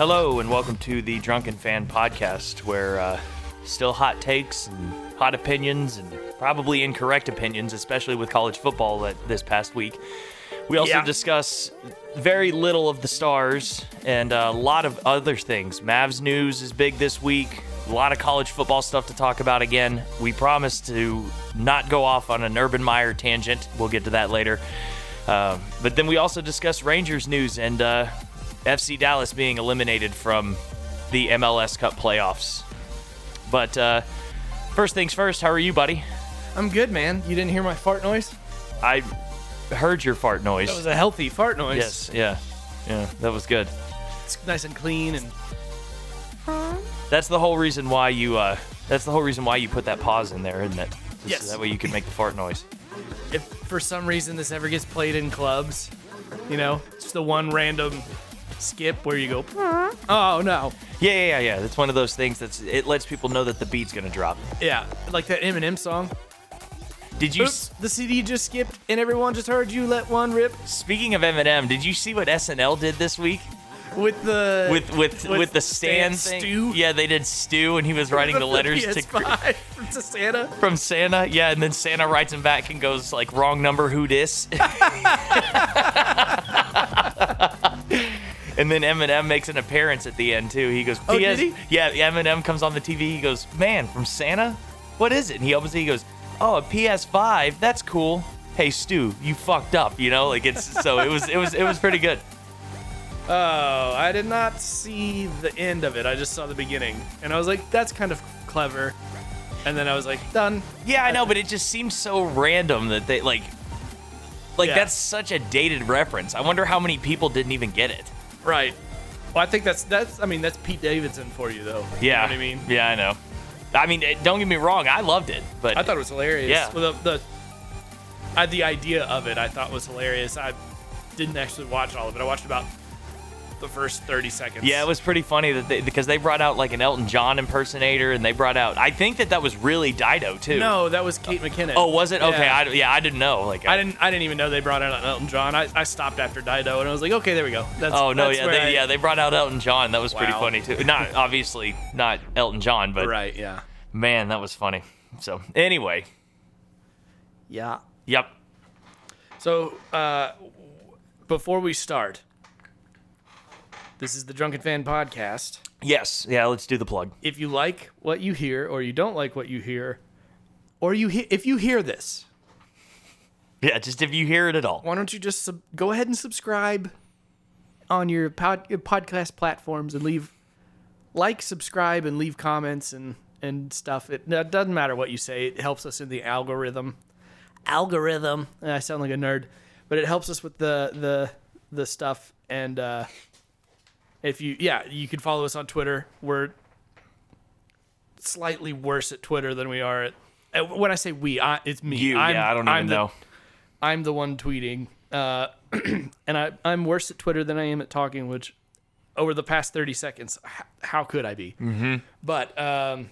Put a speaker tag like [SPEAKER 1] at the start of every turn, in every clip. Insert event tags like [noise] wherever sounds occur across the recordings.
[SPEAKER 1] Hello, and welcome to the Drunken Fan Podcast, where uh, still hot takes and hot opinions and probably incorrect opinions, especially with college football that this past week. We also
[SPEAKER 2] Yeah.
[SPEAKER 1] discuss very little of the stars and a lot of other things. Mavs news is big this week. A lot of college football stuff to talk about again. We promise to not go off on an Urban Meyer tangent. We'll get to that later. Um, but then we also discuss Rangers news and uh, FC Dallas being eliminated from the MLS Cup playoffs. But uh, first things first, how are you, buddy?
[SPEAKER 2] I'm good, man. You didn't hear my fart noise?
[SPEAKER 1] I heard your fart noise.
[SPEAKER 2] That was a healthy fart noise.
[SPEAKER 1] yes, yeah, yeah, that was good.
[SPEAKER 2] It's nice and clean and
[SPEAKER 1] That's the whole reason why you. Uh, that's the whole reason why you put that pause in there, isn't it? Just
[SPEAKER 2] Yes.
[SPEAKER 1] So that way you can make the fart noise.
[SPEAKER 2] if for some reason this ever gets played in clubs, you know, it's the one random skip where you go, oh no.
[SPEAKER 1] Yeah, yeah, yeah, yeah. That's one of those things that's. It lets people know that the beat's gonna drop.
[SPEAKER 2] Yeah, like that Eminem song.
[SPEAKER 1] Did you?
[SPEAKER 2] Oops, the CD just skipped and everyone just heard you let one rip
[SPEAKER 1] Speaking of Eminem, did you see what SNL did this week?
[SPEAKER 2] with the
[SPEAKER 1] with with with,
[SPEAKER 2] with
[SPEAKER 1] the Stan.
[SPEAKER 2] Stu?
[SPEAKER 1] Yeah, they did Stew, and he was writing the letters to
[SPEAKER 2] PS5 to [laughs] Santa.
[SPEAKER 1] from Santa. Yeah, and then Santa writes him back and goes like, "Wrong number, who dis?" [laughs] [laughs] and then Eminem makes an appearance at the end too. He goes,
[SPEAKER 2] Oh,
[SPEAKER 1] "PS."
[SPEAKER 2] did
[SPEAKER 1] Yeah, Eminem comes on the TV. He goes, "Man, from Santa, what is it?" And he opens it. He goes, "Oh, a PS5. That's cool." Hey Stu, you fucked up. You know, like it's so it was it was it was pretty good. [laughs]
[SPEAKER 2] Oh, I did not see the end of it. I just saw the beginning, and I was like, "That's kind of clever." And then I was like, "Done."
[SPEAKER 1] Yeah, I know, but it just seems so random that they like like
[SPEAKER 2] Yeah.
[SPEAKER 1] that's such a dated reference. I wonder how many people didn't even get it.
[SPEAKER 2] Right. Well, I think that's that's. I mean, that's Pete Davidson for you, though. You
[SPEAKER 1] Yeah.
[SPEAKER 2] know what I mean?
[SPEAKER 1] Yeah, I know. I mean, it- don't get me wrong, I loved it, but
[SPEAKER 2] I thought it was hilarious.
[SPEAKER 1] Yeah.
[SPEAKER 2] Well, the the, I, the idea of it, I thought was hilarious. I didn't actually watch all of it. I watched about the first thirty seconds.
[SPEAKER 1] yeah, it was pretty funny that they, because they brought out like an Elton John impersonator, and they brought out. I think that that was really Dido too.
[SPEAKER 2] No, that was Kate McKinnon.
[SPEAKER 1] Oh, was it? Okay,
[SPEAKER 2] Yeah.
[SPEAKER 1] I, yeah, I didn't know. Like,
[SPEAKER 2] I didn't. I didn't even know they brought out Elton John. I, I stopped after Dido, and I was like, okay, there we go. That's,
[SPEAKER 1] Oh no,
[SPEAKER 2] that's
[SPEAKER 1] yeah, they,
[SPEAKER 2] I-
[SPEAKER 1] yeah, they brought out Elton John. That was pretty funny too. Not [laughs] obviously not Elton John, but
[SPEAKER 2] Right. Yeah.
[SPEAKER 1] man, that was funny. So anyway,
[SPEAKER 2] Yeah.
[SPEAKER 1] yep.
[SPEAKER 2] So, uh, before we start, this is the Drunken Fan Podcast.
[SPEAKER 1] Yes, yeah. Let's do the plug.
[SPEAKER 2] If you like what you hear, or you don't like what you hear, or you he- if you hear this,
[SPEAKER 1] Yeah, just if you hear it at all.
[SPEAKER 2] why don't you just sub- go ahead and subscribe on your pod- your podcast platforms and leave like, subscribe, and leave comments and and stuff. It, it doesn't matter what you say; it helps us in the algorithm. Algorithm. I sound like a nerd, but it helps us with the the the stuff. And uh, if you, yeah, you can follow us on Twitter. We're slightly worse at Twitter than we are at. When I say we, I, it's me.
[SPEAKER 1] You,
[SPEAKER 2] I'm,
[SPEAKER 1] yeah, I don't
[SPEAKER 2] I'm
[SPEAKER 1] even
[SPEAKER 2] the-
[SPEAKER 1] know.
[SPEAKER 2] I'm the one tweeting, uh, [clears throat] and I, I'm worse at Twitter than I am at talking. Which, over the past 30 seconds, h- how could I be? Mm-hmm. But um,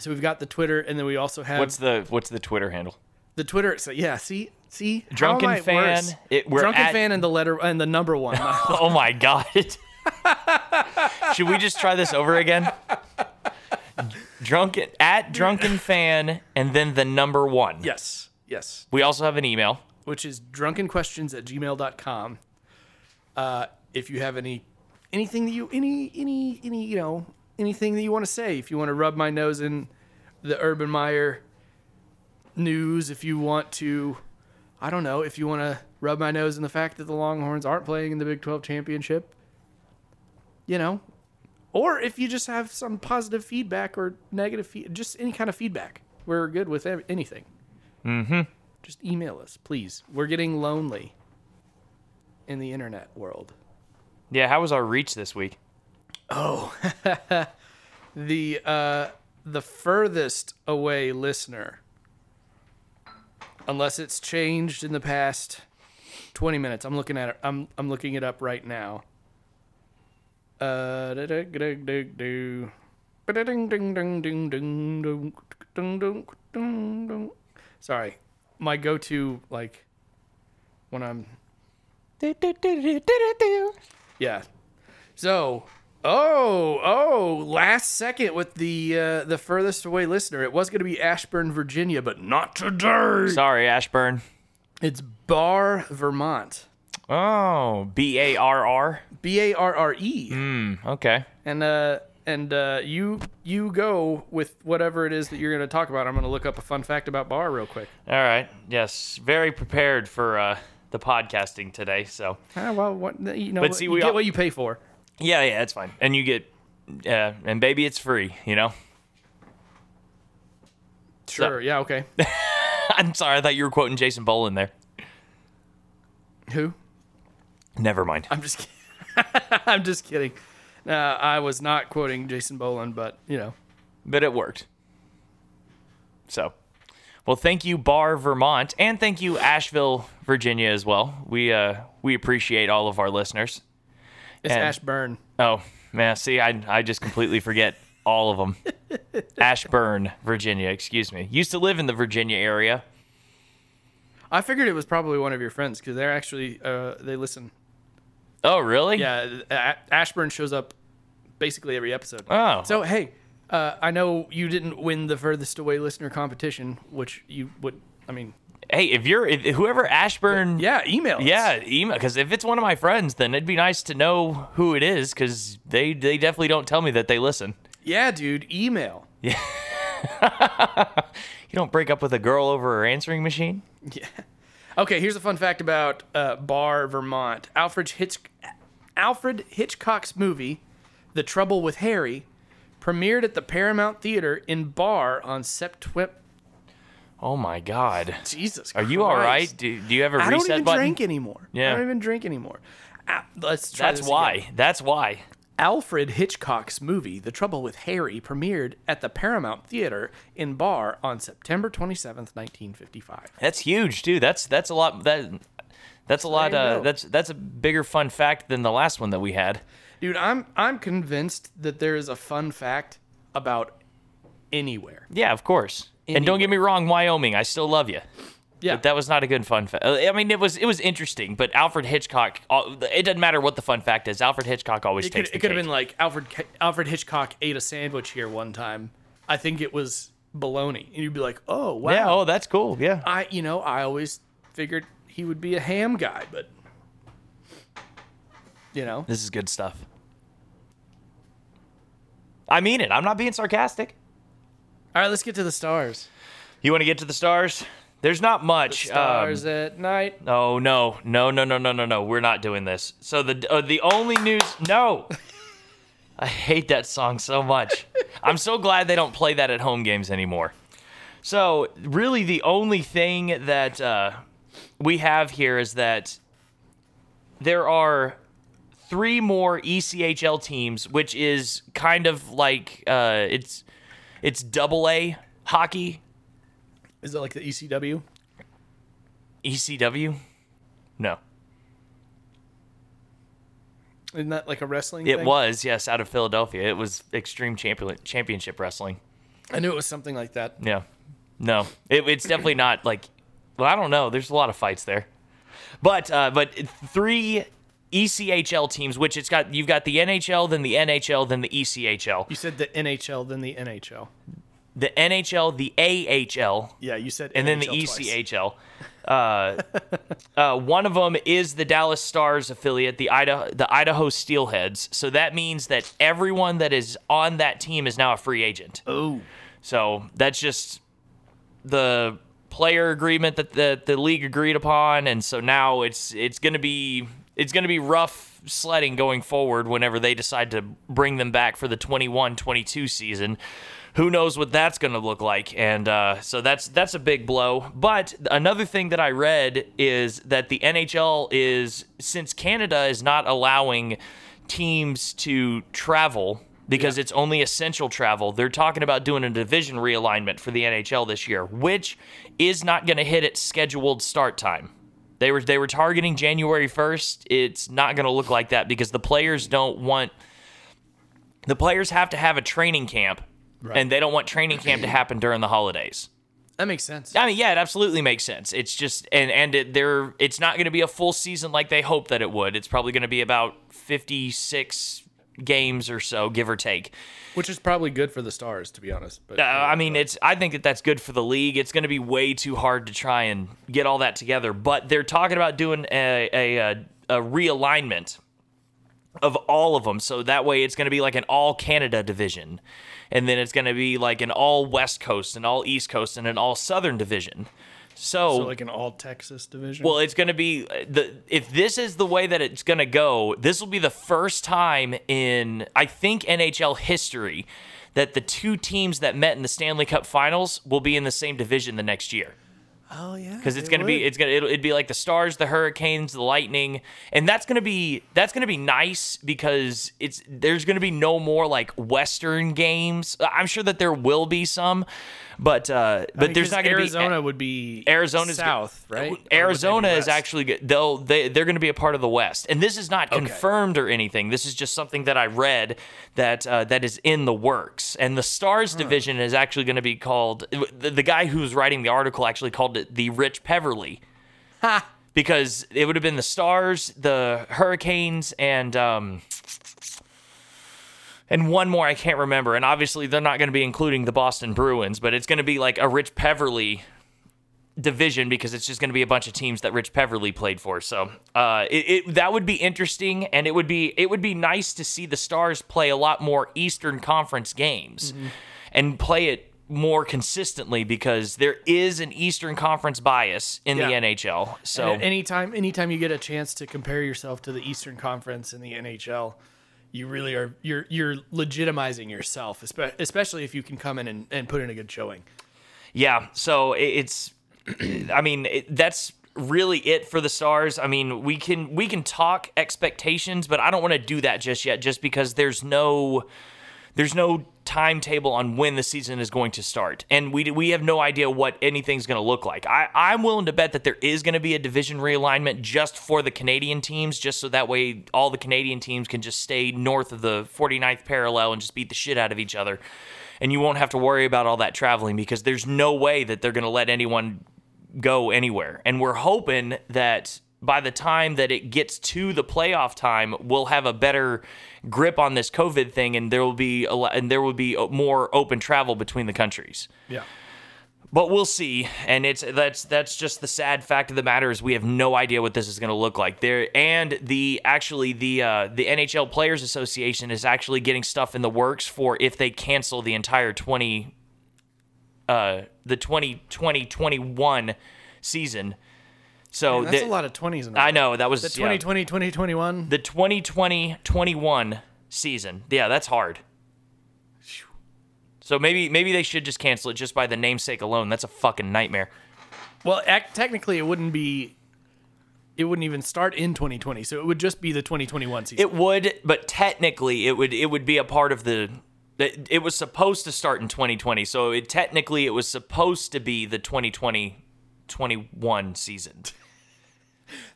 [SPEAKER 2] so we've got the Twitter, and then we also have
[SPEAKER 1] What's the What's the Twitter handle?
[SPEAKER 2] the Twitter. So yeah, see, see,
[SPEAKER 1] Drunken Fan, it- we're
[SPEAKER 2] Drunken
[SPEAKER 1] at-
[SPEAKER 2] fan and the letter and the number one. [laughs]
[SPEAKER 1] Oh my god. [laughs] Should we just try this over again? Drunken at drunken fan and then the number one.
[SPEAKER 2] yes, yes.
[SPEAKER 1] We also have an email.
[SPEAKER 2] which is drunkenquestions at gmail.com. Uh, if you have any anything that you any any any you know anything that you want to say, if you want to rub my nose in the Urban Meyer news, if you want to, I don't know, if you want to rub my nose in the fact that the Longhorns aren't playing in the Big 12 championship, you know, or if you just have some positive feedback or negative feed, just any kind of feedback, we're good with anything Mm-hmm. just email us, please. We're getting lonely in the internet world.
[SPEAKER 1] Yeah, how was our reach this week?
[SPEAKER 2] Oh, [laughs] the uh the furthest away listener unless it's changed in the past 20 minutes. I'm looking at it. I'm I'm looking it up right now. Uh, sorry, my go-to like when I'm. Yeah. So, oh, oh, last second with the uh, the furthest away listener. It was going to be Ashburn, Virginia, but not today.
[SPEAKER 1] Sorry, Ashburn.
[SPEAKER 2] It's Barre, Vermont.
[SPEAKER 1] Oh, B A R R.
[SPEAKER 2] B A R R E.
[SPEAKER 1] Hmm. Okay.
[SPEAKER 2] And uh and uh you you go with whatever it is that you're going to talk about. I'm going to look up a fun fact about Barre real quick.
[SPEAKER 1] All right. Yes. Very prepared for uh, the podcasting today. So
[SPEAKER 2] Ah, well, what you know,
[SPEAKER 1] But see,
[SPEAKER 2] you
[SPEAKER 1] we
[SPEAKER 2] get
[SPEAKER 1] all-
[SPEAKER 2] what you pay for.
[SPEAKER 1] yeah, yeah, it's fine. And you get, uh, and baby, it's free. You know.
[SPEAKER 2] Sure. yeah. Okay. [laughs]
[SPEAKER 1] I'm sorry. I thought you were quoting Jason Boland there.
[SPEAKER 2] Who?
[SPEAKER 1] Never mind.
[SPEAKER 2] I'm just. Kidding. [laughs] I'm just kidding. Uh, I was not quoting Jason Boland, but you know.
[SPEAKER 1] but it worked. So, well, thank you, Barre, Vermont, and thank you, Asheville, Virginia, as well. We uh, we appreciate all of our listeners.
[SPEAKER 2] It's
[SPEAKER 1] And-
[SPEAKER 2] Ashburn.
[SPEAKER 1] Oh man, see, I I just completely forget all of them. [laughs] Ashburn, Virginia. Excuse me. Used to live in the Virginia area.
[SPEAKER 2] I figured it was probably one of your friends because they're actually uh, they listen.
[SPEAKER 1] Oh, really?
[SPEAKER 2] Yeah, A- Ashburn shows up basically every episode.
[SPEAKER 1] Oh.
[SPEAKER 2] So hey, uh, I know you didn't win the furthest away listener competition, which you would. I mean,
[SPEAKER 1] Hey, if you're if, whoever Ashburn.
[SPEAKER 2] yeah, email. us.
[SPEAKER 1] Yeah, email because if it's one of my friends, then it'd be nice to know who it is because they they definitely don't tell me that they listen.
[SPEAKER 2] yeah, dude, email. Yeah. [laughs]
[SPEAKER 1] you don't break up with a girl over her answering machine.
[SPEAKER 2] Yeah. Okay, here's a fun fact about uh, Barre, Vermont. Alfred Hitch- Alfred Hitchcock's movie, The Trouble with Harry, premiered at the Paramount Theater in Barre on September.
[SPEAKER 1] Oh my God,
[SPEAKER 2] Jesus,
[SPEAKER 1] are you all right? Do, do you have a
[SPEAKER 2] I don't
[SPEAKER 1] reset
[SPEAKER 2] even
[SPEAKER 1] button?
[SPEAKER 2] drink anymore.
[SPEAKER 1] Yeah.
[SPEAKER 2] I don't even drink anymore. Ah, let's try
[SPEAKER 1] That's
[SPEAKER 2] this
[SPEAKER 1] why.
[SPEAKER 2] again.
[SPEAKER 1] That's why.
[SPEAKER 2] Alfred Hitchcock's movie, The Trouble with Harry, premiered at the Paramount Theater in Barre on September 27th, 1955.
[SPEAKER 1] That's huge, too. That's that's a lot. That that's a lot. Uh, that's that's a bigger fun fact than the last one that we had.
[SPEAKER 2] Dude, I'm I'm convinced that there is a fun fact about anywhere.
[SPEAKER 1] Yeah, of course. And don't get me wrong, Wyoming, I still love you.
[SPEAKER 2] Yeah.
[SPEAKER 1] But that was not a good fun fact. I mean, it was it was interesting, but Alfred Hitchcock. uh, It doesn't matter what the fun fact is. Alfred Hitchcock always
[SPEAKER 2] it could
[SPEAKER 1] takes the
[SPEAKER 2] it could have been like Alfred Alfred Hitchcock ate a sandwich here one time. I think it was bologna, and you'd be like, "Oh wow."
[SPEAKER 1] Yeah. Oh, that's cool. Yeah.
[SPEAKER 2] I you know I always figured he would be a ham guy, but you know
[SPEAKER 1] This is good stuff. I mean it. I'm not being sarcastic.
[SPEAKER 2] All right, let's get to the stars.
[SPEAKER 1] You want to get to the stars? There's not much.
[SPEAKER 2] Stars
[SPEAKER 1] Um,
[SPEAKER 2] at night.
[SPEAKER 1] oh no, no, no, no, no, no, no. We're not doing this. So the uh, the only news. No. [laughs] I hate that song so much. I'm so glad they don't play that at home games anymore. So really, the only thing that uh, we have here is that there are three more ECHL teams, which is kind of like uh, it's it's double A hockey.
[SPEAKER 2] Is it like the ECW?
[SPEAKER 1] ECW? No.
[SPEAKER 2] Isn't that like a wrestling?
[SPEAKER 1] It
[SPEAKER 2] thing?
[SPEAKER 1] was, yes, out of Philadelphia. It was Extreme Champion Championship Wrestling.
[SPEAKER 2] I knew it was something like that.
[SPEAKER 1] Yeah. No. It, it's definitely not like well, I don't know. There's a lot of fights there. But uh but three ECHL teams, which it's got you've got the NHL, then the NHL, then the ECHL.
[SPEAKER 2] You said the NHL, then the NHL.
[SPEAKER 1] The NHL, the AHL,
[SPEAKER 2] Yeah, you said
[SPEAKER 1] and then the. ECHL. Uh, [laughs] uh, one of them is the Dallas Stars affiliate, the Idaho, the Idaho Steelheads. So that means that everyone that is on that team is now a free agent.
[SPEAKER 2] Oh,
[SPEAKER 1] So that's just the player agreement that the, the league agreed upon, and so now it's it's gonna be it's gonna be rough sledding going forward whenever they decide to bring them back for the 21-22 season. Who knows what that's gonna look like? And uh, so that's that's a big blow. But another thing that I read is that the NHL is since Canada is not allowing teams to travel because it's only essential travel. They're talking about doing a division realignment for the NHL this year, which is not going to hit its scheduled start time. They were they were targeting January 1st. It's not going to look like that because the players don't want the players have to have a training camp and they don't want training camp to [clears throat] happen during the holidays.
[SPEAKER 2] that makes sense.
[SPEAKER 1] I mean, yeah, it absolutely makes sense. It's just and and it, they're it's not going to be a full season like they hoped that it would. It's probably going to be about 56 games or so, give or take.
[SPEAKER 2] Which is probably good for the Stars, to be honest. But
[SPEAKER 1] Uh, I mean, it's. I think that that's good for the league. It's going to be way too hard to try and get all that together. But they're talking about doing a a, a, a realignment of all of them, so that way it's going to be like an all Canada division, and then it's going to be like an all West Coast and all East Coast and an all Southern division.
[SPEAKER 2] so like an all Texas division.
[SPEAKER 1] Well, it's going to be uh, the if this is the way that it's going to go, this will be the first time in I think NHL history that the two teams that met in the Stanley Cup Finals will be in the same division the next year.
[SPEAKER 2] Oh yeah,
[SPEAKER 1] Because it's gonna be, it's gonna, it'll, it'd be like the Stars, the Hurricanes, the Lightning, and that's gonna be, that's gonna be nice because it's there's gonna be no more like Western games. I'm sure that there will be some, but uh, but there's not gonna be Arizona
[SPEAKER 2] would be
[SPEAKER 1] Arizona's
[SPEAKER 2] south, right? Or would they be
[SPEAKER 1] Arizona is actually. They'll they they're going to be a part of the West, and this is not confirmed or anything. This is just something that I read that uh, that is in the works. And the Stars division is actually going to be called. The, the guy who's writing the article actually called it the Rich Peverley. Because it would have been the Stars, the Hurricanes, and um, and one more I can't remember. And obviously they're not going to be including the Boston Bruins, but it's going to be like a Rich Peverley division because it's just going to be a bunch of teams that Rich Peverley played for. So uh, it, it that would be interesting, and it would be it would be nice to see the Stars play a lot more Eastern Conference games and play it more consistently because there is an Eastern Conference bias in
[SPEAKER 2] Yeah.
[SPEAKER 1] the NHL. So
[SPEAKER 2] anytime, anytime you get a chance to compare yourself to the Eastern Conference in the NHL, you really are you're you're legitimizing yourself, especially if you can come in and, and put in a good showing.
[SPEAKER 1] Yeah, so it's, [clears throat] I mean, it, that's really it for the Stars. I mean, we can we can talk expectations, but I don't want to do that just yet, just because there's no there's no timetable on when the season is going to start, and we we have no idea what anything's going to look like. I I'm willing to bet that there is going to be a division realignment just for the Canadian teams, just so that way all the Canadian teams can just stay north of the 49th parallel and just beat the shit out of each other and you won't have to worry about all that traveling because there's no way that they're going to let anyone go anywhere. And we're hoping that by the time that it gets to the playoff time, we'll have a better grip on this COVID thing, and there will be a, and there will be more open travel between the countries.
[SPEAKER 2] Yeah.
[SPEAKER 1] But we'll see, and it's that's that's just the sad fact of the matter is we have no idea what this is going to look like. There and the actually the uh, the NHL Players Association is actually getting stuff in the works for if they cancel the entire twenty uh, the 2020 21 season. So
[SPEAKER 2] That's
[SPEAKER 1] the-
[SPEAKER 2] a lot of 20s in there.
[SPEAKER 1] I know that was
[SPEAKER 2] The
[SPEAKER 1] yeah.
[SPEAKER 2] 2020, 2021.
[SPEAKER 1] the 2020 21 season. Yeah, that's hard. So maybe maybe they should just cancel it just by the namesake alone. That's a fucking nightmare.
[SPEAKER 2] Well, ac- technically, it wouldn't be. It wouldn't even start in 2020, so it would just be the 2021 season.
[SPEAKER 1] It would, but technically, it would it would be a part of the. It it was supposed to start in 2020, so it technically it was supposed to be the 2020 21 season.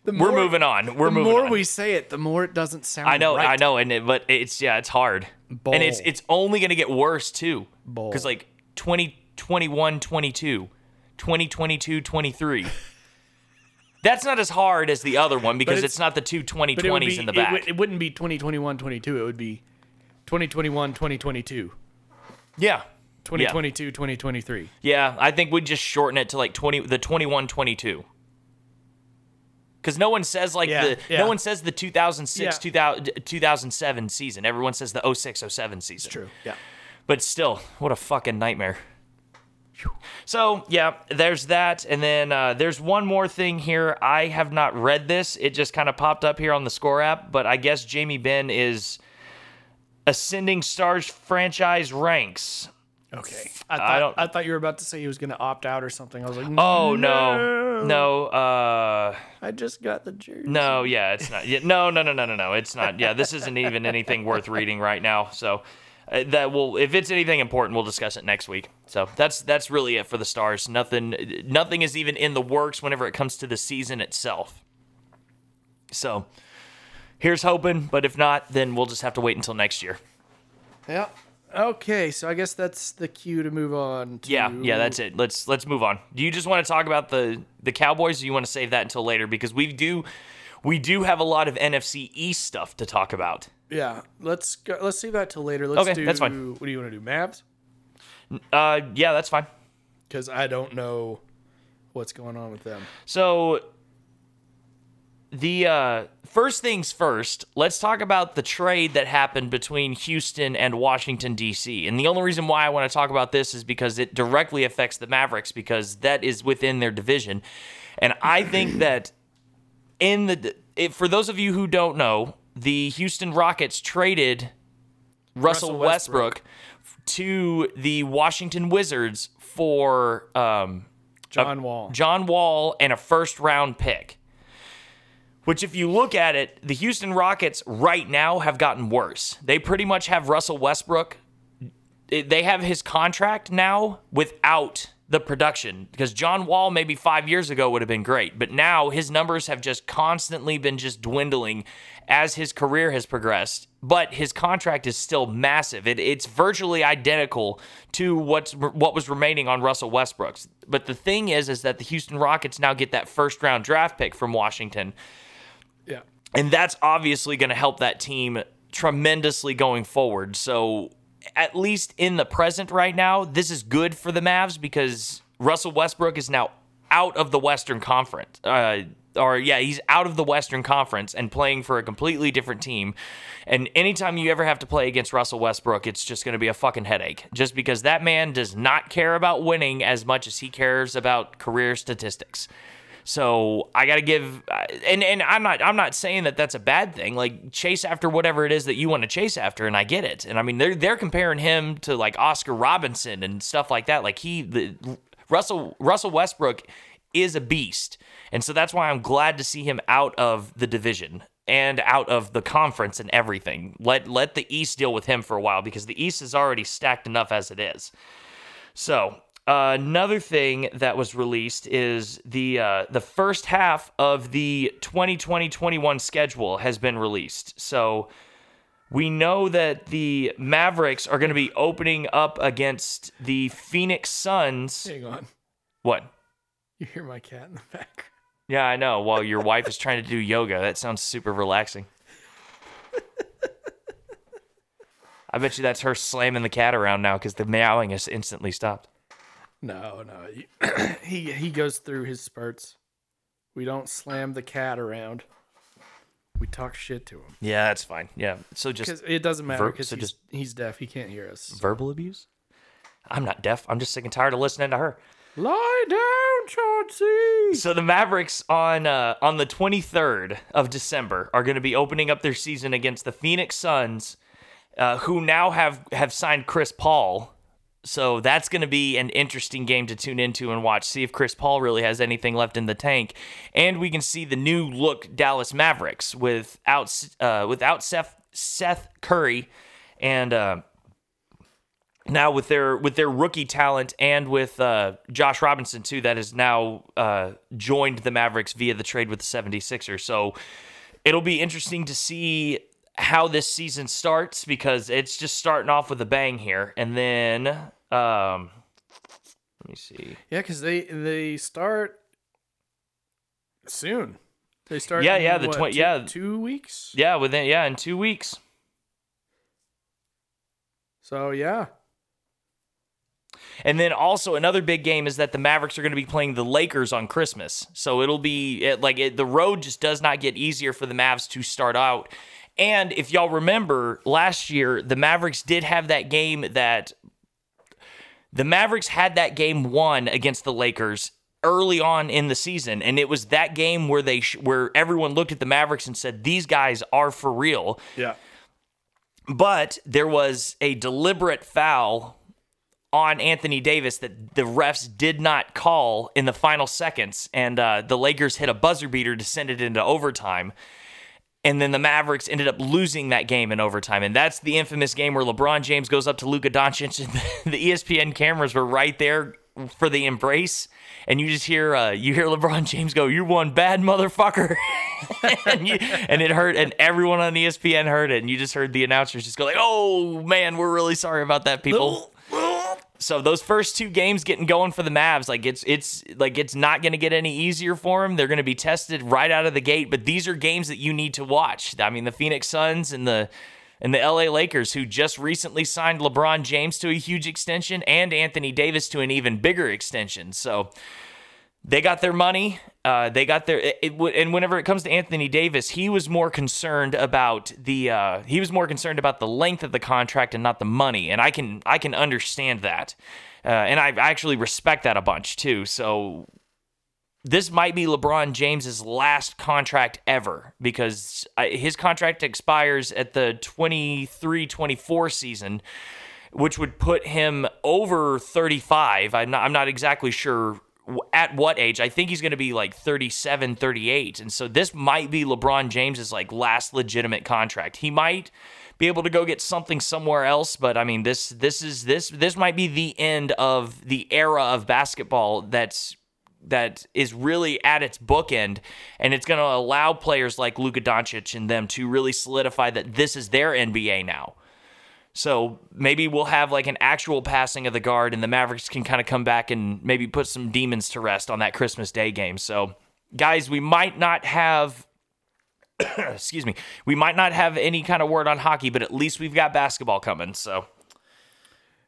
[SPEAKER 2] The
[SPEAKER 1] We're moving on. We're
[SPEAKER 2] the
[SPEAKER 1] moving
[SPEAKER 2] more
[SPEAKER 1] on.
[SPEAKER 2] we say it, the more it doesn't sound.
[SPEAKER 1] I know,
[SPEAKER 2] right.
[SPEAKER 1] I know, and it, but it's yeah, it's hard, and it's it's only gonna get worse too, because like 2021 22, 2022 23. [laughs] That's not as hard as the other one because
[SPEAKER 2] it's-
[SPEAKER 1] it's, not the two
[SPEAKER 2] But it would
[SPEAKER 1] 2020s
[SPEAKER 2] be,
[SPEAKER 1] in the
[SPEAKER 2] it,
[SPEAKER 1] back.
[SPEAKER 2] it wouldn't be 2021, 22. It would be 2021, 2022,
[SPEAKER 1] yeah.
[SPEAKER 2] 2022, 2023.
[SPEAKER 1] Yeah, I think we'd just shorten it to like 20 the 21 22. Cuz no one says like
[SPEAKER 2] Yeah,
[SPEAKER 1] the
[SPEAKER 2] yeah.
[SPEAKER 1] no one says the 2006
[SPEAKER 2] Yeah.
[SPEAKER 1] 2000, 2007 season. Everyone says the 06 07 season.
[SPEAKER 2] True. Yeah.
[SPEAKER 1] But still, what a fucking nightmare. So, yeah, there's that. And then uh, there's one more thing here. I have not read this. It just kind of popped up here on the Score app. But I guess Jamie Benn is ascending Stars franchise ranks.
[SPEAKER 2] Okay. I thought,
[SPEAKER 1] I
[SPEAKER 2] I,
[SPEAKER 1] don't-
[SPEAKER 2] thought you were about to say he was going to opt out or something. I was like,
[SPEAKER 1] Oh, no. No. Uh,
[SPEAKER 2] I just got the jersey.
[SPEAKER 1] no, yeah, it's not. Yeah, no, no, no, no, no, no. It's not. Yeah, this isn't even anything worth reading right now. So. Uh, that will, if it's anything important, we'll discuss it next week. So that's that's really it for the stars. Nothing, nothing is even in the works whenever it comes to the season itself. So here's hoping, but if not, then we'll just have to wait until next year.
[SPEAKER 2] Yeah. Okay, so I guess that's the cue to move on. To,
[SPEAKER 1] Yeah, yeah, that's it. Let's let's move on. Do you just want to talk about the the Cowboys? Or do you want to save that until later because we do we do have a lot of NFC East stuff to talk about.
[SPEAKER 2] Yeah, let's go, let's save that till later. Let's
[SPEAKER 1] Okay,
[SPEAKER 2] do.
[SPEAKER 1] that's fine.
[SPEAKER 2] What do you want to do, Mavs?
[SPEAKER 1] Uh, yeah, that's fine.
[SPEAKER 2] Because I don't know what's going on with them.
[SPEAKER 1] So the uh, first things first, let's talk about the trade that happened between Houston and Washington D.C. And the only reason why I want to talk about this is because it directly affects the Mavericks because that is within their division. And I think [clears throat] that in the if, for those of you who don't know, the Houston Rockets traded Russell,
[SPEAKER 2] Russell
[SPEAKER 1] Westbrook.
[SPEAKER 2] Westbrook.
[SPEAKER 1] to the Washington Wizards for um,
[SPEAKER 2] John Wall.
[SPEAKER 1] John Wall and a first round pick. Which, if you look at it, the Houston Rockets right now have gotten worse. They pretty much have Russell Westbrook. They have his contract now without the production because John Wall maybe five years ago would have been great, but now his numbers have just constantly been just dwindling as his career has progressed. But his contract is still massive. It, it's virtually identical to what's what was remaining on Russell Westbrook's. But the thing is, is that the Houston Rockets now get that first round draft pick from Washington.
[SPEAKER 2] Yeah.
[SPEAKER 1] And that's obviously going to help that team tremendously going forward. So, at least in the present right now, this is good for the Mavs because Russell Westbrook is now out of the Western Conference. Uh, or, yeah, he's out of the Western Conference and playing for a completely different team. And anytime you ever have to play against Russell Westbrook, it's just going to be a fucking headache. Just because that man does not care about winning as much as he cares about career statistics. So I got to give, uh, and and I'm not I'm not saying that that's a bad thing. Like chase after whatever it is that you want to chase after, and I get it. And I mean they're they're comparing him to like Oscar Robinson and stuff like that. Like he the Russell Russell Westbrook is a beast, and so that's why I'm glad to see him out of the division and out of the conference and everything. Let let the East deal with him for a while because the East is already stacked enough as it is. So uh, another thing that was released is the uh, the first half of the 2020-21 schedule has been released. So we know that the Mavericks are going to be opening up against the Phoenix Suns.
[SPEAKER 2] Hang on.
[SPEAKER 1] What?
[SPEAKER 2] You hear my cat in the back.
[SPEAKER 1] Yeah, I know. While your wife is trying to do yoga, that sounds super relaxing. I bet you that's her slamming the cat around now because the meowing has instantly stopped.
[SPEAKER 2] No, no. [clears throat] he he goes through his spurts. We don't slam the cat around. We talk shit to him
[SPEAKER 1] Yeah, that's fine. Yeah. So just
[SPEAKER 2] it doesn't matter because
[SPEAKER 1] so
[SPEAKER 2] he's,
[SPEAKER 1] just-
[SPEAKER 2] he's deaf. He can't hear us.
[SPEAKER 1] verbal abuse? I'm not deaf. I'm just sick and tired of listening to her.
[SPEAKER 2] Lie down, Chauncey.
[SPEAKER 1] So the Mavericks on uh, on the 23rd of December are going to be opening up their season against the Phoenix Suns, uh, who now have have signed Chris Paul. So that's going to be an interesting game to tune into and watch. See if Chris Paul really has anything left in the tank, and we can see the new look Dallas Mavericks without uh, without Seth Seth Curry, and. Uh, now with their with their rookie talent and with uh, Josh Robinson too that has now uh, joined the Mavericks via the trade with the 76ers. So it'll be interesting to see how this season starts because it's just starting off with a bang here. And then um, let me see.
[SPEAKER 2] Yeah, because they they start soon. They start.
[SPEAKER 1] Yeah,
[SPEAKER 2] in,
[SPEAKER 1] yeah, the
[SPEAKER 2] what,
[SPEAKER 1] twen-
[SPEAKER 2] two-
[SPEAKER 1] yeah.
[SPEAKER 2] two weeks.
[SPEAKER 1] Yeah, within yeah, in 2 weeks.
[SPEAKER 2] So yeah,
[SPEAKER 1] And then also another big game is that the Mavericks are going to be playing the Lakers on Christmas. So it'll be it, like it, the road just does not get easier for the Mavs to start out. And if y'all remember last year, the Mavericks did have that game that the Mavericks had that game won against the Lakers early on in the season and it was that game where they sh- where everyone looked at the Mavericks and said these guys are for real
[SPEAKER 2] yeah.
[SPEAKER 1] but there was a deliberate foul on Anthony Davis that the refs did not call in the final seconds, and uh, the Lakers hit a buzzer beater to send it into overtime. And then the Mavericks ended up losing that game in overtime. And that's the infamous game where LeBron James goes up to Luka Doncic, and [laughs] the ESPN cameras were right there for the embrace. And you just hear uh, you hear LeBron James go, "You one bad motherfucker," [laughs] and, you, and it hurt, and everyone on ESPN heard it, and you just heard the announcers just go like, "Oh man, we're really sorry about that, people." So those first two games getting going for the Mavs, like it's it's like it's not going to get any easier for them. They're going to be tested right out of the gate. But these are games that you need to watch. I mean, the Phoenix Suns and the And the LA Lakers, who just recently signed LeBron James to a huge extension and Anthony Davis to an even bigger extension. So they got their money. Uh, they got their it, it, and whenever it comes to Anthony Davis, he was more concerned about the uh, he was more concerned about the length of the contract and not the money. And I can I can understand that, uh, and I actually respect that a bunch too. So this might be LeBron James's last contract ever because his contract expires at the 23-24 season which would put him over 35 I'm not, I'm not exactly sure at what age i think he's going to be like 37 38 and so this might be lebron james's like last legitimate contract he might be able to go get something somewhere else but i mean this this is this this might be the end of the era of basketball that's that is really at its bookend, and it's going to allow players like Luka Doncic and them to really solidify that this is their NBA now. So maybe we'll have like an actual passing of the guard, and the Mavericks can kind of come back and maybe put some demons to rest on that Christmas Day game. So, guys, we might not have. [coughs] excuse me. We might not have any kind of word on hockey, but at least we've got basketball coming. So,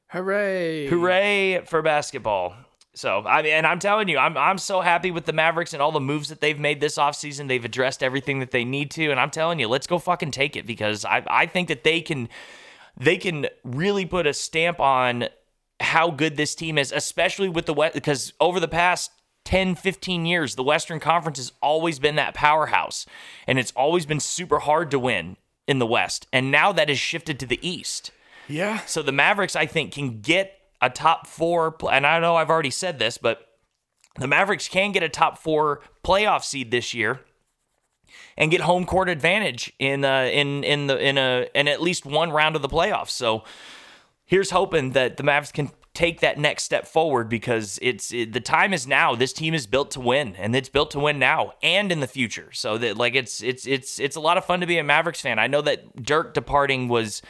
[SPEAKER 2] hooray!
[SPEAKER 1] Hooray for basketball. So I mean, and I'm telling you, I'm I'm so happy with the Mavericks and all the moves that they've made this offseason. They've addressed everything that they need to, and I'm telling you, let's go fucking take it because I I think that they can they can really put a stamp on how good this team is, especially with the West because over the past 10, 15 years, the Western Conference has always been that powerhouse, and it's always been super hard to win in the West, and now that has shifted to the East.
[SPEAKER 2] Yeah.
[SPEAKER 1] So the Mavericks, I think, can get a top four, and I know I've already said this, but the Mavericks can get a top four playoff seed this year and get home court advantage in uh, in in the in a in at least one round of the playoffs. So here's hoping that the Mavericks can take that next step forward because it's it, the time is now. This team is built to win, and it's built to win now and in the future. So that like it's it's it's it's a lot of fun to be a Mavericks fan. I know that Dirk departing was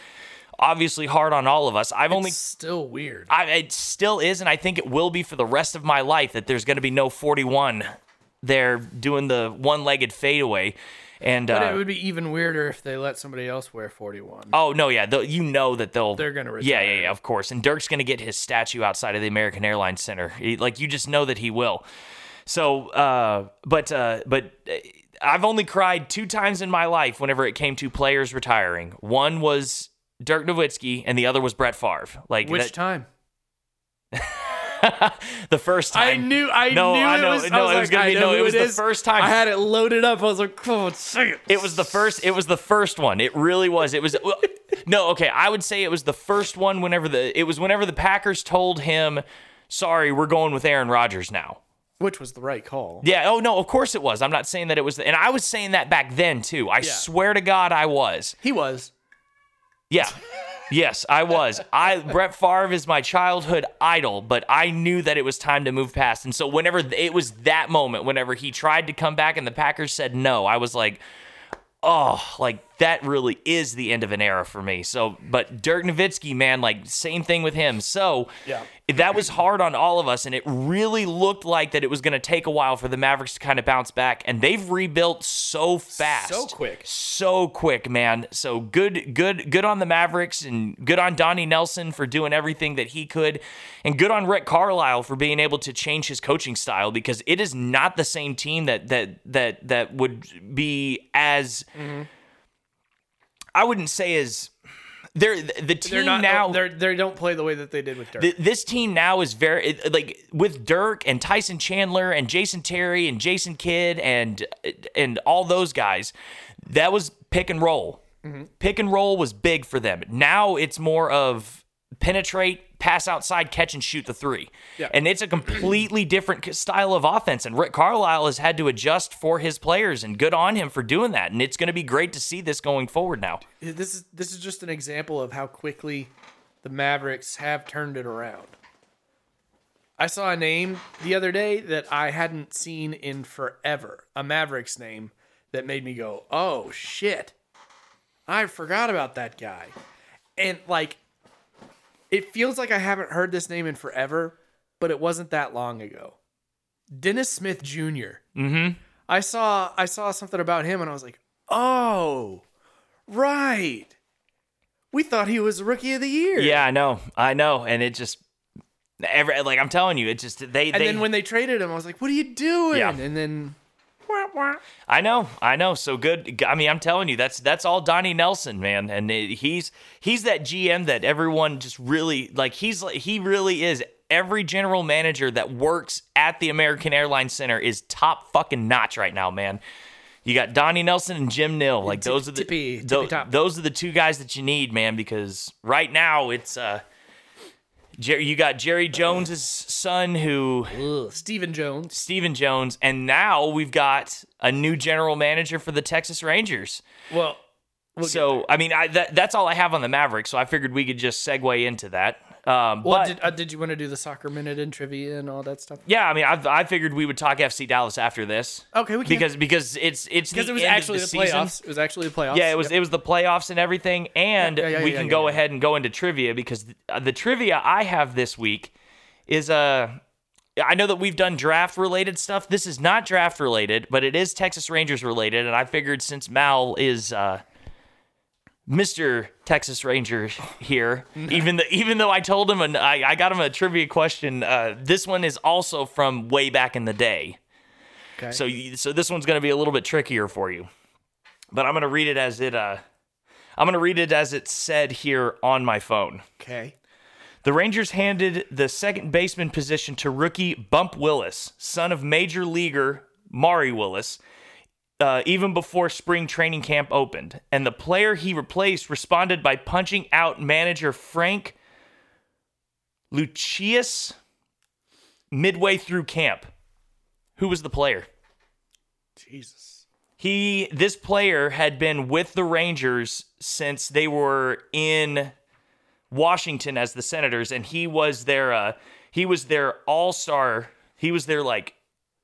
[SPEAKER 1] obviously hard on all of us. I've
[SPEAKER 2] it's
[SPEAKER 1] only
[SPEAKER 2] still weird.
[SPEAKER 1] I, it still is, and I think it will be for the rest of my life that there's going to be no 41 there doing the one-legged fadeaway. And
[SPEAKER 2] but
[SPEAKER 1] uh,
[SPEAKER 2] it would be even weirder if they let somebody else wear 41.
[SPEAKER 1] Oh no, yeah, you know that they'll
[SPEAKER 2] they're gonna
[SPEAKER 1] yeah, yeah, yeah, of course. And Dirk's gonna get his statue outside of the American Airlines Center. He- like you just know that he will. So, uh, but uh, but uh, I've only cried two times in my life whenever it came to players retiring. One was Dirk Nowitzki, and the other was Brett Favre. Like
[SPEAKER 2] Which
[SPEAKER 1] that-
[SPEAKER 2] time? [laughs] [laughs]
[SPEAKER 1] the first time.
[SPEAKER 2] I knew. I
[SPEAKER 1] no,
[SPEAKER 2] knew
[SPEAKER 1] I
[SPEAKER 2] it
[SPEAKER 1] know,
[SPEAKER 2] was.
[SPEAKER 1] no,
[SPEAKER 2] I was
[SPEAKER 1] it was
[SPEAKER 2] like,
[SPEAKER 1] gonna be no. It was
[SPEAKER 2] it
[SPEAKER 1] the first time.
[SPEAKER 2] I had it loaded up. I was like, "Come on, say it."
[SPEAKER 1] It was the first. It was the first one. It really was. It was. no, okay. I would say it was the first one. Whenever the it was whenever the Packers told him, "Sorry, we're going with Aaron Rodgers now."
[SPEAKER 2] Which was the right call.
[SPEAKER 1] Yeah. Oh no. Of course it was. I'm not saying that it was. And I was saying that back then too. I swear to God, I was.
[SPEAKER 2] He was.
[SPEAKER 1] Yeah. Yes, I was. I Brett Favre is my childhood idol, but I knew that it was time to move past. And so whenever it was that moment, whenever he tried to come back and the Packers said no, I was like, oh, like that really is the end of an era for me. So, but Dirk Nowitzki, man, like same thing with him. So,
[SPEAKER 2] Yeah.
[SPEAKER 1] That was hard on all of us, and it really looked like that it was going to take a while for the Mavericks to kind of bounce back, and they've rebuilt so fast,
[SPEAKER 2] So quick.
[SPEAKER 1] so quick, man. So good, good, good on the Mavericks, and good on Donnie Nelson for doing everything that he could, and good on Rick Carlisle for being able to change his coaching style because it is not the same team that that that that would be as. Mm-hmm. I wouldn't say as. They're the team
[SPEAKER 2] They're not
[SPEAKER 1] now.
[SPEAKER 2] They're, they don't play the way that they did with Dirk.
[SPEAKER 1] Th- this team now is very like with Dirk and Tyson Chandler and Jason Terry and Jason Kidd and and all those guys. That was pick and roll. Mm-hmm. Pick and roll was big for them. Now it's more of penetrate, pass outside, catch and shoot the three.
[SPEAKER 2] Yeah.
[SPEAKER 1] And it's a completely different style of offense. And Rick Carlisle has had to adjust for his players, and good on him for doing that. And it's going to be great to see this going forward now.
[SPEAKER 2] this is this is just an example of how quickly the Mavericks have turned it around. I saw a name the other day that I hadn't seen in forever, a Mavericks name that made me go, "Oh shit. I forgot about that guy." And like it feels like I haven't heard this name in forever, but it wasn't that long ago. Dennis Smith junior
[SPEAKER 1] Mm-hmm.
[SPEAKER 2] I saw I saw something about him and I was like, "Oh, right. we thought he was rookie of the year.
[SPEAKER 1] Yeah, I know, I know, and it just every like I'm telling you, it just they
[SPEAKER 2] And
[SPEAKER 1] they.
[SPEAKER 2] then when they traded him, I was like, "What are you doing?"
[SPEAKER 1] Yeah.
[SPEAKER 2] And then.
[SPEAKER 1] I know, I know. So good. I mean, I'm telling you, that's that's all Donnie Nelson, man, and it, he's he's that GM that everyone just really like. He's like he really is. Every general manager that works at the American Airlines Center is top fucking notch right now, man. You got Donnie Nelson and Jim Nill. Like those are the
[SPEAKER 2] tippy- tippy top.
[SPEAKER 1] those are the two guys that you need, man. Because right now it's uh, Jerry. You got Jerry Jones's son who
[SPEAKER 2] Ugh. Stephen Jones.
[SPEAKER 1] Stephen Jones, and now we've got a new general manager for the Texas Rangers.
[SPEAKER 2] Well, we'll get
[SPEAKER 1] so I mean, I, that, that's all I have on the Mavericks. So I figured we could just segue into that. Um,
[SPEAKER 2] Well,
[SPEAKER 1] but
[SPEAKER 2] did, uh, did you want to do the soccer minute and trivia and all that stuff?
[SPEAKER 1] yeah, I mean, I, I figured we would talk FC Dallas after this.
[SPEAKER 2] Okay, we can.
[SPEAKER 1] because because it's it's
[SPEAKER 2] because it was actually the,
[SPEAKER 1] season.
[SPEAKER 2] playoffs. It was actually the playoffs.
[SPEAKER 1] Yeah, it was
[SPEAKER 2] Yep.
[SPEAKER 1] it was the playoffs and everything, and
[SPEAKER 2] Yeah, yeah,
[SPEAKER 1] we
[SPEAKER 2] yeah,
[SPEAKER 1] can
[SPEAKER 2] yeah,
[SPEAKER 1] go ahead and go into trivia because the, uh, the trivia I have this week is Uh, I know that we've done draft related stuff. This is not draft related, but it is Texas Rangers related, and I figured since Mal is uh, Mr. Texas Ranger here, even though even though I told him and I, I got him a trivia question. Uh, this one is also from way back in the day.
[SPEAKER 2] Okay.
[SPEAKER 1] So you- so this one's going to be a little bit trickier for you. But I'm going to read it as it uh I'm going to read it as it's said here on my phone.
[SPEAKER 2] okay.
[SPEAKER 1] The Rangers handed the second baseman position to rookie Bump Willis, son of major leaguer Maury Willis, uh, even before spring training camp opened. And the player he replaced responded by punching out manager Frank Lucius midway through camp. Who was the player?
[SPEAKER 2] Jesus.
[SPEAKER 1] He this player had been with the Rangers since they were in Washington as the Senators, and he was their uh, he was their all star. He was their like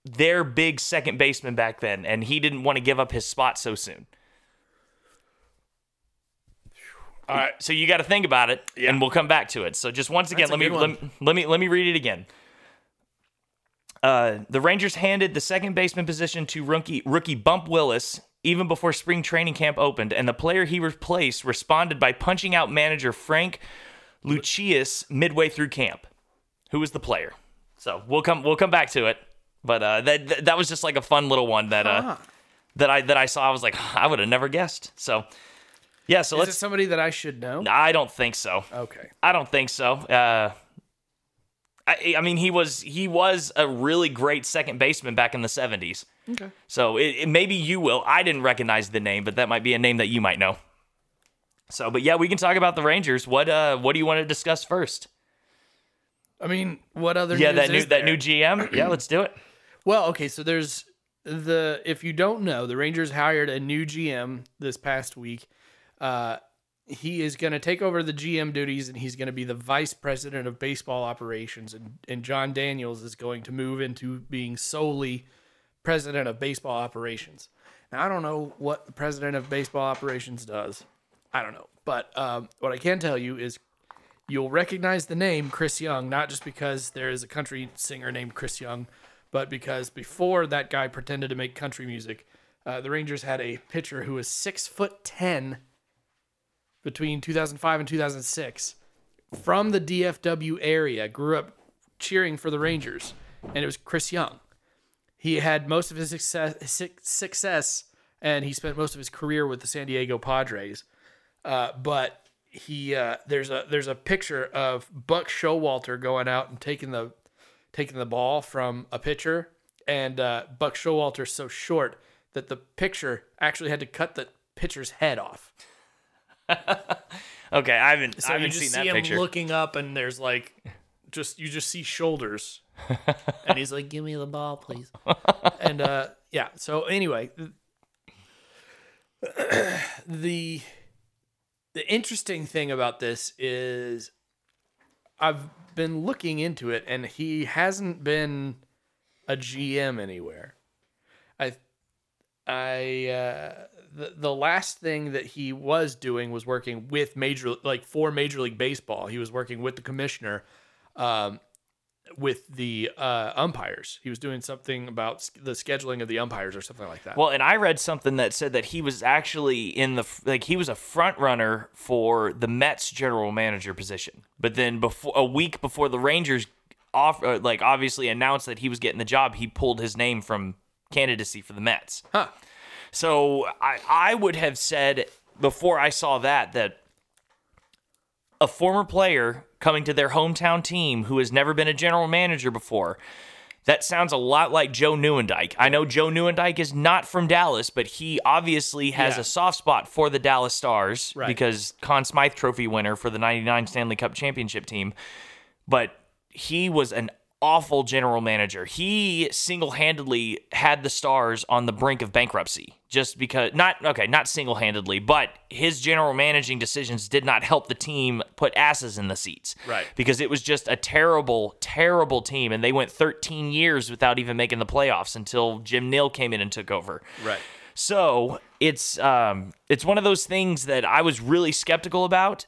[SPEAKER 1] their big second baseman back then, and he didn't want to give up his spot so soon.
[SPEAKER 2] All right.
[SPEAKER 1] So you got to think about it, and we'll come back to it. So just once again, let me, let me let me let me read it again. Uh, the Rangers handed the second baseman position to rookie rookie Bump Willis even before spring training camp opened, and the player he replaced responded by punching out manager Frank Lucius midway through camp. Who was the player? So we'll come we'll come back to it, but uh, that that- was just like a fun little one that uh,
[SPEAKER 2] Huh.
[SPEAKER 1] that I that I saw. I was like, I would have never guessed. So yeah, so
[SPEAKER 2] Is
[SPEAKER 1] let's.
[SPEAKER 2] somebody that I should know?
[SPEAKER 1] I don't think so.
[SPEAKER 2] Okay.
[SPEAKER 1] I don't think so. Uh, I, I mean, he was he was a really great second baseman back in the '70s.
[SPEAKER 2] Okay.
[SPEAKER 1] So it, it- maybe you will. I didn't recognize the name, but that might be a name that you might know. So, but yeah, we can talk about the Rangers. What uh, what do you want to discuss first?
[SPEAKER 2] I mean, what other?
[SPEAKER 1] Yeah, that new
[SPEAKER 2] is
[SPEAKER 1] that new? GM. Yeah, let's do it.
[SPEAKER 2] Well, okay, so there's the if you don't know, the Rangers hired a new GM this past week. Uh, he is going to take over the GM duties, and he's going to be the vice president of baseball operations. And and Jon Daniels is going to move into being solely president of baseball operations. Now, I don't know what the president of baseball operations does. I don't know, but um, what I can tell you is you'll recognize the name Chris Young, not just because there is a country singer named Chris Young, but because before that guy pretended to make country music, uh, the Rangers had a pitcher who was six foot ten between 2005 and 2006 from the DFW area, grew up cheering for the Rangers, and it was Chris Young. He had most of his success, success and he spent most of his career with the San Diego Padres. Uh, but he uh, there's a there's a picture of Buck Showalter going out and taking the taking the ball from a pitcher, and uh, Buck Showalter's so short that the pitcher actually had to cut the pitcher's head off. [laughs]
[SPEAKER 1] Okay, I haven't
[SPEAKER 2] So
[SPEAKER 1] I haven't you
[SPEAKER 2] just
[SPEAKER 1] seen
[SPEAKER 2] see
[SPEAKER 1] that
[SPEAKER 2] him
[SPEAKER 1] picture.
[SPEAKER 2] looking up, and there's like just you just see shoulders, [laughs] and he's like, "Give me the ball, please." and uh, yeah. So anyway, [clears throat] the the interesting thing about this is I've been looking into it, and he hasn't been a GM anywhere. I I uh, the the last thing that he was doing was working with major like for Major League Baseball. He was working with the commissioner, um, with the uh, umpires. He was doing something about the scheduling of the umpires or something like that.
[SPEAKER 1] Well, and I read something that said that he was actually in the like he was a front runner for the Mets general manager position. But then before a week before the Rangers off uh, like obviously announced that he was getting the job, he pulled his name from candidacy for the Mets.
[SPEAKER 2] huh.
[SPEAKER 1] So I I would have said before I saw that that a former player coming to their hometown team who has never been a general manager before. That sounds a lot like Joe Nieuwendyk. I know Joe Nieuwendyk is not from Dallas, but he obviously has
[SPEAKER 2] Yeah.
[SPEAKER 1] a soft spot for the Dallas Stars
[SPEAKER 2] Right.
[SPEAKER 1] because Conn Smythe Trophy winner for the 99 Stanley Cup championship team. But he was an awful general manager. He single-handedly had the Stars on the brink of bankruptcy just because not okay, not single-handedly, but his general managing decisions did not help the team put asses in the seats.
[SPEAKER 2] Right.
[SPEAKER 1] Because it was just a terrible, terrible team and they went 13 years without even making the playoffs until Jim Nill came in and took over.
[SPEAKER 2] Right.
[SPEAKER 1] So it's um, it's one of those things that I was really skeptical about.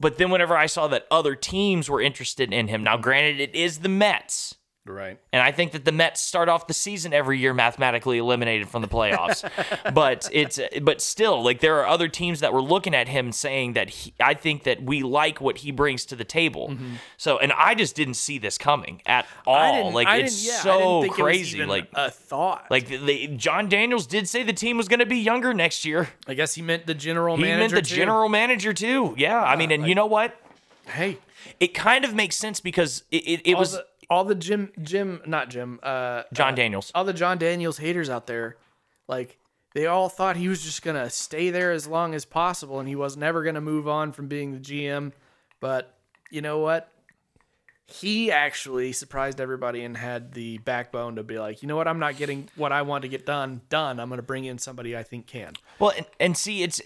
[SPEAKER 1] But then whenever I saw that other teams were interested in him, now granted it is the Mets,
[SPEAKER 2] Right.
[SPEAKER 1] and I think that the Mets start off the season every year mathematically eliminated from the playoffs. [laughs] but it's but still like there are other teams that were looking at him saying that he, I think that we like what he brings to the table. Mm-hmm. So and I just didn't see this coming at all. Like
[SPEAKER 2] I
[SPEAKER 1] it's
[SPEAKER 2] yeah,
[SPEAKER 1] so
[SPEAKER 2] didn't think It was
[SPEAKER 1] crazy.
[SPEAKER 2] even
[SPEAKER 1] like
[SPEAKER 2] a thought.
[SPEAKER 1] like the, Jon Daniels did say the team was going to be younger next year.
[SPEAKER 2] I guess he meant the general
[SPEAKER 1] He
[SPEAKER 2] manager.
[SPEAKER 1] meant the
[SPEAKER 2] too.
[SPEAKER 1] general manager too. Yeah, I mean, and you know what?
[SPEAKER 2] Hey,
[SPEAKER 1] It kind of makes sense because it, it, it was
[SPEAKER 2] the all the Jim Jim not Jim uh
[SPEAKER 1] Jon
[SPEAKER 2] uh,
[SPEAKER 1] Daniels.
[SPEAKER 2] all the Jon Daniels haters out there, like they all thought he was just gonna stay there as long as possible, and he was never gonna move on from being the GM. But you know what? He actually surprised everybody and had the backbone to be like, you know what? I'm not getting what I want to get done done. I'm gonna bring in somebody I think can.
[SPEAKER 1] Well, and, and see, it's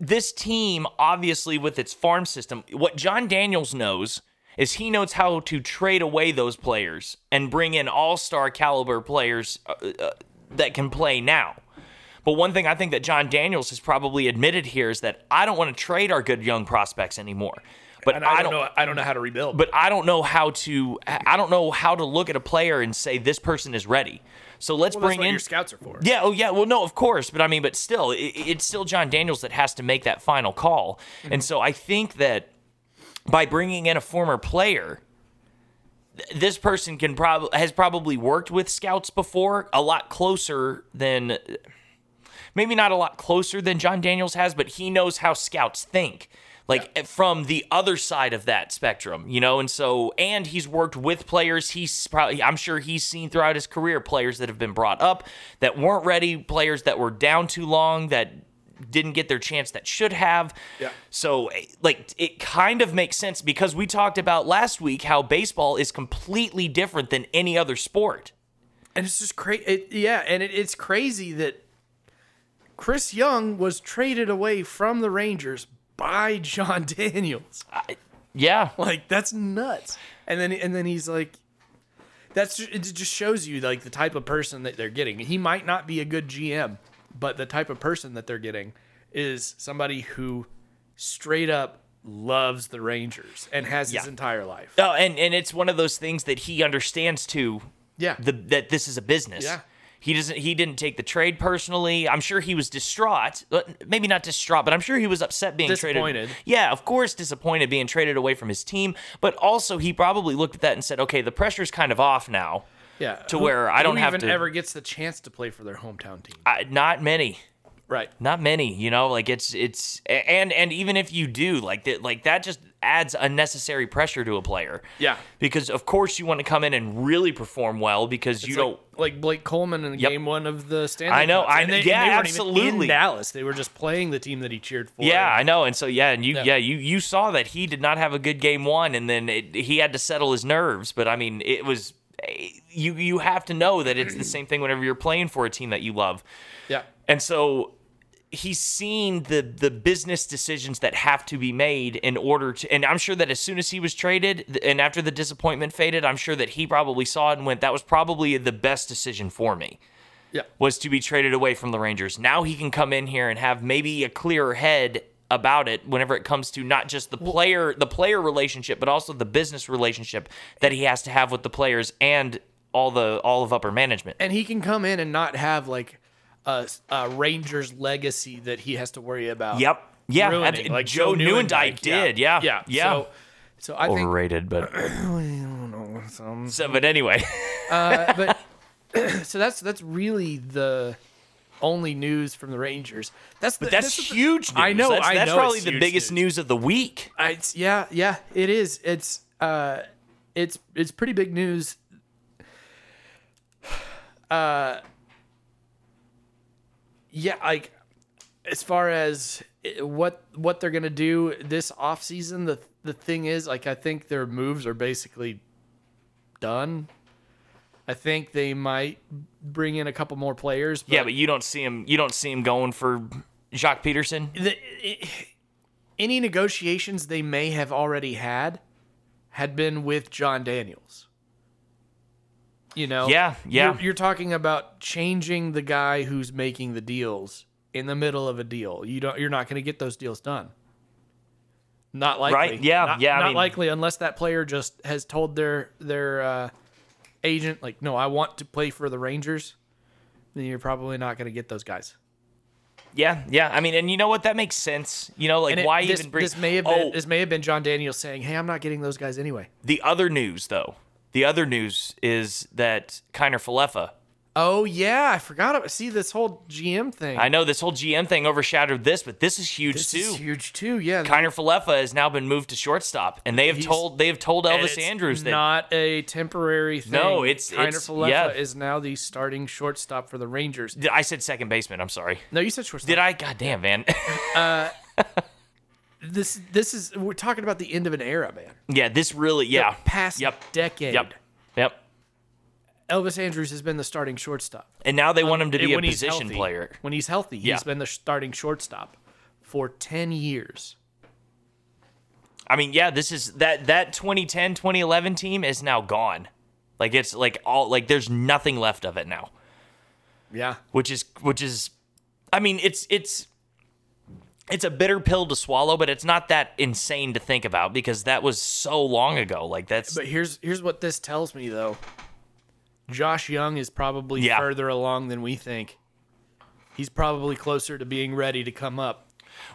[SPEAKER 1] this team obviously with its farm system. What Jon Daniels knows is he knows how to trade away those players and bring in all-star caliber players uh, uh, that can play now. But one thing I think that Jon Daniels has probably admitted here is that I don't want to trade our good young prospects anymore. But
[SPEAKER 2] And I don't know. I don't know how to rebuild.
[SPEAKER 1] but I don't know how to I don't know how to look at a player and say this person is ready. So let's
[SPEAKER 2] well, that's
[SPEAKER 1] bring
[SPEAKER 2] what
[SPEAKER 1] in
[SPEAKER 2] your scouts are for.
[SPEAKER 1] yeah, oh yeah. Well, no, of course, but I mean, but still, it, it's still Jon Daniels that has to make that final call. And so I think that by bringing in a former player, this person can probably has probably worked with scouts before, a lot closer than maybe not a lot closer than Jon Daniels has, but he knows how scouts think. Like from the other side of that spectrum, you know, and so and he's worked with players. He's probably I'm sure he's seen throughout his career players that have been brought up that weren't ready, players that were down too long, that didn't get their chance that should have.
[SPEAKER 2] Yeah.
[SPEAKER 1] So eh, like it kind of makes sense because we talked about last week how baseball is completely different than any other sport.
[SPEAKER 2] and it's just crazy. It, yeah, and it, it's crazy that Chris Young was traded away from the Rangers by Jon [laughs] Daniels.
[SPEAKER 1] Yeah.
[SPEAKER 2] Like that's nuts. And then and then he's like, that's it just shows you like the type of person that they're getting. He might not be a good GM, but the type of person that they're getting is somebody who straight up loves the Rangers and has his entire life.
[SPEAKER 1] Oh, and and it's one of those things that he understands too.
[SPEAKER 2] Yeah.
[SPEAKER 1] The that this is a business.
[SPEAKER 2] Yeah.
[SPEAKER 1] He doesn't. He didn't take the trade personally. I'm sure he was distraught. but Maybe not distraught, but I'm sure he was upset being
[SPEAKER 2] Disappointed.
[SPEAKER 1] traded. Yeah, of course, disappointed being traded away from his team. But also, he probably looked at that and said, "Okay, the pressure's kind of off now.
[SPEAKER 2] Yeah.
[SPEAKER 1] to where I don't have
[SPEAKER 2] even
[SPEAKER 1] to-
[SPEAKER 2] ever gets the chance to play for their hometown team.
[SPEAKER 1] I, not many."
[SPEAKER 2] Right.
[SPEAKER 1] not many you know like it's it's and and even if you do like that like that just adds unnecessary pressure to a player
[SPEAKER 2] Yeah.
[SPEAKER 1] because of course you want to come in and really perform well because you
[SPEAKER 2] It's
[SPEAKER 1] don't
[SPEAKER 2] like, like Blake Coleman in
[SPEAKER 1] Yep.
[SPEAKER 2] game one of the Stanley.
[SPEAKER 1] I know,
[SPEAKER 2] Cups.
[SPEAKER 1] I know,
[SPEAKER 2] they,
[SPEAKER 1] yeah,
[SPEAKER 2] they
[SPEAKER 1] absolutely.
[SPEAKER 2] in Dallas. They were just playing the team that he cheered for.
[SPEAKER 1] yeah i know and so yeah and you
[SPEAKER 2] Yeah.
[SPEAKER 1] yeah, you you saw that he did not have a good game one and then it, he had to settle his nerves but i mean it was Eh, you you have to know that it's the same thing whenever you're playing for a team that you love
[SPEAKER 2] yeah,
[SPEAKER 1] And so he's seen the the business decisions that have to be made in order to and I'm sure that as soon as he was traded and after the disappointment faded, I'm sure that he probably saw it and went that was probably the best decision for me
[SPEAKER 2] yeah.
[SPEAKER 1] was to be traded away from the Rangers. Now he can come in here and have maybe a clearer head about it whenever it comes to not just the player the player relationship but also the business relationship that he has to have with the players and all the all of upper management.
[SPEAKER 2] and he can come in and not have like a, a Rangers legacy that he has to worry about.
[SPEAKER 1] Yep. Yeah,
[SPEAKER 2] ruining, like
[SPEAKER 1] Joe
[SPEAKER 2] Joe
[SPEAKER 1] Nieuwendyk did, yeah.
[SPEAKER 2] yeah,
[SPEAKER 1] Yeah.
[SPEAKER 2] So, so I think,
[SPEAKER 1] Overrated, but [clears throat]
[SPEAKER 2] some,
[SPEAKER 1] so, but anyway.
[SPEAKER 2] uh, but [clears throat] so that's that's really the only news from the Rangers. That's the,
[SPEAKER 1] But that's
[SPEAKER 2] the-
[SPEAKER 1] huge news.
[SPEAKER 2] I know.
[SPEAKER 1] That's,
[SPEAKER 2] I
[SPEAKER 1] that's
[SPEAKER 2] know
[SPEAKER 1] probably the biggest
[SPEAKER 2] news.
[SPEAKER 1] news of the week.
[SPEAKER 2] I, yeah, yeah, it is. It's uh, it's it's pretty big news. [sighs] Uh, yeah, like as far as what what they're gonna do this off season, the the thing is, like, I think their moves are basically done. I think they might bring in a couple more players. But
[SPEAKER 1] Yeah, but you don't see him. You don't see him going for Joc Pederson.
[SPEAKER 2] the, i any negotiations they may have already had had been with Jon Daniels. You know,
[SPEAKER 1] Yeah, yeah.
[SPEAKER 2] You're, you're talking about changing the guy who's making the deals in the middle of a deal. You don't. You're not going to get those deals done. Not likely.
[SPEAKER 1] Right, yeah,
[SPEAKER 2] Not-
[SPEAKER 1] yeah, I
[SPEAKER 2] Not
[SPEAKER 1] mean-
[SPEAKER 2] likely unless that player just has told their their uh, agent like, no, I want to play for the Rangers. Then you're probably not going to get those guys.
[SPEAKER 1] Yeah, yeah. I mean, and you know what? That makes sense. You know, like
[SPEAKER 2] it-
[SPEAKER 1] why
[SPEAKER 2] this,
[SPEAKER 1] even bring?
[SPEAKER 2] this may have been
[SPEAKER 1] oh,
[SPEAKER 2] this may have been Jon Daniels saying, "Hey, I'm not getting those guys anyway."
[SPEAKER 1] the other news though. The other news is that Kiner Falefa.
[SPEAKER 2] Oh yeah, I forgot. About, see this whole GM thing.
[SPEAKER 1] I know this whole GM thing overshadowed this, but this is huge
[SPEAKER 2] this
[SPEAKER 1] too.
[SPEAKER 2] is huge too. Yeah,
[SPEAKER 1] Kiner Falefa has now been moved to shortstop, and they have
[SPEAKER 2] He's-
[SPEAKER 1] told they have told Elvis
[SPEAKER 2] it's
[SPEAKER 1] Andrus that
[SPEAKER 2] not a temporary thing.
[SPEAKER 1] No, it's-
[SPEAKER 2] Kiner
[SPEAKER 1] it's-
[SPEAKER 2] Falefa
[SPEAKER 1] yeah.
[SPEAKER 2] is now the starting shortstop for the Rangers.
[SPEAKER 1] I said second baseman. I'm sorry.
[SPEAKER 2] No, you said shortstop.
[SPEAKER 1] Did I? God damn, man.
[SPEAKER 2] Uh, [laughs] this this is we're talking about the end of an era, man.
[SPEAKER 1] yeah, this really. Yeah.
[SPEAKER 2] Past
[SPEAKER 1] Yep.
[SPEAKER 2] decade.
[SPEAKER 1] Yep. Yep.
[SPEAKER 2] Elvis Andrus has been the starting shortstop.
[SPEAKER 1] And now they want him to um, be a
[SPEAKER 2] when he's
[SPEAKER 1] position
[SPEAKER 2] healthy.
[SPEAKER 1] player.
[SPEAKER 2] When he's healthy,
[SPEAKER 1] Yeah.
[SPEAKER 2] he's been the starting shortstop for 10 years.
[SPEAKER 1] I mean, yeah, this is that that 2010 2011 team is now gone. Like it's like all like there's nothing left of it now,
[SPEAKER 2] Yeah.
[SPEAKER 1] which is which is I mean, it's it's it's a bitter pill to swallow, but it's not that insane to think about because that was so long ago. Like that's
[SPEAKER 2] But here's here's what this tells me though. Josh Jung is probably
[SPEAKER 1] Yeah.
[SPEAKER 2] further along than we think. He's probably closer to being ready to come up.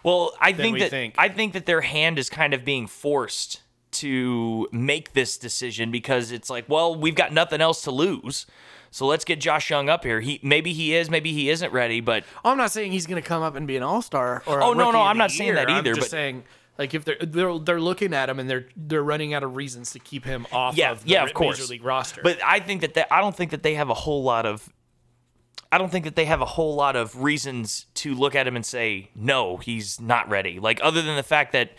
[SPEAKER 1] Well, I think
[SPEAKER 2] we
[SPEAKER 1] that
[SPEAKER 2] think.
[SPEAKER 1] I think that their hand is kind of being forced to make this decision because it's like, well, we've got nothing else to lose. So let's get Josh Jung up here. He maybe he is, maybe he isn't ready, but
[SPEAKER 2] I'm not saying he's going to come up and be an all-star or
[SPEAKER 1] Oh, no, no, I'm not saying
[SPEAKER 2] year.
[SPEAKER 1] that
[SPEAKER 2] I'm
[SPEAKER 1] either,
[SPEAKER 2] just
[SPEAKER 1] but-
[SPEAKER 2] saying like if they're they're they're looking at him and they're they're running out of reasons to keep him off
[SPEAKER 1] yeah,
[SPEAKER 2] of the
[SPEAKER 1] yeah, of course.
[SPEAKER 2] major League roster.
[SPEAKER 1] But I think that they, I don't think that they have a whole lot of I don't think that they have a whole lot of reasons to look at him and say no, he's not ready. Like other than the fact that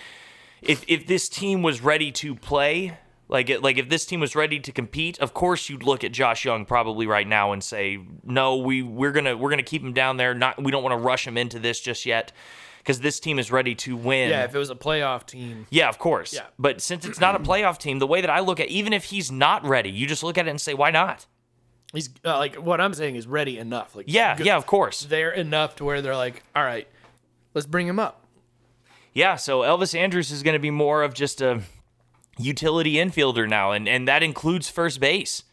[SPEAKER 1] if if this team was ready to play, like like if this team was ready to compete, of course you'd look at Josh Jung probably right now and say no, we we're gonna we're gonna keep him down there. Not we don't want to rush him into this just yet because this team is ready to win.
[SPEAKER 2] yeah, if it was a playoff team,
[SPEAKER 1] Yeah, of course.
[SPEAKER 2] Yeah.
[SPEAKER 1] But since it's not a [clears throat] playoff team, the way that I look at even if he's not ready, you just look at it and say, why not?
[SPEAKER 2] he's uh, like what I'm saying is ready enough. Like
[SPEAKER 1] Yeah,
[SPEAKER 2] good-
[SPEAKER 1] yeah, of course.
[SPEAKER 2] they're enough to where they're like, all right, let's bring him up.
[SPEAKER 1] Yeah, so Elvis Andrus is going to be more of just a utility infielder now, and, and that includes first base.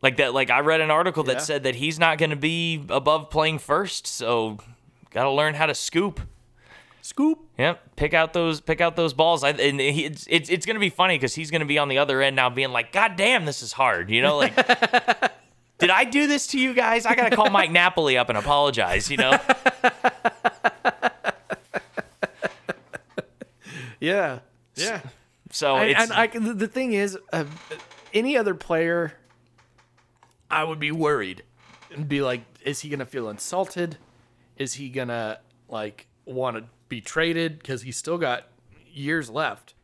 [SPEAKER 1] Like that, like I read an article that
[SPEAKER 2] Yeah.
[SPEAKER 1] said that he's not going to be above playing first, so got to learn how to scoop.
[SPEAKER 2] Scoop.
[SPEAKER 1] Yep, pick out those pick out those balls. I, and he, it's it's, it's going to be funny because he's going to be on the other end now, being like, "God damn, this is hard." You know, like, [laughs] did I do this to you guys? I got to call Mike Napoli up and apologize. You know, [laughs]
[SPEAKER 2] Yeah. Yeah.
[SPEAKER 1] so
[SPEAKER 2] I,
[SPEAKER 1] it's
[SPEAKER 2] and I, the the thing is, uh, any other player, I would be worried and be like, is he gonna feel insulted? Is he gonna like want to be traded because he's still got years left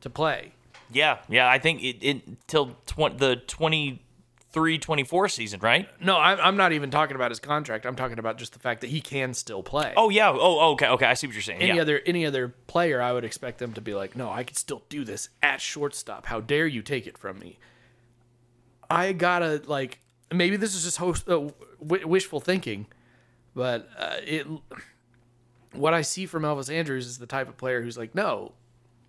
[SPEAKER 2] to play?
[SPEAKER 1] yeah, yeah. I think it, it until tw- the 23-24 season, right?
[SPEAKER 2] No, I'm, I'm not even talking about his contract. I'm talking about just the fact that he can still play.
[SPEAKER 1] Oh yeah. Oh okay. Okay. I see what you're saying.
[SPEAKER 2] any
[SPEAKER 1] yeah.
[SPEAKER 2] other any other player, I would expect them to be like, no, I can still do this at shortstop. How dare you take it from me? I gotta like maybe this is just host, uh, w- wishful thinking, but uh, it what I see from Elvis Andrus is the type of player who's like, no,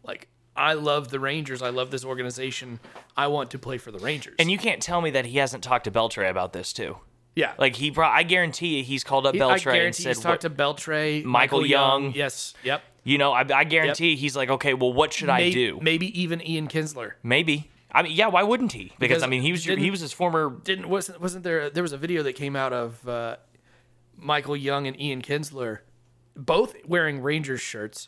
[SPEAKER 2] like I love the Rangers. I love this organization. I want to play for the Rangers.
[SPEAKER 1] And you can't tell me that he hasn't talked to Beltre about this too.
[SPEAKER 2] yeah,
[SPEAKER 1] Like he, pro- I guarantee you, he's called up
[SPEAKER 2] He- I
[SPEAKER 1] Beltre and said,
[SPEAKER 2] he's talked to Beltre,
[SPEAKER 1] Michael Young.
[SPEAKER 2] Yes, yep.
[SPEAKER 1] you know, I, I guarantee he's like, okay, well, what should I do?
[SPEAKER 2] Maybe even Ian Kinsler.
[SPEAKER 1] Maybe. I mean, yeah, why wouldn't he? Because,
[SPEAKER 2] Because
[SPEAKER 1] I mean, he was your, he was his former.
[SPEAKER 2] Didn't wasn't wasn't there? There was a video that came out of uh, Michael Young and Ian Kinsler, both wearing Rangers shirts,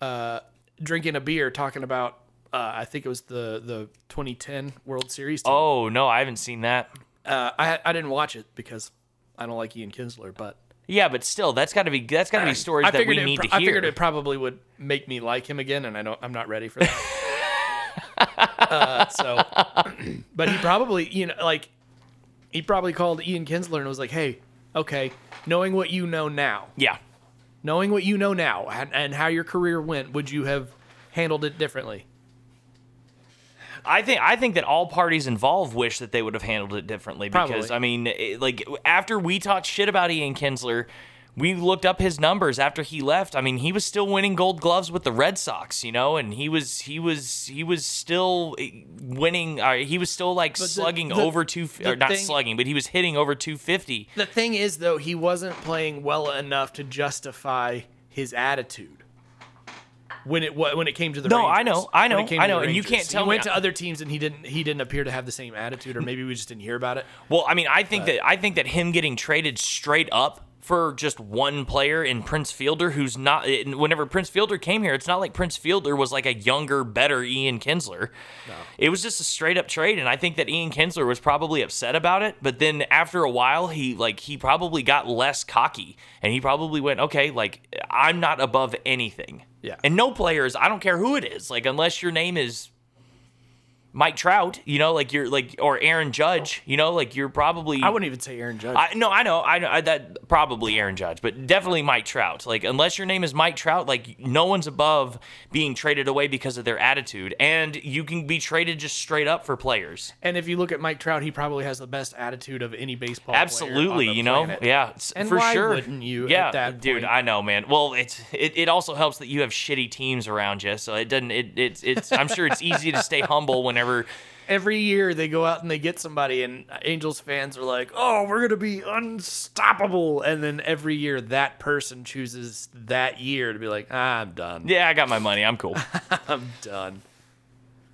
[SPEAKER 2] uh, drinking a beer, talking about. Uh, I think it was the the 2010 World Series. Team.
[SPEAKER 1] Oh no, I haven't seen that.
[SPEAKER 2] Uh, I I didn't watch it because I don't like Ian Kinsler, but
[SPEAKER 1] Yeah, but still, that's got to be that's got to be stories that we need
[SPEAKER 2] pro-
[SPEAKER 1] to hear.
[SPEAKER 2] I figured it probably would make me like him again, and I don't. I'm not ready for that. [laughs] uh, so, [clears throat] but he probably, you know, like he probably called Ian Kinsler and was like, "Hey, okay, knowing what you know now,
[SPEAKER 1] yeah,
[SPEAKER 2] knowing what you know now, and, and how your career went, would you have handled it differently?"
[SPEAKER 1] I think I think that all parties involved wish that they would have handled it differently because
[SPEAKER 2] Probably.
[SPEAKER 1] I mean, it- like after we talked shit about Ian Kinsler, we looked up his numbers after he left. I mean, he was still winning Gold Gloves with the Red Sox, you know, and he was he was he was still eh, winning. Uh, he was still like
[SPEAKER 2] the-
[SPEAKER 1] slugging
[SPEAKER 2] the-
[SPEAKER 1] over two or not
[SPEAKER 2] thing-
[SPEAKER 1] slugging, but he was hitting over two fifty.
[SPEAKER 2] The thing is, though, he wasn't playing well enough to justify his attitude. When it when it came to the
[SPEAKER 1] No,
[SPEAKER 2] Rangers.
[SPEAKER 1] I know, I know, I know, and you can't tell
[SPEAKER 2] he
[SPEAKER 1] me-
[SPEAKER 2] went to other teams and he didn't he didn't appear to have the same attitude, or maybe we just didn't hear about it.
[SPEAKER 1] Well, I mean, I think that I think that him getting traded straight up for just one player in Prince Fielder, who's not. Whenever Prince Fielder came here, it's not like Prince Fielder was like a younger, better Ian Kinsler. No. It was just a straight up trade, and I think that Ian Kinsler was probably upset about it. But then after a while, he like he probably got less cocky, and he probably went, okay, like I'm not above anything.
[SPEAKER 2] Yeah.
[SPEAKER 1] And no players, I don't care who it is, like unless your name is Mike Trout, you know, like you're like or Aaron Judge, you know, like you're probably
[SPEAKER 2] I wouldn't even say Aaron Judge.
[SPEAKER 1] I no, I know, I know I, that probably Aaron Judge, but definitely Mike Trout. Like unless your name is Mike Trout, like no one's above being traded away because of their attitude, and you can be traded just straight up for players.
[SPEAKER 2] and if you look at Mike Trout, he probably has the best attitude of any baseball. player
[SPEAKER 1] Absolutely, you know,
[SPEAKER 2] planet.
[SPEAKER 1] yeah,
[SPEAKER 2] And
[SPEAKER 1] for
[SPEAKER 2] why
[SPEAKER 1] sure.
[SPEAKER 2] wouldn't you at
[SPEAKER 1] Yeah,
[SPEAKER 2] that
[SPEAKER 1] dude,
[SPEAKER 2] point?
[SPEAKER 1] I know, man. Well, it's it, it also helps that you have shitty teams around you, so it doesn't. It, it's it's. I'm sure it's easy to stay humble whenever.
[SPEAKER 2] Every year they go out and they get somebody, and Angels fans are like, "Oh, we're gonna be unstoppable," and then every year that person chooses that year to be like, ah, "I'm done.
[SPEAKER 1] Yeah, I got my money. I'm cool. [laughs]
[SPEAKER 2] I'm done."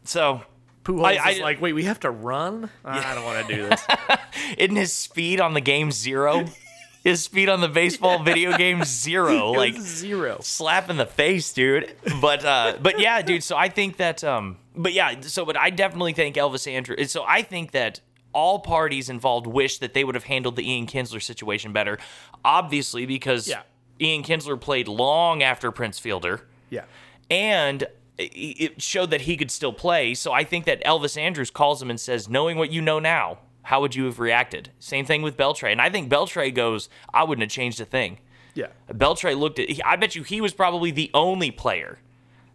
[SPEAKER 1] So
[SPEAKER 2] Pujols
[SPEAKER 1] I- I-
[SPEAKER 2] is like, "Wait, we have to run? I don't want to do this." [laughs]
[SPEAKER 1] Isn't his speed on the game zero? [laughs] his speed on the baseball video game [laughs] zero. Like
[SPEAKER 2] zero.
[SPEAKER 1] slap in the face, dude. But uh but yeah, [laughs] dude, so I think that um but yeah, so but I definitely think Elvis Andrus so I think that all parties involved wish that they would have handled the Ian Kinsler situation better. Obviously, because
[SPEAKER 2] Yeah.
[SPEAKER 1] Ian Kinsler played long after Prince Fielder
[SPEAKER 2] Yeah.
[SPEAKER 1] and it showed that he could still play. So I think that Elvis Andrus calls him and says, "Knowing what you know now, how would you have reacted?" Same thing with Beltre, and I think Beltre goes, "I wouldn't have changed a thing."
[SPEAKER 2] Yeah.
[SPEAKER 1] Beltre looked at. I bet you he was probably the only player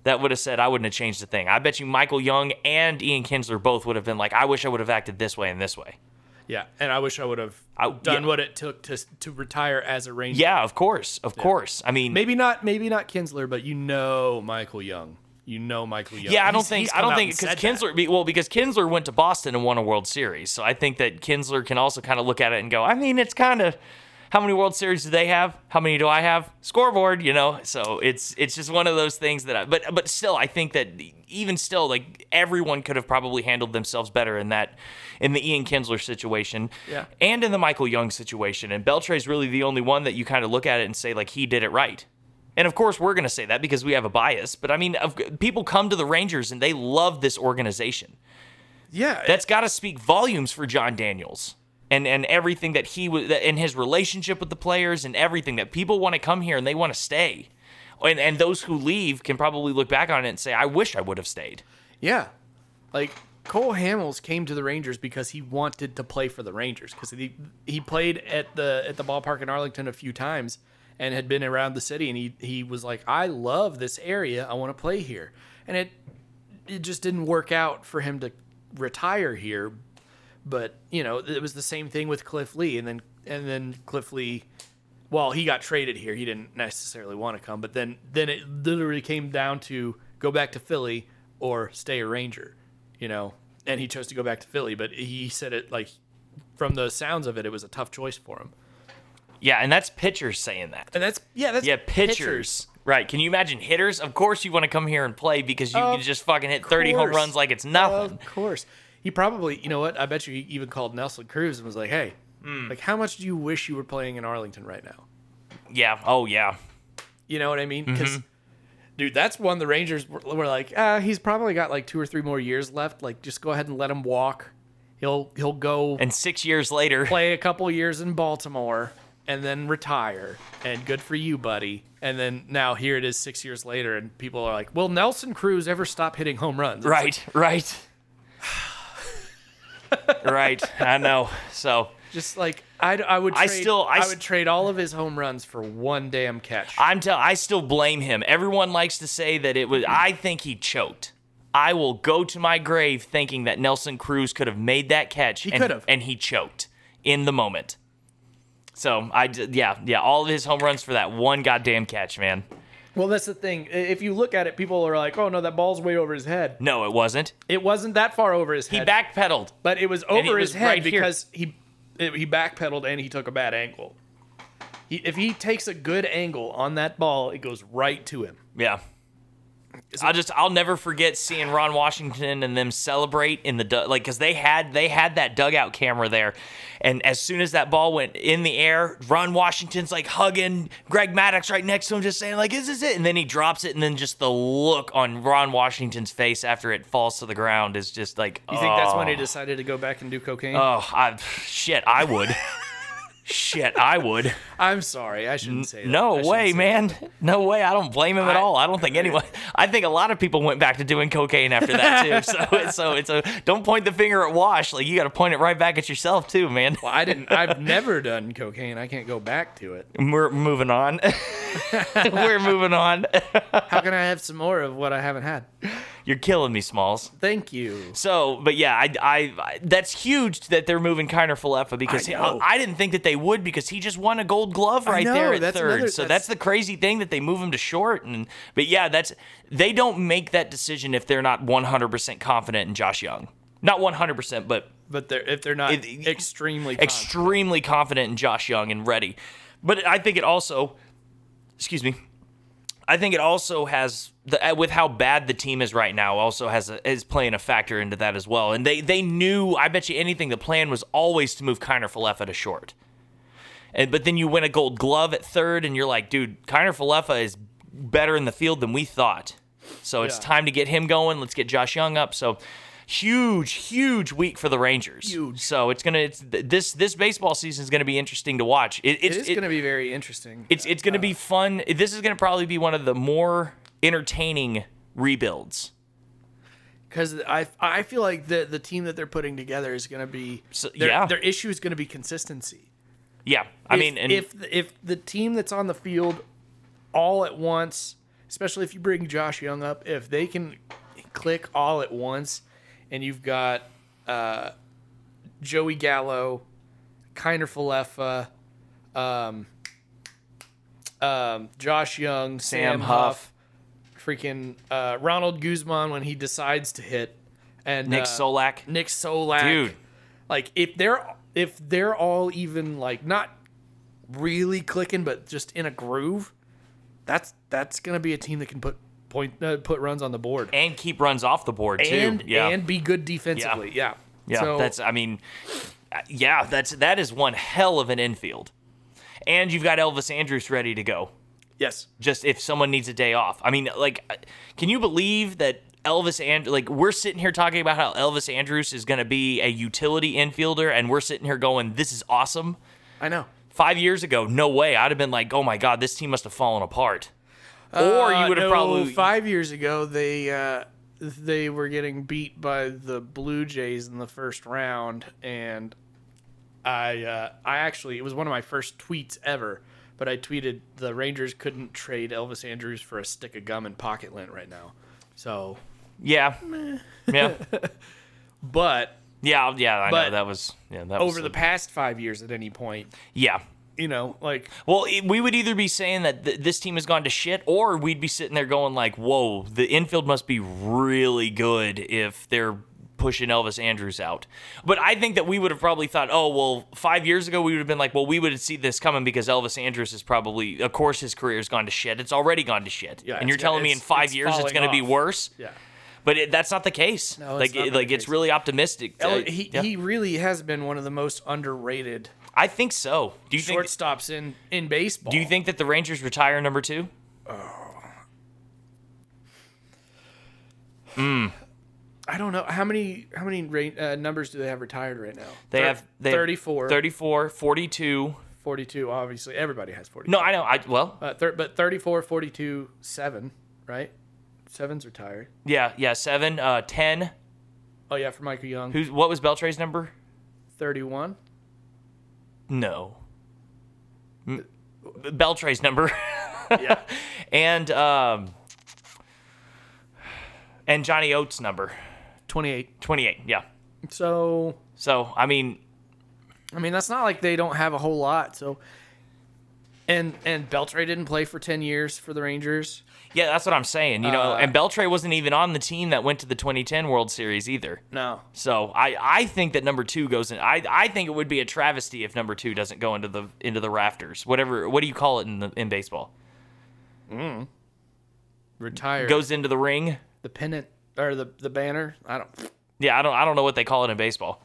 [SPEAKER 1] that would have said, "I wouldn't have changed a thing." I bet you Michael Young and Ian Kinsler both would have been like, "I wish I would have acted this way and this way."
[SPEAKER 2] Yeah. And I wish I would have
[SPEAKER 1] I-
[SPEAKER 2] done
[SPEAKER 1] yeah.
[SPEAKER 2] what it took to to retire as a Ranger.
[SPEAKER 1] Yeah, of course, of course. I mean,
[SPEAKER 2] Maybe not. Maybe not Kinsler, but you know Michael Young. You know Michael Young.
[SPEAKER 1] Yeah, I don't
[SPEAKER 2] He's-
[SPEAKER 1] think
[SPEAKER 2] he's
[SPEAKER 1] I don't think because
[SPEAKER 2] that.
[SPEAKER 1] Kinsler be- well because Kinsler went to Boston and won a World Series, so I think that Kinsler can also kind of look at it and go, I mean, it's kind of how many World Series do they have? How many do I have? Scoreboard, you know. So it's it's just one of those things that I but but still I think that even still like everyone could have probably handled themselves better in that in the Ian Kinsler situation
[SPEAKER 2] Yeah.
[SPEAKER 1] and in the Michael Young situation. And Beltre's really the only one that you kind of look at it and say like he did it right. And of course, we're going to say that because we have a bias. But I mean, people come to the Rangers and they love this organization.
[SPEAKER 2] Yeah.
[SPEAKER 1] That's got to speak volumes for Jon Daniels and and everything that he was and his relationship with the players and everything that people want to come here and they want to stay. And and those who leave can probably look back on it and say, "I wish I would have stayed."
[SPEAKER 2] Yeah. Like Cole Hamels came to the Rangers because he wanted to play for the Rangers because he he played at the at the ballpark in Arlington a few times and had been around the city and he he was like I love this area I want to play here and it it just didn't work out for him to retire here but you know it was the same thing with Cliff Lee and then and then Cliff Lee well, he got traded here. He didn't necessarily want to come, but then then it literally came down to go back to Philly or stay a Ranger, you know. And he chose to go back to Philly, but he said it like from the sounds of it, it was a tough choice for him.
[SPEAKER 1] Yeah, and that's pitchers saying that.
[SPEAKER 2] And that's yeah, that's
[SPEAKER 1] Yeah, pitchers. Right. Can you imagine hitters? Of course you want to come here and play because you
[SPEAKER 2] Of
[SPEAKER 1] can just fucking hit 30 home runs like it's nothing.
[SPEAKER 2] Of course. He probably, you know what? I bet you he even called Nelson Cruz and was like, "Hey,
[SPEAKER 1] Hmm.
[SPEAKER 2] like how much do you wish you were playing in Arlington right now?"
[SPEAKER 1] Yeah. Oh, yeah.
[SPEAKER 2] You know what I mean? Because,
[SPEAKER 1] Mm-hmm.
[SPEAKER 2] dude, that's one the Rangers were, were like, ah, he's probably got like two or three more years left. Like, just go ahead and let him walk. He'll he'll go
[SPEAKER 1] And six years later,
[SPEAKER 2] play a couple years in Baltimore and then retire. And good for you, buddy. And then now here it is, six years later, and people are like, "Will Nelson Cruz ever stop hitting home runs?" It's
[SPEAKER 1] right, right. [sighs] right. I know. So
[SPEAKER 2] just like I, I would. Trade,
[SPEAKER 1] I still- I s-
[SPEAKER 2] would trade all of his home runs for one damn catch.
[SPEAKER 1] I'm tell I still blame him. Everyone likes to say that it was mm-hmm. I think he choked. I will go to my grave thinking that Nelson Cruz could have made that catch
[SPEAKER 2] He
[SPEAKER 1] and,
[SPEAKER 2] could've.
[SPEAKER 1] and he choked in the moment. So I yeah, yeah, all of his home runs for that one goddamn catch, man.
[SPEAKER 2] well, that's the thing. If you look at it, people are like, "Oh no, that ball's way over his head."
[SPEAKER 1] No, it wasn't.
[SPEAKER 2] It wasn't that far over his head.
[SPEAKER 1] He backpedaled.
[SPEAKER 2] but it was
[SPEAKER 1] it
[SPEAKER 2] over
[SPEAKER 1] was
[SPEAKER 2] his head
[SPEAKER 1] right here.
[SPEAKER 2] because he it, he backpedaled and he took a bad angle. He, if he takes a good angle on that ball, it goes right to him.
[SPEAKER 1] Yeah. I'll just I'll never forget seeing Ron Washington and them celebrate in the du- like because they had they had that dugout camera there, and as soon as that ball went in the air, Ron Washington's like hugging Greg Maddux right next to him, just saying like, "Is this it?" And then he drops it, and then just the look on Ron Washington's face after it falls to the ground is just like,
[SPEAKER 2] You think that's when he
[SPEAKER 1] "Oh."
[SPEAKER 2] decided to go back and do cocaine?
[SPEAKER 1] Oh, I, shit, I would. [laughs] shit, I would. [laughs]
[SPEAKER 2] I'm sorry, I shouldn't say that.
[SPEAKER 1] No way, man. No way. I don't blame him at
[SPEAKER 2] I-
[SPEAKER 1] all. I don't think anyone. [laughs] I think a lot of people went back to doing cocaine after that too. [laughs] So, it's, so it's a don't point the finger at Wash. Like you got to point it right back at yourself too, man.
[SPEAKER 2] Well, I didn't. I've never done cocaine. I can't go back to it.
[SPEAKER 1] We're moving on. We're moving on.
[SPEAKER 2] How can I have some more of what I haven't had?
[SPEAKER 1] You're killing me, Smalls.
[SPEAKER 2] Thank you.
[SPEAKER 1] So, but yeah, I, I, I that's huge that they're moving Kiner Falefa because
[SPEAKER 2] I
[SPEAKER 1] he-
[SPEAKER 2] know.
[SPEAKER 1] I, didn't think that they would because he just won a Gold Glove right
[SPEAKER 2] know,
[SPEAKER 1] there at third.
[SPEAKER 2] another-
[SPEAKER 1] so
[SPEAKER 2] that's-
[SPEAKER 1] that's the crazy thing that they move him to short. And but yeah, that's they don't make that decision if they're not 100% confident in Josh Jung. Not 100%, but
[SPEAKER 2] But they're if they're not
[SPEAKER 1] It-
[SPEAKER 2] extremely confident.
[SPEAKER 1] extremely confident in Josh Jung and ready. But I think it also, excuse me, I think it also has the uh, with how bad the team is right now. Also has a, is playing a factor into that as well. And they they knew. I bet you anything. The plan was always to move Kiner Falefa to short. And but then you win a Gold Glove at third, and you're like, dude, Kiner Falefa is better in the field than we thought. So it's
[SPEAKER 2] Yeah.
[SPEAKER 1] time to get him going. Let's get Josh Jung up. So huge, huge week for the Rangers.
[SPEAKER 2] Huge.
[SPEAKER 1] So it's gonna it's this this baseball season is gonna be interesting to watch. It,
[SPEAKER 2] It
[SPEAKER 1] it's it-
[SPEAKER 2] going to be very interesting.
[SPEAKER 1] it's it's gonna be fun. This is gonna probably be one of the more entertaining rebuilds.
[SPEAKER 2] because I I feel like the the team that they're putting together is going to be
[SPEAKER 1] So-
[SPEAKER 2] their,
[SPEAKER 1] yeah.
[SPEAKER 2] their issue is going to be consistency.
[SPEAKER 1] Yeah, I
[SPEAKER 2] If-
[SPEAKER 1] mean, and
[SPEAKER 2] if if the team that's on the field all at once, especially if you bring Josh Jung up, if they can click all at once, and you've got uh, Joey Gallo, Kiner Falefa, um, um, Josh Jung, Sam,
[SPEAKER 1] Sam
[SPEAKER 2] Huff,
[SPEAKER 1] Huff.
[SPEAKER 2] freaking uh, Ronald Guzman when he decides to hit, and
[SPEAKER 1] Nick
[SPEAKER 2] uh,
[SPEAKER 1] Solak,
[SPEAKER 2] Nick Solak,
[SPEAKER 1] Dude.
[SPEAKER 2] Like if they're if they're all even like not really clicking, but just in a groove, that's that's gonna be a team that can put point uh, put runs on the board
[SPEAKER 1] and keep runs off the board too.
[SPEAKER 2] and
[SPEAKER 1] yeah,
[SPEAKER 2] and be good defensively. Yeah,
[SPEAKER 1] yeah.
[SPEAKER 2] So,
[SPEAKER 1] that's I mean, uh, yeah. That's that is one hell of an infield. And you've got Elvis Andrus ready to go.
[SPEAKER 2] yes.
[SPEAKER 1] just if someone needs a day off. I mean, like, can you believe that Elvis and like we're sitting here talking about how Elvis Andrus is going to be a utility infielder, and we're sitting here going, "This is awesome."
[SPEAKER 2] I know.
[SPEAKER 1] Five years ago, no way. I'd have been like, "Oh my god, this team must have fallen apart." Or you
[SPEAKER 2] Uh,
[SPEAKER 1] would have
[SPEAKER 2] no,
[SPEAKER 1] probably
[SPEAKER 2] five years ago they uh, they were getting beat by the Blue Jays in the first round, and I uh, I actually it was one of my first tweets ever. But I tweeted the Rangers couldn't trade Elvis Andrus for a stick of gum and pocket lint right now. So,
[SPEAKER 1] yeah, yeah, [laughs]
[SPEAKER 2] but
[SPEAKER 1] yeah, yeah. I know that was yeah that was
[SPEAKER 2] over the past five years, at any point,
[SPEAKER 1] yeah.
[SPEAKER 2] You know, like
[SPEAKER 1] Well, we would either be saying that th- this team has gone to shit, or we'd be sitting there going like, "Whoa, the infield must be really good if they're pushing Elvis Andrus out." But I think that we would have probably thought, "Oh, well, five years ago we would have been like, well, we would see this coming because Elvis Andrus is probably, of course, his career's gone to shit. It's already gone to shit,
[SPEAKER 2] Yeah,
[SPEAKER 1] and you're telling me in five
[SPEAKER 2] it's
[SPEAKER 1] years it's going to be worse."
[SPEAKER 2] yeah.
[SPEAKER 1] But it, that's not the case.
[SPEAKER 2] No,
[SPEAKER 1] like,
[SPEAKER 2] it's not
[SPEAKER 1] it-
[SPEAKER 2] the
[SPEAKER 1] like it's really optimistic.
[SPEAKER 2] El-
[SPEAKER 1] Uh,
[SPEAKER 2] he
[SPEAKER 1] yeah.
[SPEAKER 2] he really has been one of the most underrated
[SPEAKER 1] I think so. Do you think?
[SPEAKER 2] shortstops in in baseball.
[SPEAKER 1] Do you think that the Rangers retire number two? Oh. Hmm.
[SPEAKER 2] I don't know how many how many ra- uh, numbers do they have retired right now?
[SPEAKER 1] They
[SPEAKER 2] Thir-
[SPEAKER 1] have they have
[SPEAKER 2] 34,
[SPEAKER 1] 34, 42.
[SPEAKER 2] 42 obviously everybody has 42.
[SPEAKER 1] No, I know. I well,
[SPEAKER 2] Uh, thir- but 34, 42, 7, right? Seven's retired.
[SPEAKER 1] yeah, yeah, seven, uh, ten.
[SPEAKER 2] Oh yeah, for Michael Young.
[SPEAKER 1] Who's what was Beltre's number?
[SPEAKER 2] 31.
[SPEAKER 1] No, M- Beltre's number, [laughs]
[SPEAKER 2] Yeah.
[SPEAKER 1] and um, and Johnny Oates' number,
[SPEAKER 2] 28.
[SPEAKER 1] twenty-eight. Yeah.
[SPEAKER 2] So,
[SPEAKER 1] So I mean,
[SPEAKER 2] I mean, that's not like they don't have a whole lot. So and and Beltre didn't play for 10 years for the Rangers.
[SPEAKER 1] Yeah, that's what I'm saying. You know,
[SPEAKER 2] Uh,
[SPEAKER 1] and Beltre wasn't even on the team that went to the 2010 World Series either.
[SPEAKER 2] No.
[SPEAKER 1] So I, I think that number two goes in. I, I think it would be a travesty if number two doesn't go into the into the rafters. Whatever. What do you call it in the in baseball? Mmm.
[SPEAKER 2] Retired.
[SPEAKER 1] Goes into the ring.
[SPEAKER 2] the pennant or the the banner. I don't
[SPEAKER 1] Yeah, I don't I don't know what they call it in baseball.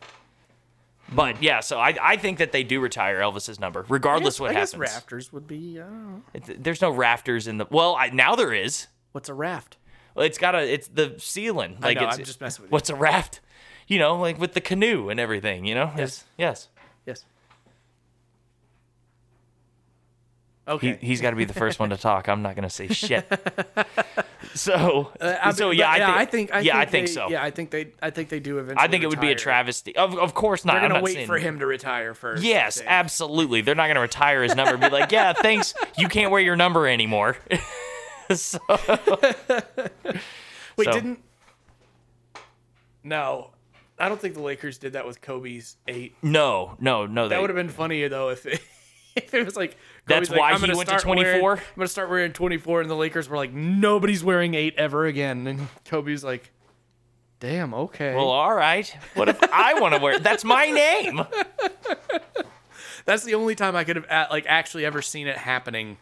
[SPEAKER 1] But yeah, so I, I think that they do retire Elvis's number, regardless what
[SPEAKER 2] I guess rafters would be I.
[SPEAKER 1] It's- there's no rafters in the well. I, now there is.
[SPEAKER 2] What's a raft?
[SPEAKER 1] Well, it's got a it's the ceiling. Like
[SPEAKER 2] know,
[SPEAKER 1] it's,
[SPEAKER 2] I'm just messing with you.
[SPEAKER 1] What's a raft? You know, like with the canoe and everything. You know.
[SPEAKER 2] Yes.
[SPEAKER 1] Yes.
[SPEAKER 2] Yes.
[SPEAKER 1] He,
[SPEAKER 2] Okay.
[SPEAKER 1] he's got to be the first one to talk. I'm not going to say shit. [laughs] so,
[SPEAKER 2] Uh, I
[SPEAKER 1] so
[SPEAKER 2] mean,
[SPEAKER 1] yeah,
[SPEAKER 2] but
[SPEAKER 1] I think,
[SPEAKER 2] I think,
[SPEAKER 1] yeah, I
[SPEAKER 2] they-
[SPEAKER 1] think so.
[SPEAKER 2] Yeah, I think they, I think they do eventually.
[SPEAKER 1] I think it would be a travesty. Of, of course not.
[SPEAKER 2] They're gonna wait
[SPEAKER 1] saying-
[SPEAKER 2] for him to retire first.
[SPEAKER 1] Yes, absolutely. They're not going to retire his number and be like, yeah, [laughs] thanks. You can't wear your number anymore. [laughs] so,
[SPEAKER 2] Wait,
[SPEAKER 1] So-
[SPEAKER 2] didn't? No, I don't think the Lakers did that with Kobe's eight.
[SPEAKER 1] no, no, no. They,
[SPEAKER 2] That would have been funnier though if it, if it was like.
[SPEAKER 1] That's
[SPEAKER 2] Kobe's like,
[SPEAKER 1] why
[SPEAKER 2] I'm
[SPEAKER 1] he went to
[SPEAKER 2] start wearing-
[SPEAKER 1] 24?
[SPEAKER 2] I'm gonna start wearing 24, and the Lakers were like, nobody's wearing eight ever again, and Kobe's like, damn, okay.
[SPEAKER 1] well, all right. What if I want to wear That's my name. [laughs]
[SPEAKER 2] That's the only time I could have like actually ever seen it happening,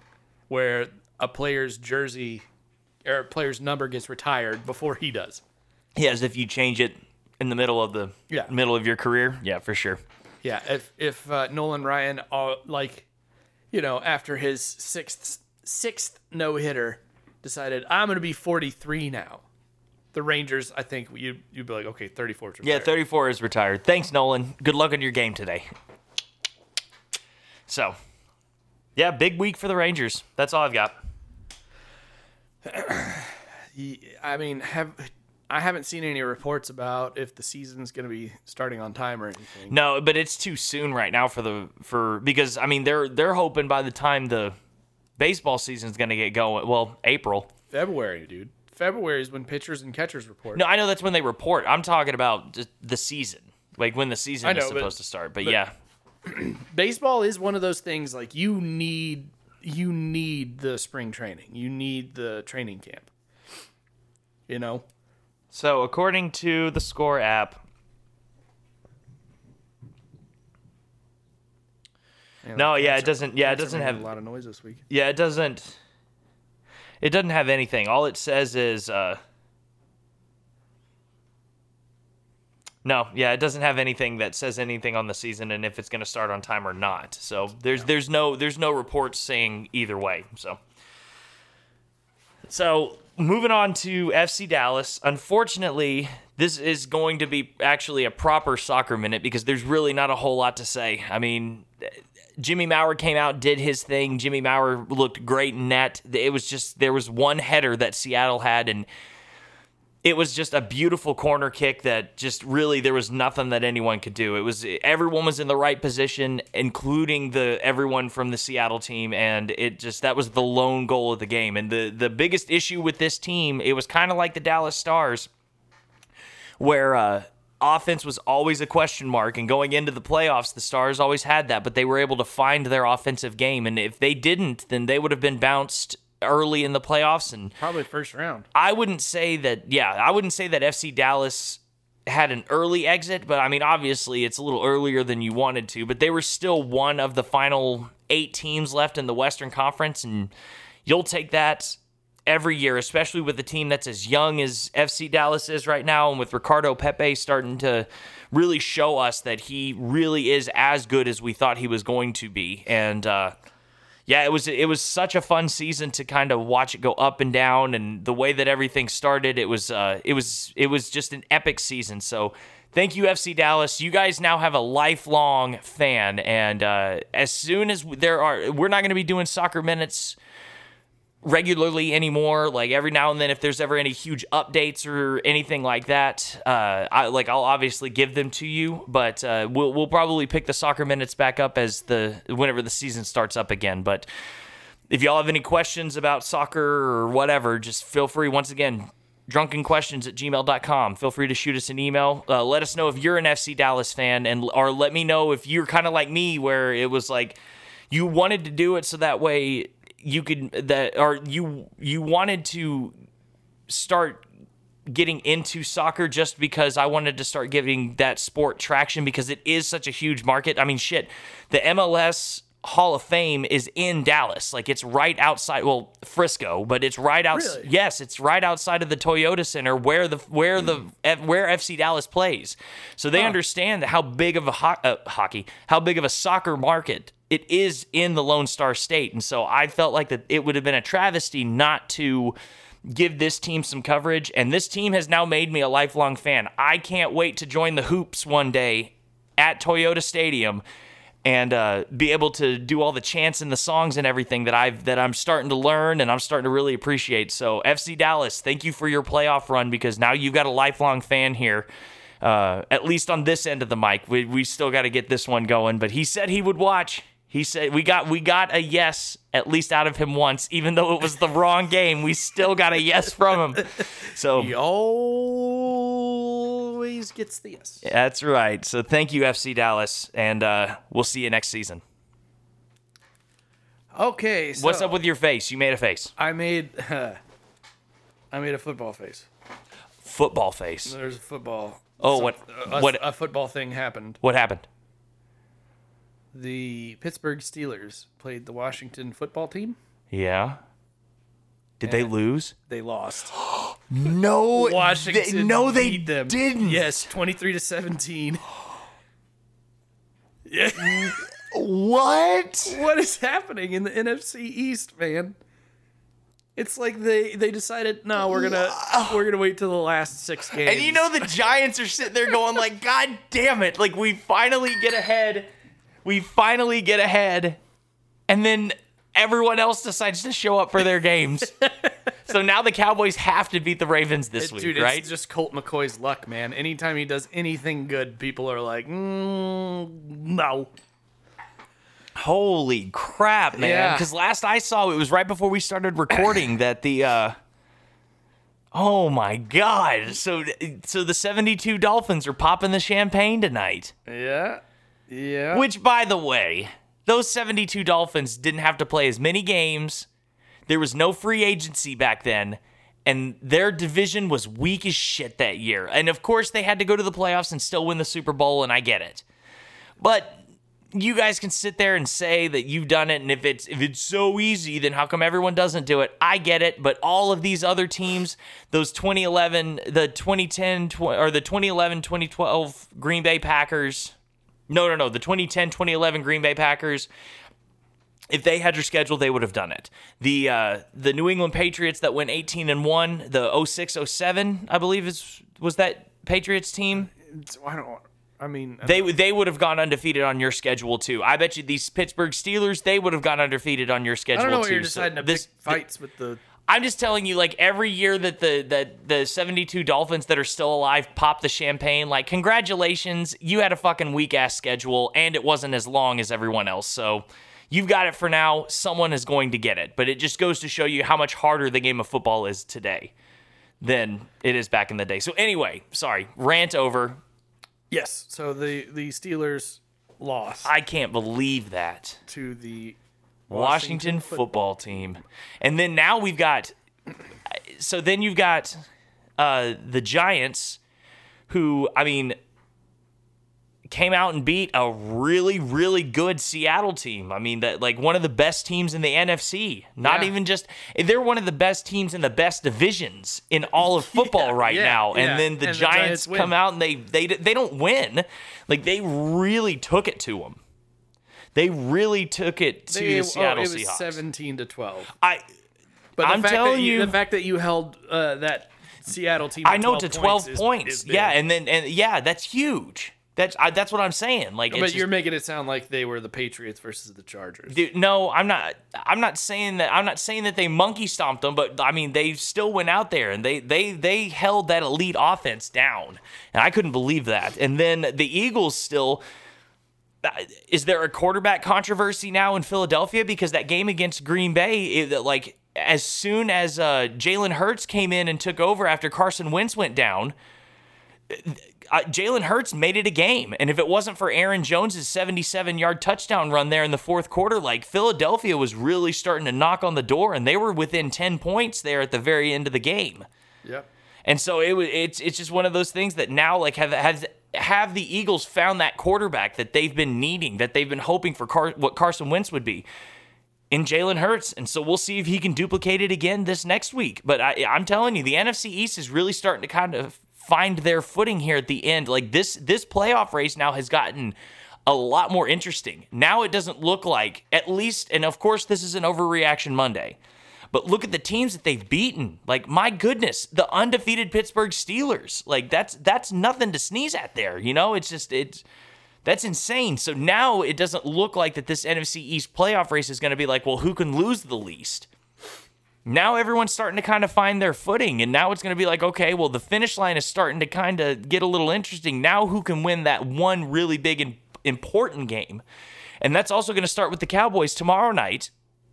[SPEAKER 2] where a player's jersey or a player's number gets retired before he does.
[SPEAKER 1] Yeah, as if you change it in the middle of the
[SPEAKER 2] Yeah.
[SPEAKER 1] middle of your career. Yeah, for sure.
[SPEAKER 2] Yeah, if if uh, Nolan Ryan, uh, like, you know, after his sixth sixth no hitter, decided I'm going to be 43 now. The Rangers, I think you you'd be like, okay, 34. 's
[SPEAKER 1] Yeah, 34 is retired. Thanks, Nolan. Good luck on your game today. So, yeah, big week for the Rangers. That's all I've got. [clears throat]
[SPEAKER 2] I mean, have I haven't seen any reports about if the season's going to be starting on time or anything.
[SPEAKER 1] No, but it's too soon right now for the for because I mean they're they're hoping by the time the baseball season's going to get going, well, April.
[SPEAKER 2] February, dude. February is when pitchers and catchers report.
[SPEAKER 1] No, I know that's when they report. I'm talking about the season. Like when the season
[SPEAKER 2] know,
[SPEAKER 1] is
[SPEAKER 2] but-
[SPEAKER 1] supposed to start. But,
[SPEAKER 2] but-
[SPEAKER 1] yeah. [clears throat]
[SPEAKER 2] baseball is one of those things like you need you need the spring training. You need the training camp. You know?
[SPEAKER 1] So, according to the Score app, No, yeah, it doesn't- yeah, it doesn't have-
[SPEAKER 2] a lot of noise this week.
[SPEAKER 1] Yeah, it doesn't. It doesn't have anything. All it says is, uh, no, yeah, it doesn't have anything that says anything on the season and if it's going to start on time or not. So there's there's no there's no reports saying either way. So so moving on to FC Dallas. Unfortunately, this is going to be actually a proper soccer minute because there's really not a whole lot to say. I mean, Jimmy Maurer came out, did his thing. Jimmy Maurer looked great in net. It was just there was one header that Seattle had, and it was just a beautiful corner kick that just really there was nothing that anyone could do. It was everyone was in the right position, including the everyone from the Seattle team, and it just that was the lone goal of the game. And the the biggest issue with this team, it was kind of like the Dallas Stars, where uh, offense was always a question mark, and going into the playoffs, the Stars always had that, but they were able to find their offensive game. And if they didn't, then they would have been bounced early in the playoffs. And
[SPEAKER 2] Probably first round.
[SPEAKER 1] I wouldn't say that, yeah, I wouldn't say that FC Dallas had an early exit, but I mean, obviously it's a little earlier than you wanted to, but they were still one of the final eight teams left in the Western Conference, and you'll take that every year, especially with a team that's as young as FC Dallas is right now, and with Ricardo Pepi starting to really show us that he really is as good as we thought he was going to be. And uh, yeah, it was it was such a fun season to kind of watch it go up and down, and the way that everything started, it was uh, it was it was just an epic season. So. Thank you, FC Dallas. You guys now have a lifelong fan, and uh, as soon as there are, we're not going to be doing soccer minutes regularly anymore. Like every now and then, if there's ever any huge updates or anything like that, uh, I like I'll obviously give them to you. But uh, we'll we'll probably pick the soccer minutes back up as the whenever the season starts up again. But if y'all have any questions about soccer or whatever, just feel free once again. Drunkenquestions at gmail.com. Feel free to shoot us an email. Uh, let us know if you're an FC Dallas fan, and or let me know if you're kind of like me, where it was like you wanted to do it so that way you could that or you you wanted to start getting into soccer just because I wanted to start giving that sport traction because it is such a huge market. I mean, shit, the MLS Hall of Fame is in Dallas. Like it's right outside well, Frisco, but it's right outside
[SPEAKER 2] Really?
[SPEAKER 1] Yes, it's right outside of the Toyota Center where the where the where FC Dallas plays. So they understand how big of a ho- uh, hockey, how big of a soccer market it is in the Lone Star State. And so I felt like that it would have been a travesty not to give this team some coverage. And this team has now made me a lifelong fan. I can't wait to join the hoops one day at Toyota Stadium and uh, be able to do all the chants and the songs and everything that I've that I'm starting to learn and I'm starting to really appreciate. So FC Dallas, thank you for your playoff run because now you've got a lifelong fan here. Uh, at least on this end of the mic, we we still got to get this one going. But he said he would watch. He said we got we got a yes at least out of him once, even though it was the wrong game. We still got a yes from him. So
[SPEAKER 2] He always gets the yes.
[SPEAKER 1] that's right. So thank you, FC Dallas, and uh, we'll see you next season.
[SPEAKER 2] Okay, so
[SPEAKER 1] What's up with your face? You made a face.
[SPEAKER 2] I made [laughs] I made a football face.
[SPEAKER 1] Football face.
[SPEAKER 2] There's a football.
[SPEAKER 1] Oh, what-
[SPEAKER 2] a,
[SPEAKER 1] what-
[SPEAKER 2] a football thing happened.
[SPEAKER 1] What happened?
[SPEAKER 2] The Pittsburgh Steelers played the Washington football team.
[SPEAKER 1] Yeah. Did they lose?
[SPEAKER 2] They lost. [gasps]
[SPEAKER 1] No,
[SPEAKER 2] Washington
[SPEAKER 1] no, they
[SPEAKER 2] beat them.
[SPEAKER 1] didn't.
[SPEAKER 2] Yes, 23 to 17. [gasps] Yeah.
[SPEAKER 1] What?
[SPEAKER 2] what is happening in the NFC East, man? It's like they they decided, no, we're gonna we're gonna wait till the last six games.
[SPEAKER 1] And you know the Giants are sitting there going like, God damn it! Like we finally get ahead, we finally get ahead, and then everyone else decides to show up for their games. [laughs] so now the Cowboys have to beat the Ravens this week,
[SPEAKER 2] dude,
[SPEAKER 1] right?
[SPEAKER 2] it's just Colt McCoy's luck, man. Anytime he does anything good, people are like, mm, no.
[SPEAKER 1] Holy crap, man!
[SPEAKER 2] Yeah.
[SPEAKER 1] Because last I saw, it was right before we started recording [clears throat] that the. uh Oh my God! So, so the seventy-two Dolphins are popping the champagne tonight.
[SPEAKER 2] Yeah, yeah.
[SPEAKER 1] Which, by the way, those 72 Dolphins didn't have to play as many games. There was no free agency back then. And their division was weak as shit that year. And of course, they had to go to the playoffs and still win the Super Bowl, and I get it. But you guys can sit there and say that you've done it, and if it's if it's so easy, then how come everyone doesn't do it? I get it, but all of these other teams, those 2011, the 2010, tw- or the 2011, 2012 Green Bay Packers, no, no, no. The 2010 2011 Green Bay Packers, if they had your schedule, they would have done it. The uh, the New England Patriots that went 18 and 1, the 06 07, I believe is was that Patriots team.
[SPEAKER 2] It's- I don't. I mean,
[SPEAKER 1] They they would have gone undefeated on your schedule too. I bet you these Pittsburgh Steelers, they would have gone undefeated on your schedule
[SPEAKER 2] I don't know
[SPEAKER 1] too.
[SPEAKER 2] what you're
[SPEAKER 1] So
[SPEAKER 2] deciding to
[SPEAKER 1] this-
[SPEAKER 2] pick fights with the.
[SPEAKER 1] I'm just telling you, like every year that the that the 72 Dolphins that are still alive pop the champagne, like congratulations, you had a fucking weak ass schedule and it wasn't as long as everyone else. So you've got it for now. Someone is going to get it, but it just goes to show you how much harder the game of football is today than it is back in the day. So anyway, sorry, rant over.
[SPEAKER 2] Yes. So the the Steelers lost
[SPEAKER 1] I can't believe that.
[SPEAKER 2] to the
[SPEAKER 1] Washington, football team. And then now we've got so then you've got uh the Giants who I mean came out and beat a really really good Seattle team. I mean that like one of the best teams in the NFC. Not
[SPEAKER 2] Yeah.
[SPEAKER 1] even just they're one of the best teams in the best divisions in all of [laughs] football right
[SPEAKER 2] yeah,
[SPEAKER 1] now.
[SPEAKER 2] yeah.
[SPEAKER 1] And then the
[SPEAKER 2] And the
[SPEAKER 1] Giants,
[SPEAKER 2] Giants
[SPEAKER 1] come out and they they they don't win. Like they really took it to them. They really took it to
[SPEAKER 2] They-
[SPEAKER 1] the
[SPEAKER 2] oh, it was
[SPEAKER 1] Seahawks.
[SPEAKER 2] seventeen to twelve.
[SPEAKER 1] I
[SPEAKER 2] But the
[SPEAKER 1] I'm
[SPEAKER 2] fact
[SPEAKER 1] telling
[SPEAKER 2] that you,
[SPEAKER 1] you-
[SPEAKER 2] the fact that you held uh, that Seattle team,
[SPEAKER 1] I know
[SPEAKER 2] to
[SPEAKER 1] to 12
[SPEAKER 2] is-
[SPEAKER 1] points.
[SPEAKER 2] is big.
[SPEAKER 1] yeah, and then and yeah, that's huge. That's I, that's what I'm saying. Like,
[SPEAKER 2] but
[SPEAKER 1] just-
[SPEAKER 2] you're making it sound like they were the Patriots versus the Chargers.
[SPEAKER 1] Dude, no, I'm not. I'm not saying that. I'm not saying that they monkey stomped them, but I mean they still went out there and they they they held that elite offense down, and I couldn't believe that. And then the Eagles still. Uh, Is there a quarterback controversy now in Philadelphia because that game against Green Bay, it, like as soon as uh, Jalen Hurts came in and took over after Carson Wentz went down, uh, Jalen Hurts made it a game. And if it wasn't for Aaron Jones's 77 yard touchdown run there in the fourth quarter, like Philadelphia was really starting to knock on the door and they were within 10 points there at the very end of the game.
[SPEAKER 2] Yep.
[SPEAKER 1] And so it was it's it's just one of those things that now like have has have the Eagles found that quarterback that they've been needing, that they've been hoping for Car- what Carson Wentz would be in Jalen Hurts. And so we'll see if he can duplicate it again this next week. But I, I'm telling you, the NFC East is really starting to kind of find their footing here at the end. Like this, this playoff race now has gotten a lot more interesting. Now it doesn't look like, at least, and of course, this is an overreaction Monday. But look at the teams that they've beaten. Like my goodness, the undefeated Pittsburgh Steelers. Like that's that's nothing to sneeze at there. You know, it's just it's that's insane. So now it doesn't look like that this NFC East playoff race is going to be like, well, who can lose the least? Now everyone's starting to kind of find their footing, and now it's going to be like, okay, well, the finish line is starting to kind of get a little interesting. Now, who can win that one really big and important game? And that's also going to start with the Cowboys tomorrow night,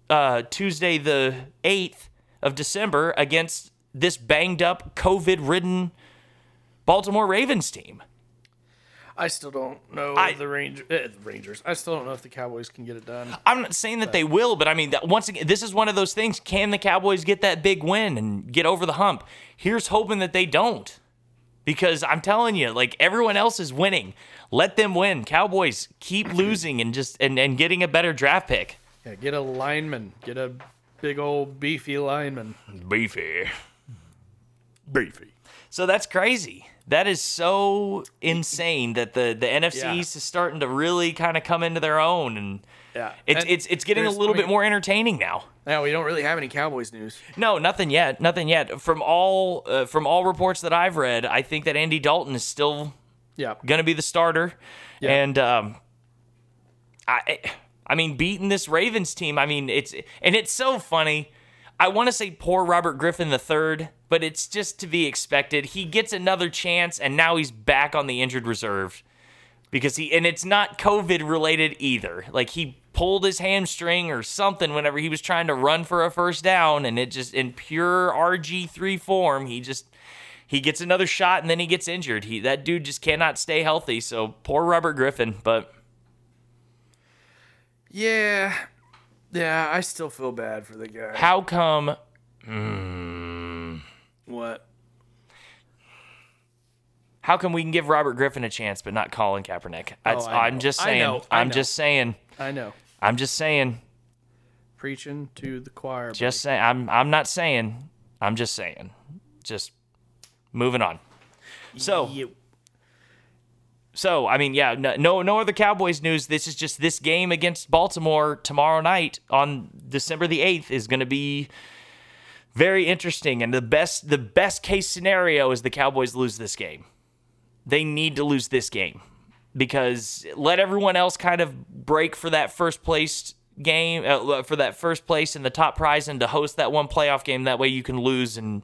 [SPEAKER 1] uh, Tuesday, the 8th of December, against this banged up, COVID ridden Baltimore Ravens team.
[SPEAKER 2] I still don't know
[SPEAKER 1] I-
[SPEAKER 2] the Ranger, eh, the Rangers. I still don't know if the Cowboys can get it done.
[SPEAKER 1] I'm not saying that they will, but I mean, that once again, this is one of those things. Can the Cowboys get that big win and get over the hump? Here's hoping that they don't, because I'm telling you, like everyone else is winning. Let them win. Cowboys keep losing and just and, and getting a better draft pick.
[SPEAKER 2] Yeah, get a lineman. Get a big old beefy lineman.
[SPEAKER 1] Beefy, beefy. So that's crazy. That is so insane that the the NFC
[SPEAKER 2] Yeah.
[SPEAKER 1] East is starting to really kind of come into their own and.
[SPEAKER 2] Yeah,
[SPEAKER 1] It's,
[SPEAKER 2] And
[SPEAKER 1] it's it's getting a little
[SPEAKER 2] I
[SPEAKER 1] bit more entertaining now.
[SPEAKER 2] Now we don't really have any Cowboys news.
[SPEAKER 1] No, nothing yet. Nothing yet. From all uh, from all reports that I've read, I think that Andy Dalton is still
[SPEAKER 2] Yeah,
[SPEAKER 1] going to be the starter.
[SPEAKER 2] Yeah.
[SPEAKER 1] And um, I I mean, beating this Ravens team. I mean, it's and it's so funny. I want to say poor Robert Griffin III, but it's just to be expected. He gets another chance, and now he's back on the injured reserve because he and it's not COVID related either. Like he pulled his hamstring or something whenever he was trying to run for a first down, and it just in pure RG three form, he just he gets another shot and then he gets injured. He that dude just cannot stay healthy. So poor Robert Griffin, but
[SPEAKER 2] yeah, yeah. I still feel bad for the guy.
[SPEAKER 1] how come? Hmm.
[SPEAKER 2] What?
[SPEAKER 1] How come we can give Robert Griffin a chance but not Colin Kaepernick? Oh, That's,
[SPEAKER 2] Oh, I
[SPEAKER 1] I'm
[SPEAKER 2] know.
[SPEAKER 1] just
[SPEAKER 2] I
[SPEAKER 1] saying.
[SPEAKER 2] know. I
[SPEAKER 1] I'm just saying.
[SPEAKER 2] I know.
[SPEAKER 1] I'm just saying.
[SPEAKER 2] Preaching to the choir.
[SPEAKER 1] Just saying. I'm. I'm not saying. I'm just saying. Just moving on. So.
[SPEAKER 2] You.
[SPEAKER 1] So I mean, yeah, no, no, other Cowboys news. This is just this game against Baltimore tomorrow night on December the eighth is going to be very interesting. And the best, the best case scenario is the Cowboys lose this game. They need to lose this game because let everyone else kind of break for that first place game, uh, for that first place in the top prize, and to host that one playoff game. That way you can lose in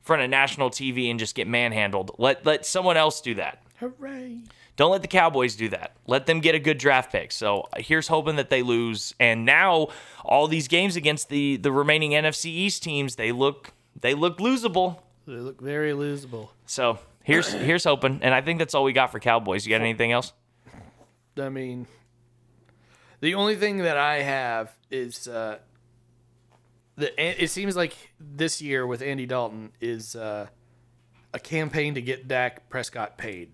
[SPEAKER 1] front of national TV and just get manhandled. Let let someone else do that.
[SPEAKER 2] Hooray!
[SPEAKER 1] Don't let the Cowboys do that. Let them get a good draft pick. So here's hoping that they lose. And now all these games against the the remaining NFC East teams, they look they look losable.
[SPEAKER 2] They look very losable.
[SPEAKER 1] So Here's [clears throat] here's hoping, and I think that's all we got for Cowboys. You got anything else?
[SPEAKER 2] I mean, the only thing that I have is uh, the. It seems like this year with Andy Dalton is uh, a campaign to get Dak Prescott paid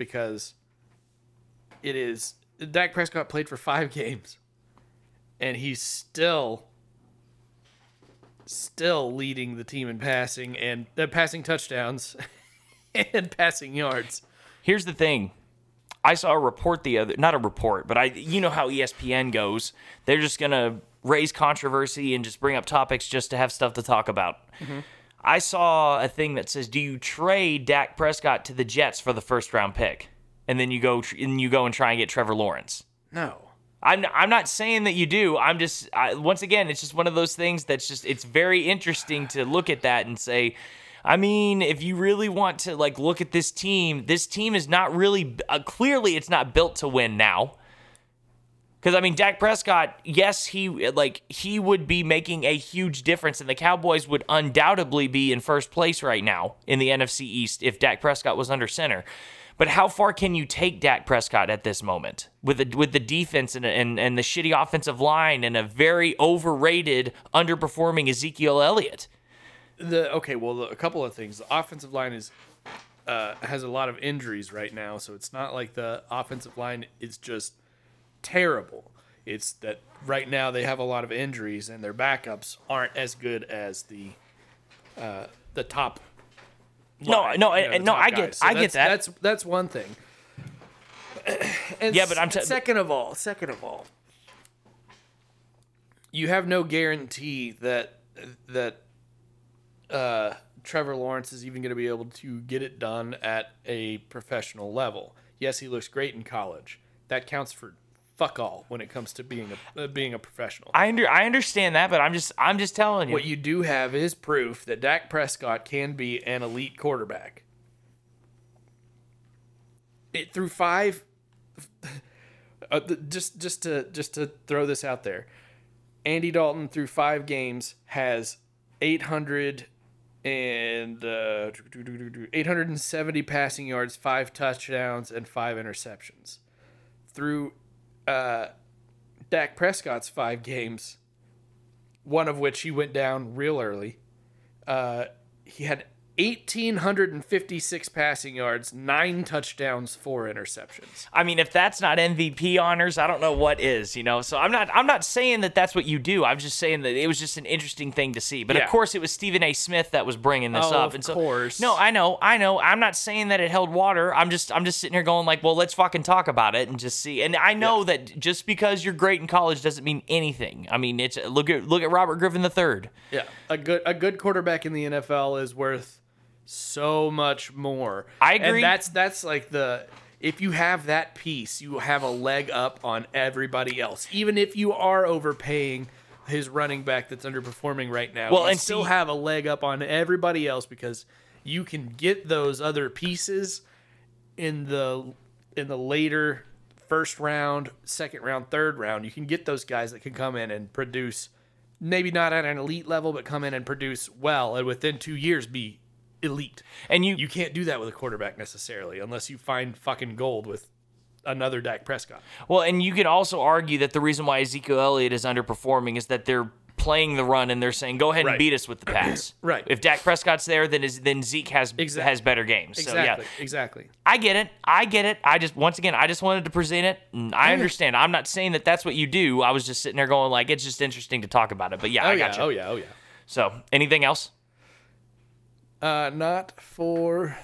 [SPEAKER 2] because it is Dak Prescott played for five [laughs] games, and he's still still leading the team in passing and uh, passing touchdowns [laughs] and passing yards.
[SPEAKER 1] Here's the thing. I saw a report the other not a report, but I you know how ESPN goes. They're just going to raise controversy and just bring up topics just to have stuff to talk about. I saw a thing that says, "Do you trade Dak Prescott to the Jets for the first round pick?" And then you go tr- and you go and try and get Trevor Lawrence.
[SPEAKER 2] No.
[SPEAKER 1] I'm I'm not saying that you do. I'm just I, once again, it's just one of those things that's just it's very interesting to look at that and say, I mean, if you really want to like look at this team, this team is not really uh, clearly it's not built to win now. Because I mean, Dak Prescott, yes, he like he would be making a huge difference, and the Cowboys would undoubtedly be in first place right now in the NFC East if Dak Prescott was under center. But how far can you take Dak Prescott at this moment with the with the defense and and, and the shitty offensive line and a very overrated, underperforming Ezekiel Elliott?
[SPEAKER 2] The okay, well, a couple of things. The offensive line is uh, has a lot of injuries right now, so it's not like the offensive line is just terrible. It's that right now they have a lot of injuries and their backups aren't as good as the uh, the top.
[SPEAKER 1] No,
[SPEAKER 2] line,
[SPEAKER 1] no,
[SPEAKER 2] you know,
[SPEAKER 1] and- no, I get-
[SPEAKER 2] So
[SPEAKER 1] I get
[SPEAKER 2] that's-
[SPEAKER 1] that.
[SPEAKER 2] That's that's one thing. [clears throat] And
[SPEAKER 1] Yeah, but I'm
[SPEAKER 2] s-
[SPEAKER 1] t-
[SPEAKER 2] second of all, second of all, you have no guarantee that that uh, Trevor Lawrence is even going to be able to get it done at a professional level. Yes, he looks great in college. That counts for fuck all when it comes to being a uh, being a professional.
[SPEAKER 1] I under I understand that, but I'm just I'm just telling you.
[SPEAKER 2] What you do have is proof that Dak Prescott can be an elite quarterback. It through five. [laughs] Uh, just just to just to throw this out there, Andy Dalton through five games has eight hundred and uh, 870 passing yards, five touchdowns, and five interceptions. Through uh, Dak Prescott's five games, one of which he went down real early. Uh, he had 1,856 passing yards, nine touchdowns, four interceptions.
[SPEAKER 1] I mean, if that's not MVP honors, I don't know what is. You know, so I'm not I'm not saying that that's what you do. I'm just saying that it was just an interesting thing to see. But
[SPEAKER 2] Yeah.
[SPEAKER 1] of course, it was Stephen A. Smith that was bringing this
[SPEAKER 2] Oh,
[SPEAKER 1] up,
[SPEAKER 2] of
[SPEAKER 1] and so
[SPEAKER 2] course.
[SPEAKER 1] no, I know, I know. I'm not saying that it held water. I'm just I'm just sitting here going like, well, let's fucking talk about it and just see. And I know that just because you're great in college doesn't mean anything. I mean, it's look at look at Robert Griffin III.
[SPEAKER 2] Yeah, a good a good quarterback in the NFL is worth so much more.
[SPEAKER 1] I agree.
[SPEAKER 2] And that's that's like the if you have that piece, you have a leg up on everybody else. Even if you are overpaying his running back that's underperforming right now,
[SPEAKER 1] Well,
[SPEAKER 2] you
[SPEAKER 1] and
[SPEAKER 2] still
[SPEAKER 1] see-
[SPEAKER 2] have a leg up on everybody else because you can get those other pieces in the in the later first round, second round, third round. You can get those guys that can come in and produce maybe not at an elite level, but come in and produce well, and within two years be elite.
[SPEAKER 1] And you
[SPEAKER 2] You can't do that with a quarterback necessarily, unless you find fucking gold with another Dak Prescott.
[SPEAKER 1] Well, and you could also argue that the reason why Ezekiel Elliott is underperforming is that they're playing the run and they're saying, "Go ahead and
[SPEAKER 2] Right.
[SPEAKER 1] beat us with the [clears throat] pass."
[SPEAKER 2] Right.
[SPEAKER 1] If Dak Prescott's there, then is then Zeke has
[SPEAKER 2] Exact-
[SPEAKER 1] has better games.
[SPEAKER 2] Exactly.
[SPEAKER 1] Yeah,
[SPEAKER 2] Exactly.
[SPEAKER 1] I get it. I get it. I just once again, I just wanted to present it. And I understand. I'm not saying that that's what you do. I was just sitting there going like, it's just interesting to talk about it. But yeah,
[SPEAKER 2] Oh
[SPEAKER 1] I
[SPEAKER 2] yeah.
[SPEAKER 1] got you.
[SPEAKER 2] Oh yeah. Oh yeah.
[SPEAKER 1] So anything else?
[SPEAKER 2] Uh, not for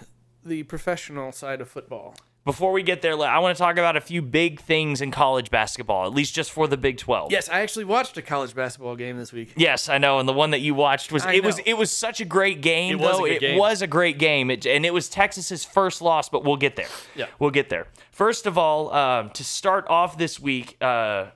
[SPEAKER 2] the professional side of football.
[SPEAKER 1] Before we get there, I want to talk about a few big things in college basketball, at least just for the Big 12.
[SPEAKER 2] Yes, I actually watched a college basketball game this week.
[SPEAKER 1] Yes, I know, and the one that you watched was
[SPEAKER 2] I
[SPEAKER 1] it was it was such a great game
[SPEAKER 2] It was a
[SPEAKER 1] though.
[SPEAKER 2] good
[SPEAKER 1] it
[SPEAKER 2] game.
[SPEAKER 1] was a great game, it, and it was Texas's first loss, but we'll get there.
[SPEAKER 2] Yeah.
[SPEAKER 1] we'll get there. First of all, um, to start off this week, uh,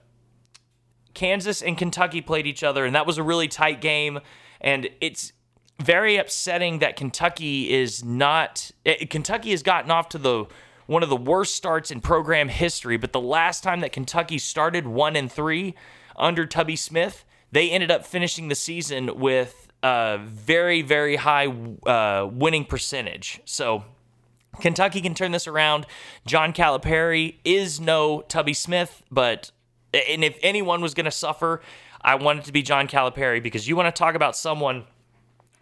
[SPEAKER 1] Kansas and Kentucky played each other, and that was a really tight game. And it's very upsetting that Kentucky is not. eh, Kentucky has gotten off to the one of the worst starts in program history. But the last time that Kentucky started one and three under Tubby Smith, they ended up finishing the season with a very very high uh, winning percentage. So Kentucky can turn this around. John Calipari is no Tubby Smith, but and if anyone was going to suffer, I want it to be John Calipari because you want to talk about someone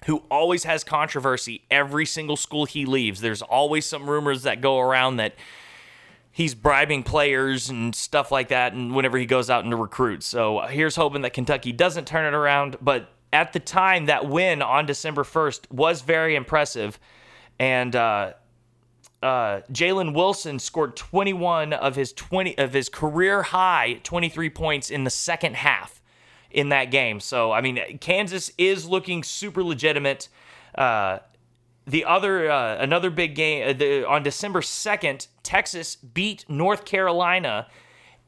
[SPEAKER 1] who always has controversy every single school he leaves. There's always some rumors that go around that he's bribing players and stuff like that and whenever he goes out into recruits. So here's hoping that Kentucky doesn't turn it around, but at the time that win on December 1st was very impressive and uh, uh, Jalen Wilson scored 21 of his 20 of his career high 23 points in the second half in that game. So I mean, Kansas is looking super legitimate. Uh, the other uh, another big game uh, the, on December 2nd, Texas beat North Carolina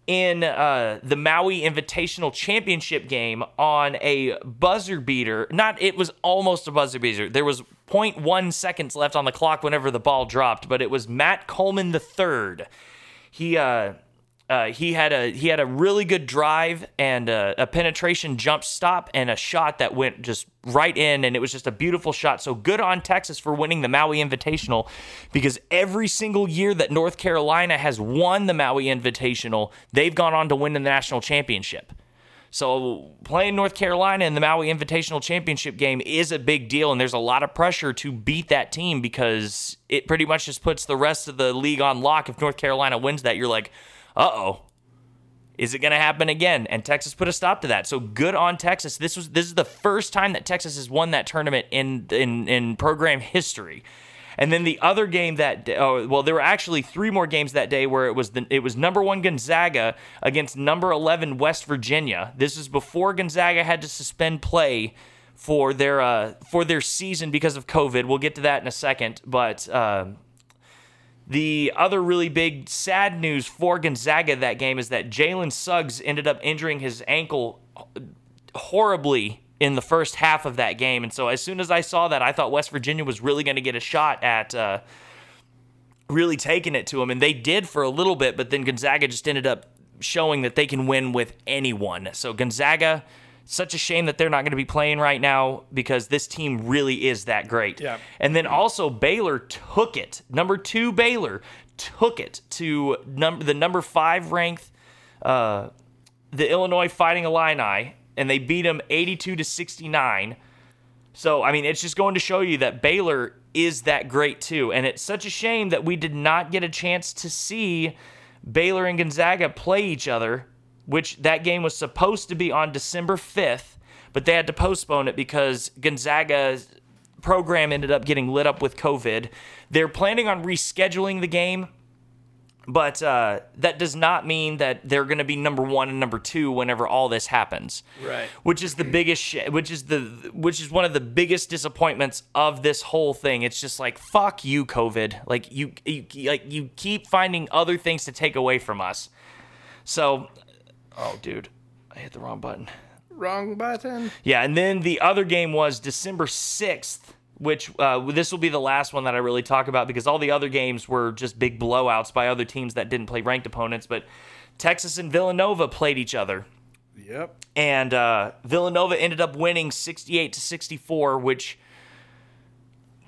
[SPEAKER 1] in uh, the Maui Invitational Championship game on a buzzer beater. Not it was almost a buzzer beater. There was 0.1 seconds left on the clock whenever the ball dropped, but it was Matt Coleman III. He uh, he had a he had a really good drive and a, a, penetration jump stop and a shot that went just right in and it was just a beautiful shot. So good on Texas for winning the Maui Invitational because every single year that North Carolina has won the Maui Invitational, they've gone on to win the national championship. So playing North Carolina in the Maui Invitational Championship game is a big deal, and there's a lot of pressure to beat that team because it pretty much just puts the rest of the league on lock. If North Carolina wins that, you're like, uh oh, is it going to happen again? And Texas put a stop to that. So good on Texas. This was this is the first time that Texas has won that tournament in in in program history. And then the other game that oh, well, there were actually three more games that day where it was the, it was number one Gonzaga against number eleven West Virginia. This is before Gonzaga had to suspend play for their uh, for their season because of COVID. We'll get to that in a second, but. Uh, the other really big sad news for Gonzaga that game is that Jalen Suggs ended up injuring his ankle horribly in the first half of that game. And so as soon as I saw that, I thought West Virginia was really going to get a shot at uh, really taking it to him. And they did for a little bit, but then Gonzaga just ended up showing that they can win with anyone. So Gonzaga such a shame that they're not going to be playing right now because this team really is that great.
[SPEAKER 2] Yeah.
[SPEAKER 1] And then also Baylor took it. Number two Baylor took it to number the number five ranked uh, the Illinois Fighting Illini, and they beat them 82 to 69. So I mean, it's just going to show you that Baylor is that great too. And it's such a shame that we did not get a chance to see Baylor and Gonzaga play each other which that game was supposed to be on December 5th, but they had to postpone it because Gonzaga's program ended up getting lit up with COVID. They're planning on rescheduling the game, but uh, that does not mean that they're going to be number one and number two whenever all this happens.
[SPEAKER 2] Right.
[SPEAKER 1] Which is the biggest, sh- which is the, which is one of the biggest disappointments of this whole thing. It's just like fuck you, COVID. Like you, you like you keep finding other things to take away from us. So Oh, dude, I hit the wrong button.
[SPEAKER 2] Wrong button.
[SPEAKER 1] Yeah, and then the other game was December 6th, which uh, this will be the last one that I really talk about because all the other games were just big blowouts by other teams that didn't play ranked opponents. But Texas and Villanova played each other.
[SPEAKER 2] Yep.
[SPEAKER 1] And uh, Villanova ended up winning 68 to 64, which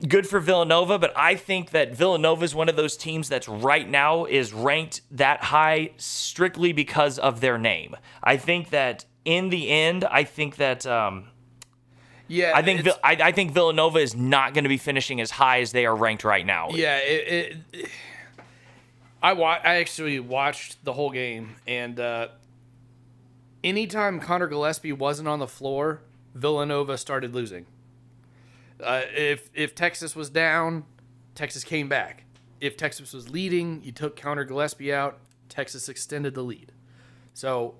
[SPEAKER 1] good for Villanova, but I think that Villanova is one of those teams that's right now is ranked that high strictly because of their name. I think that in the end, I think that um,
[SPEAKER 2] yeah,
[SPEAKER 1] I think I, I, think Villanova is not going to be finishing as high as they are ranked right now.
[SPEAKER 2] Yeah, it, it, I wa- I actually watched the whole game, and uh, anytime Connor Gillespie wasn't on the floor, Villanova started losing. Uh, if if Texas was down, Texas came back. If Texas was leading, you took Connor Gillespie out. Texas extended the lead. So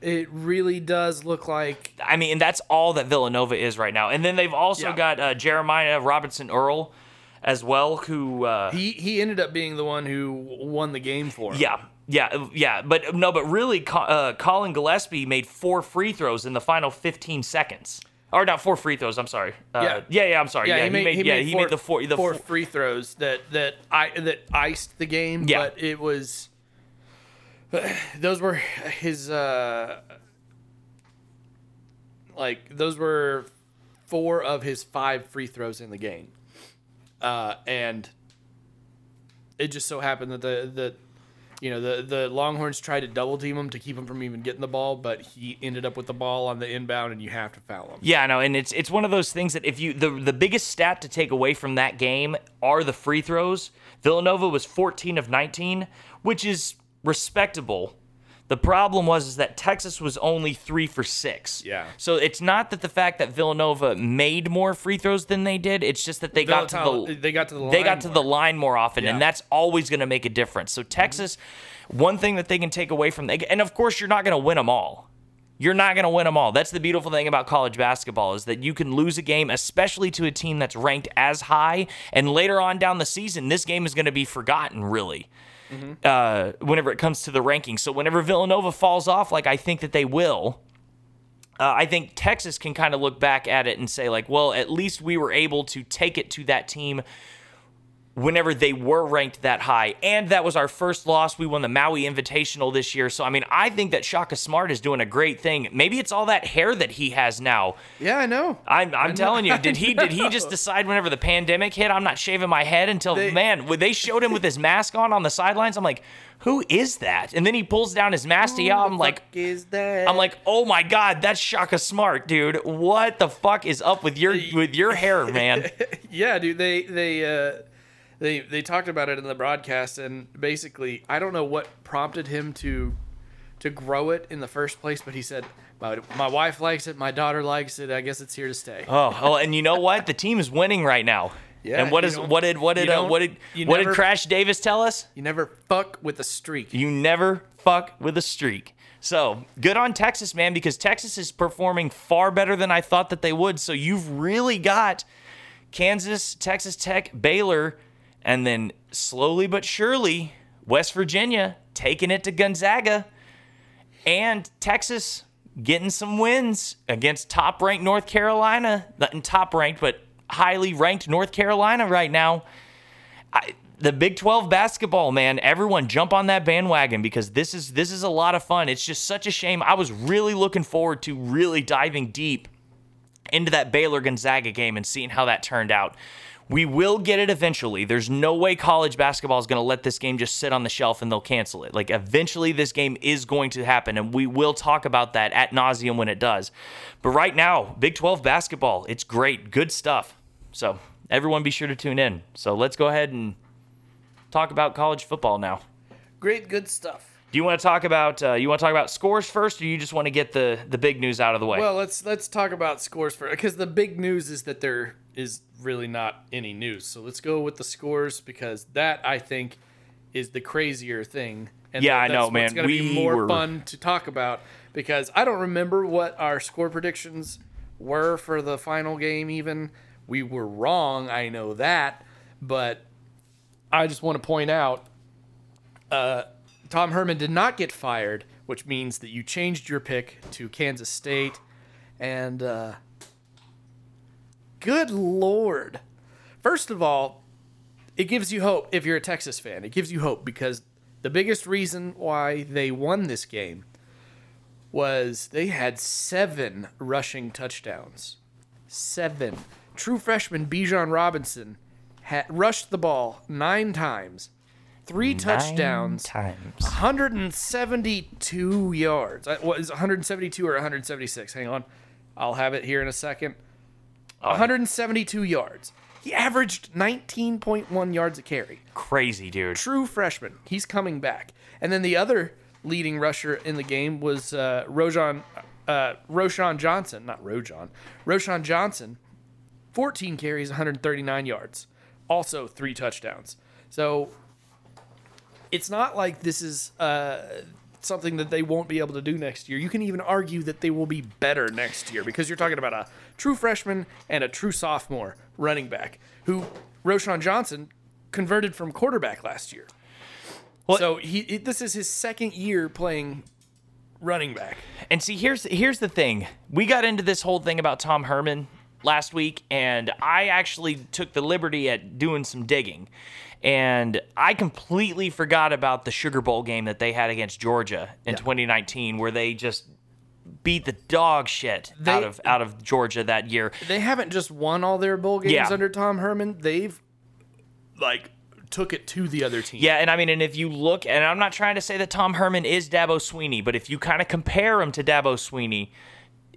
[SPEAKER 2] it really does look like.
[SPEAKER 1] I mean, that's all that Villanova is right now. And then they've also yeah. got uh, Jeremiah Robinson Earl as well, who uh,
[SPEAKER 2] he he ended up being the one who won the game for him.
[SPEAKER 1] Yeah, yeah, yeah. But no, but really, uh, Collin Gillespie made four free throws in the final 15 seconds. Or not four free throws. I'm sorry. Uh, yeah. yeah, yeah. I'm sorry. Yeah, yeah he, made, he made, yeah, he made the four the
[SPEAKER 2] four, four free throws that that I that iced the game. Yeah. but it was [sighs] those were his uh like those were four of his five free throws in the game, uh, and it just so happened that the the you know the the Longhorns tried to double team him to keep him from even getting the ball, but he ended up with the ball on the inbound, and you have to foul him.
[SPEAKER 1] Yeah, no, and it's it's one of those things that if you the the biggest stat to take away from that game are the free throws. Villanova was 14 of 19, which is respectable. The problem was is that Texas was only three for six.
[SPEAKER 2] Yeah.
[SPEAKER 1] So it's not that the fact that Villanova made more free throws than they did. It's just that they got to the
[SPEAKER 2] they got to the
[SPEAKER 1] they
[SPEAKER 2] line
[SPEAKER 1] got to the
[SPEAKER 2] more.
[SPEAKER 1] line more often, and that's always going to make a difference. So Texas, one thing that they can take away from and of course you're not going to win them all. You're not going to win them all. That's the beautiful thing about college basketball is that you can lose a game, especially to a team that's ranked as high, and later on down the season, this game is going to be forgotten. Really, uh, whenever it comes to the rankings. So whenever Villanova falls off, like I think that they will, uh, I think Texas can kind of look back at it and say, like, well, at least we were able to take it to that team whenever they were ranked that high. And that was our first loss. We won the Maui Invitational this year. So, I mean, I think that Shaka Smart is doing a great thing. Maybe it's all that hair that he has now.
[SPEAKER 2] Yeah, I know.
[SPEAKER 1] I'm, I'm telling you, [laughs] did he did he just decide whenever the pandemic hit, I'm not shaving my head until
[SPEAKER 2] They-
[SPEAKER 1] man, when they showed him with his mask on on the sidelines, I'm like, who is that? And then he pulls down his mask to yell. I'm like,
[SPEAKER 2] is that?
[SPEAKER 1] I'm like, oh my god, that's Shaka Smart, dude. What the fuck is up with your with your hair, man? [laughs]
[SPEAKER 2] yeah, dude. They they uh, they they talked about it in the broadcast, and basically, I don't know what prompted him to to grow it in the first place, but he said, "My my wife likes it, my daughter likes it. I guess it's here to stay."
[SPEAKER 1] Oh, oh, and you know what? The team is winning right now.
[SPEAKER 2] Yeah,
[SPEAKER 1] And what is what did what did uh, what did what did Crash Davis tell us?
[SPEAKER 2] You never fuck with a streak.
[SPEAKER 1] You never fuck with a streak. So good on Texas, man, because Texas is performing far better than I thought that they would. So you've really got Kansas, Texas Tech, Baylor, and then slowly but surely West Virginia taking it to Gonzaga, and Texas getting some wins against top ranked North Carolina. Not top ranked, but highly ranked North Carolina right now. I, the Big 12 basketball, man, everyone jump on that bandwagon because this is this is a lot of fun. It's just such a shame. I was really looking forward to really diving deep into that Baylor Gonzaga game and seeing how that turned out. We will get it eventually. There's no way college basketball is going to let this game just sit on the shelf and they'll cancel it. Like eventually this game is going to happen and we will talk about that at nauseum when it does. But right now, Big 12 basketball, it's great, good stuff. So everyone be sure to tune in. So let's go ahead and talk about college football now.
[SPEAKER 2] Great, good stuff.
[SPEAKER 1] Do you want to talk about uh, you want to talk about scores first, or you just want to get the the big news out of the way?
[SPEAKER 2] Well, let's let's talk about scores first because the big news is that there is really not any news. So let's go with the scores because that I think is the crazier thing. And
[SPEAKER 1] Yeah, I know, man.
[SPEAKER 2] gonna
[SPEAKER 1] We
[SPEAKER 2] be more
[SPEAKER 1] were-
[SPEAKER 2] fun to talk about because I don't remember what our score predictions were for the final game. Even we were wrong. I know that, but I just want to point out uh, Tom Herman did not get fired, which means that you changed your pick to Kansas State. And uh, good lord. First of all, it gives you hope if you're a Texas fan. It gives you hope because the biggest reason why they won this game was they had seven rushing touchdowns. Seven. True freshman Bijan Robinson had rushed the ball nine times, three touchdowns,
[SPEAKER 1] times.
[SPEAKER 2] 172 yards. Uh, What is 172 or 176? Hang on. I'll have it here in a second. 172 yards. He averaged 19.1 yards a carry.
[SPEAKER 1] Crazy, dude.
[SPEAKER 2] True freshman. He's coming back. And then the other leading rusher in the game was uh, Rojan, uh, Roschon Johnson. Not Rojan. Roschon Johnson. 14 carries, 139 yards. Also three touchdowns. So it's not like this is uh, something that they won't be able to do next year. You can even argue that they will be better next year because you're talking about a true freshman and a true sophomore running back who Roschon Johnson converted from quarterback last year.
[SPEAKER 1] Well-
[SPEAKER 2] so he it, this is his second year playing running back.
[SPEAKER 1] And see, here's here's the thing. We got into this whole thing about Tom Herman last week, and I actually took the liberty at doing some digging. And I completely forgot about the Sugar Bowl game that they had against Georgia in 2019, where they just beat the dog shit
[SPEAKER 2] They-
[SPEAKER 1] out of out of Georgia that year.
[SPEAKER 2] They haven't just won all their bowl games
[SPEAKER 1] Yeah.
[SPEAKER 2] under Tom Herman. They've like took it to the other team.
[SPEAKER 1] Yeah, and I mean, and if you look, and I'm not trying to say that Tom Herman is Dabo Sweeney, but if you kind of compare him to Dabo Sweeney,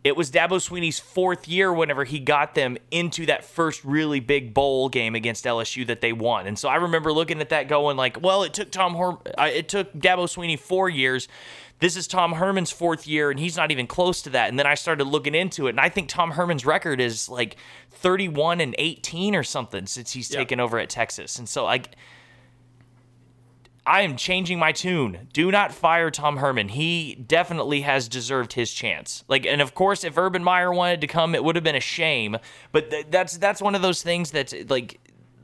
[SPEAKER 1] it was Dabo Sweeney's fourth year whenever he got them into that first really big bowl game against LSU that they won. And so I remember looking at that going like, well, it took Tom Herm- uh, it took Dabo Sweeney 4 years. This is Tom Herman's fourth year and he's not even close to that. And then I started looking into it and I think Tom Herman's record is like 31 and 18 or something since he's
[SPEAKER 2] Yeah.
[SPEAKER 1] taken over at Texas. And so like I am changing my tune. Do not fire Tom Herman. He definitely has deserved his chance. Like, and of course, if Urban Meyer wanted to come, it would have been a shame. But th- that's that's one of those things that's like,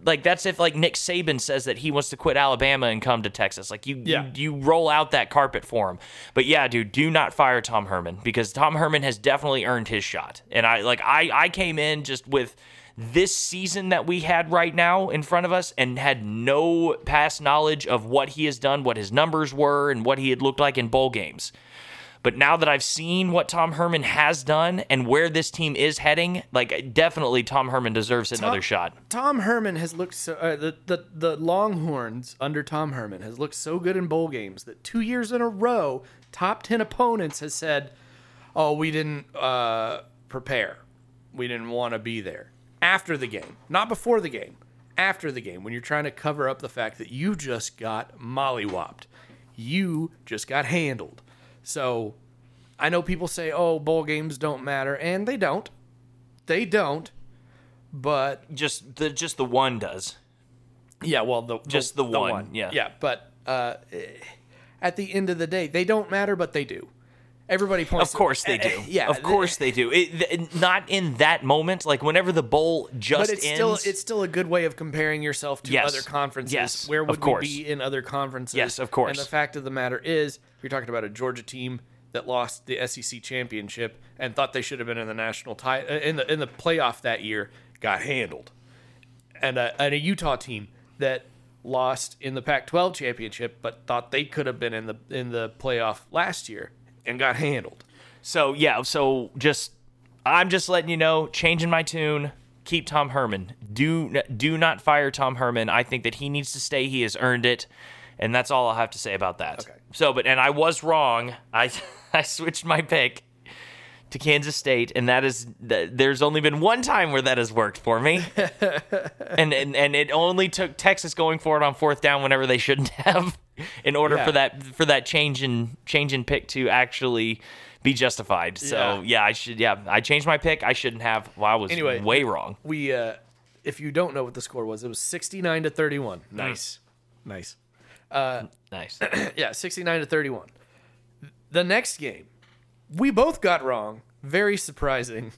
[SPEAKER 1] like that's if like Nick Saban says that he wants to quit Alabama and come to Texas. Like you,
[SPEAKER 2] Yeah.
[SPEAKER 1] you, you roll out that carpet for him. But yeah, dude, do not fire Tom Herman because Tom Herman has definitely earned his shot. And I like I I came in just with this season that we had right now in front of us and had no past knowledge of what he has done, what his numbers were, and what he had looked like in bowl games. But now that I've seen what Tom Herman has done and where this team is heading, like definitely Tom Herman deserves another shot.
[SPEAKER 2] Tom Herman has looked so uh, the, the the Longhorns under Tom Herman has looked so good in bowl games that two years in a row, top ten opponents has said, "Oh, we didn't uh, prepare, we didn't want to be there." After the game, not before the game, after the game, when you're trying to cover up the fact that you just got mollywopped, you just got handled. So, I know people say, "Oh, bowl games don't matter," and they don't. They don't. But
[SPEAKER 1] Just the just the one does.
[SPEAKER 2] yeah, well, the
[SPEAKER 1] Just the one, one. yeah.
[SPEAKER 2] yeah. But uh, at the end of the day, they don't matter, but they do. Everybody points.
[SPEAKER 1] Of course they
[SPEAKER 2] eh,
[SPEAKER 1] do.
[SPEAKER 2] eh, [laughs] yeah,
[SPEAKER 1] of course they do. It, th- not in that moment. Like whenever the bowl just
[SPEAKER 2] But it's
[SPEAKER 1] ends.
[SPEAKER 2] still it's still a good way of comparing yourself to
[SPEAKER 1] Yes.
[SPEAKER 2] other conferences.
[SPEAKER 1] Yes,
[SPEAKER 2] Where would we be in other conferences?
[SPEAKER 1] Yes, of course.
[SPEAKER 2] And the fact of the matter is, you're talking about a Georgia team that lost the SEC championship and thought they should have been in the national tie in the in the playoff that year, got handled, and a, and a Utah team that lost in the Pac-12 championship but thought they could have been in the in the playoff last year and got handled.
[SPEAKER 1] So yeah, so just I'm just letting you know, changing my tune. Keep Tom Herman. Do do not fire Tom Herman. I think that he needs to stay. He has earned it, and that's all I'll have to say about that.
[SPEAKER 2] Okay.
[SPEAKER 1] So, but and I was wrong. I [laughs] I switched my pick to Kansas State, and that is there's only been one time where that has worked for me, [laughs] and, and and it only took Texas going for it on fourth down whenever they shouldn't [laughs] have, in order
[SPEAKER 2] Yeah.
[SPEAKER 1] for that for that change in change in pick to actually be justified. So
[SPEAKER 2] Yeah.
[SPEAKER 1] yeah, I should yeah I changed my pick. I shouldn't have. Well, I was
[SPEAKER 2] Anyway.
[SPEAKER 1] way wrong.
[SPEAKER 2] We uh if you don't know what the score was, it was 69 to 31. Nice. Nice.
[SPEAKER 1] Nice. [clears throat]
[SPEAKER 2] Yeah, 69 to 31. The next game, we both got wrong. Very surprising.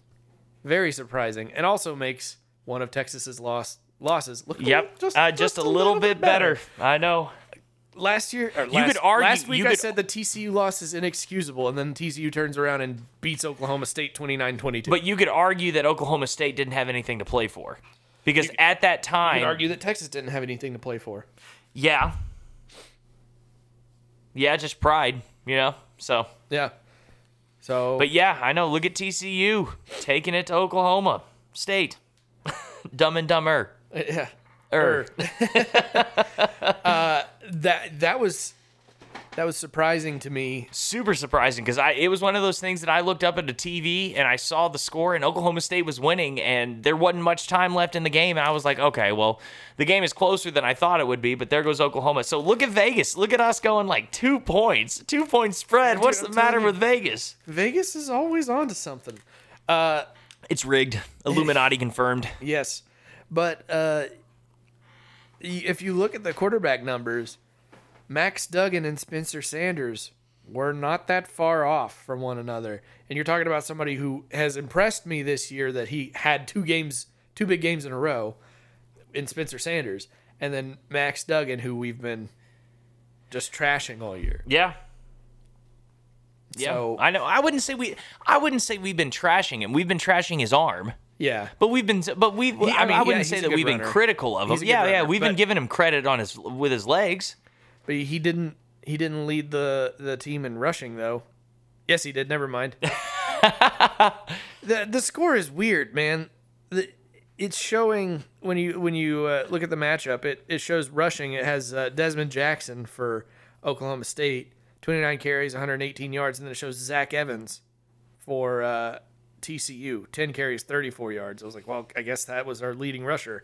[SPEAKER 2] Very surprising. And also makes one of Texas's loss losses look
[SPEAKER 1] yep.
[SPEAKER 2] little-
[SPEAKER 1] uh, just, a little, bit better. I know.
[SPEAKER 2] Last year, or last,
[SPEAKER 1] could argue-
[SPEAKER 2] last week
[SPEAKER 1] you
[SPEAKER 2] I
[SPEAKER 1] could-
[SPEAKER 2] said the TCU loss is inexcusable, and then TCU turns around and beats Oklahoma State 29-22.
[SPEAKER 1] But you could argue that Oklahoma State didn't have anything to play for, because at that time.
[SPEAKER 2] you could argue that Texas didn't have anything to play for.
[SPEAKER 1] yeah, yeah, just pride, you know. So,
[SPEAKER 2] Yeah. So
[SPEAKER 1] but yeah, I know. Look at TCU taking it to Oklahoma State, [laughs] dumb and dumber.
[SPEAKER 2] yeah.
[SPEAKER 1] Er. [laughs]
[SPEAKER 2] uh, that that was that was surprising to me.
[SPEAKER 1] super surprising because I it was one of those things that I looked up at the TV and I saw the score and Oklahoma State was winning and there wasn't much time left in the game and I was like, okay, well, the game is closer than I thought it would be, but there goes Oklahoma. So look at Vegas. Look at us going like two points, two point spread.
[SPEAKER 2] dude,
[SPEAKER 1] What's
[SPEAKER 2] I'm
[SPEAKER 1] the matter
[SPEAKER 2] you.
[SPEAKER 1] with Vegas?
[SPEAKER 2] Vegas is always on to something. Uh,
[SPEAKER 1] It's rigged. Illuminati confirmed.
[SPEAKER 2] yes, but uh, if you look at the quarterback numbers, Max Duggan and Spencer Sanders were not that far off from one another. And you're talking about somebody who has impressed me this year that he had two games, two big games in a row in Spencer Sanders, and then Max Duggan, who we've been just trashing all year.
[SPEAKER 1] Yeah. Yeah,
[SPEAKER 2] So-
[SPEAKER 1] I know. I wouldn't say we. I wouldn't say we've been trashing him. We've been trashing his arm.
[SPEAKER 2] Yeah.
[SPEAKER 1] But we've been, but we. I,
[SPEAKER 2] I
[SPEAKER 1] mean,
[SPEAKER 2] mean,
[SPEAKER 1] I wouldn't
[SPEAKER 2] he's
[SPEAKER 1] say that we've been critical of him.
[SPEAKER 2] He's a good
[SPEAKER 1] Yeah, yeah, we've been giving him credit on his with his legs.
[SPEAKER 2] But he didn't he didn't lead the the team in rushing though. Yes, he did. Never mind. [laughs] the the score is weird, man. The, it's showing when you when you uh, look at the matchup. It it shows rushing. It has uh, Dezmon Jackson for Oklahoma State, 29 carries, 118 yards, and then it shows Zach Evans for uh, TCU, 10 carries, 34 yards. I was like, well, I guess that was our leading rusher.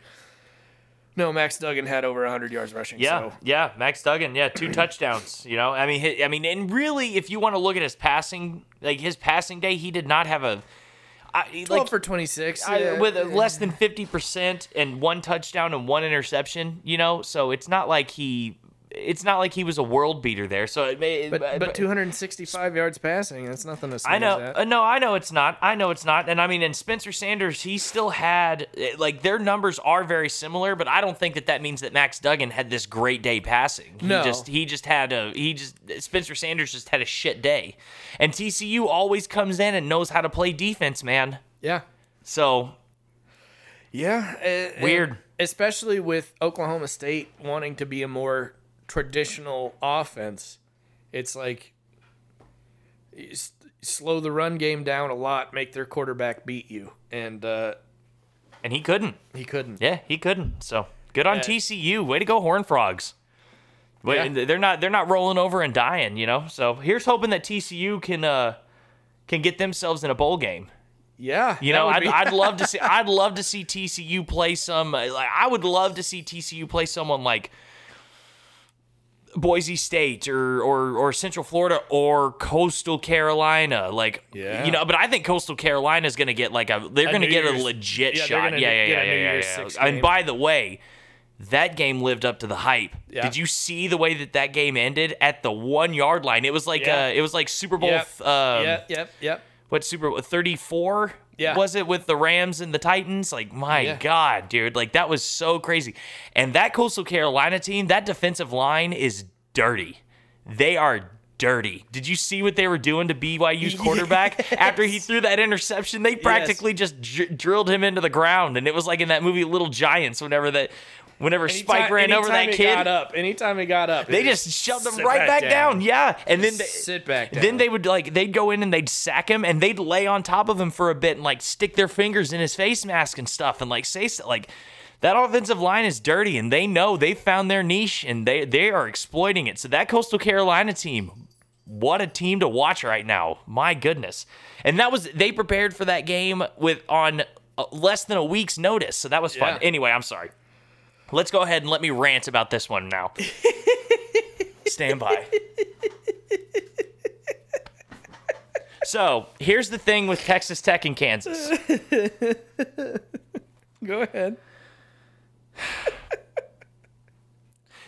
[SPEAKER 2] No, Max Duggan had over 100 yards rushing.
[SPEAKER 1] Yeah,
[SPEAKER 2] so.
[SPEAKER 1] yeah, Max Duggan, yeah, two touchdowns. You know, I mean, I mean, and really, if you want to look at his passing, like his passing day, he did not have a, I,
[SPEAKER 2] 12
[SPEAKER 1] like
[SPEAKER 2] for 26.
[SPEAKER 1] I-
[SPEAKER 2] yeah.
[SPEAKER 1] with less than fifty percent and one touchdown and one interception. You know, so it's not like he, it's not like he was a world beater there. So it may,
[SPEAKER 2] but, but 265 yards passing, that's nothing to sneeze
[SPEAKER 1] I know. Uh, no, I know it's not. I know it's not. And I mean, and Spencer Sanders, he still had eh, like their numbers are very similar, but I don't think that that means that Max Duggan had this great day passing. He
[SPEAKER 2] No.
[SPEAKER 1] just he just had a he just Spencer Sanders just had a shit day. And TCU always comes in and knows how to play defense, man.
[SPEAKER 2] Yeah.
[SPEAKER 1] So
[SPEAKER 2] Yeah. uh,
[SPEAKER 1] Weird.
[SPEAKER 2] and especially with Oklahoma State wanting to be a more traditional offense. It's like slow the run game down a lot, make their quarterback beat you. And uh,
[SPEAKER 1] and he couldn't.
[SPEAKER 2] he couldn't.
[SPEAKER 1] Yeah, he couldn't. So good on
[SPEAKER 2] Yeah.
[SPEAKER 1] TCU. Way to go, Horn Frogs. Wait,
[SPEAKER 2] Yeah.
[SPEAKER 1] they're not they're not rolling over and dying, you know. So here's hoping that TCU can uh can get themselves in a bowl game.
[SPEAKER 2] Yeah.
[SPEAKER 1] You know, I'd,
[SPEAKER 2] be-
[SPEAKER 1] I'd [laughs] love to see I'd love to see TCU play some like I would love to see TCU play someone like Boise State or or or Central Florida or Coastal Carolina, like
[SPEAKER 2] Yeah.
[SPEAKER 1] you know. But I think Coastal Carolina is going to get like a they're going to get a legit
[SPEAKER 2] yeah,
[SPEAKER 1] shot.
[SPEAKER 2] gonna
[SPEAKER 1] Yeah, yeah, yeah, yeah, yeah, yeah. And by the way, that game lived up to the hype.
[SPEAKER 2] Yeah.
[SPEAKER 1] Did you see the way that that game ended at the one yard line? It was like
[SPEAKER 2] Yeah.
[SPEAKER 1] uh, it was like Super Bowl.
[SPEAKER 2] Yep.
[SPEAKER 1] Um,
[SPEAKER 2] yep. Yep. Yep.
[SPEAKER 1] what Super Bowl 34
[SPEAKER 2] Yeah.
[SPEAKER 1] was it with the Rams and the Titans? Like my
[SPEAKER 2] Yeah.
[SPEAKER 1] god, dude, like that was so crazy. And that Coastal Carolina team, that defensive line is dirty. They are dirty. Did you see what they were doing to BYU's [laughs] quarterback after he threw that interception? They practically just dr- drilled him into the ground and it was like in that movie Little Giants whenever that whenever Spike ran over that kid.
[SPEAKER 2] Got up. Anytime he got up,
[SPEAKER 1] They
[SPEAKER 2] it
[SPEAKER 1] just shoved him right back, down. Yeah, and then they,
[SPEAKER 2] sit back down.
[SPEAKER 1] then they would like they'd go in and they'd sack him and they'd lay on top of him for a bit and like stick their fingers in his face mask and stuff and like say like that offensive line is dirty and they know they found their niche and they they are exploiting it. So that Coastal Carolina team, what a team to watch right now. My goodness. And that was they prepared for that game with on uh, less than a week's notice. So that was fun.
[SPEAKER 2] Yeah.
[SPEAKER 1] Anyway, I'm sorry. Let's go ahead and let me rant about this one now. [laughs] Stand by. So here's the thing with Texas Tech and Kansas. [laughs]
[SPEAKER 2] go ahead. [sighs]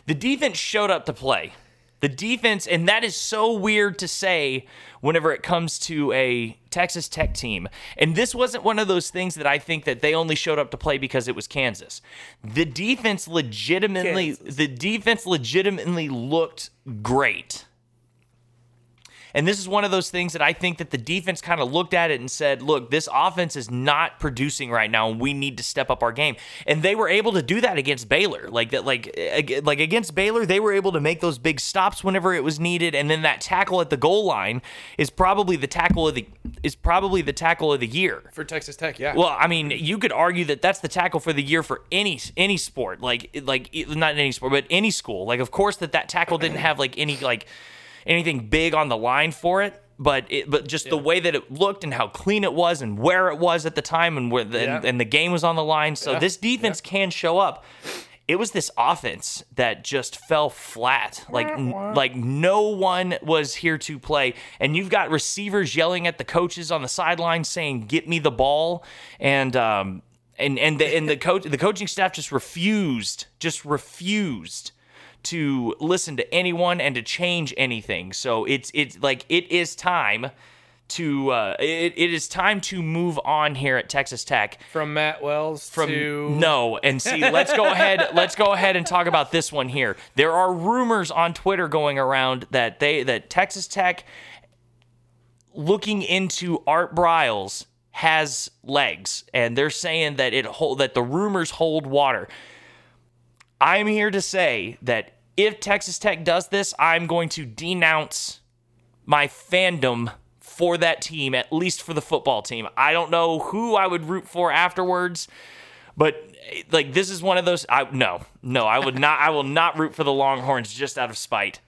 [SPEAKER 1] The defense showed up to play. The defense, and that is so weird to say whenever it comes to a Texas Tech team. And this wasn't one of those things that I think that they only showed up to play because it was Kansas. The defense legitimately,
[SPEAKER 2] Kansas.
[SPEAKER 1] the defense legitimately looked great. And this is one of those things that I think that the defense kind of looked at it and said, look, this offense is not producing right now and we need to step up our game. And they were able to do that against Baylor. Like that like like against Baylor, they were able to make those big stops whenever it was needed and then that tackle at the goal line is probably the tackle of the is probably the tackle of the year.
[SPEAKER 2] For Texas Tech, yeah.
[SPEAKER 1] Well, I mean, you could argue that that's the tackle for the year for any any sport, like like not any sport, but any school. Like, of course, that that tackle didn't have like any like anything big on the line for it, but it but just the way that it looked and how clean it was and where it was at the time and where the,
[SPEAKER 2] Yeah.
[SPEAKER 1] and, and the game was on the line. So
[SPEAKER 2] Yeah.
[SPEAKER 1] this defense can show up. It was this offense that just fell flat. Like n- like no one was here to play. And you've got receivers yelling at the coaches on the sideline saying, "Get me the ball." And um and and the, and the coach the coaching staff just refused, just refused to listen to anyone and to change anything. So it's it's like it is time to uh, it, it is time to move on here at Texas Tech.
[SPEAKER 2] From Matt Wells
[SPEAKER 1] from
[SPEAKER 2] to
[SPEAKER 1] no and see let's go ahead [laughs] let's go ahead and talk about this one here. There are rumors on twitter going around that they that texas tech looking into art briles has legs and they're saying that it hold that the rumors hold water. I'm here to say that if texas tech does this i'm going to denounce my fandom for that team, at least for the football team. I don't know who I would root for afterwards, But like this is one of those. I no, no, I would not. I will not root for the Longhorns just out of spite.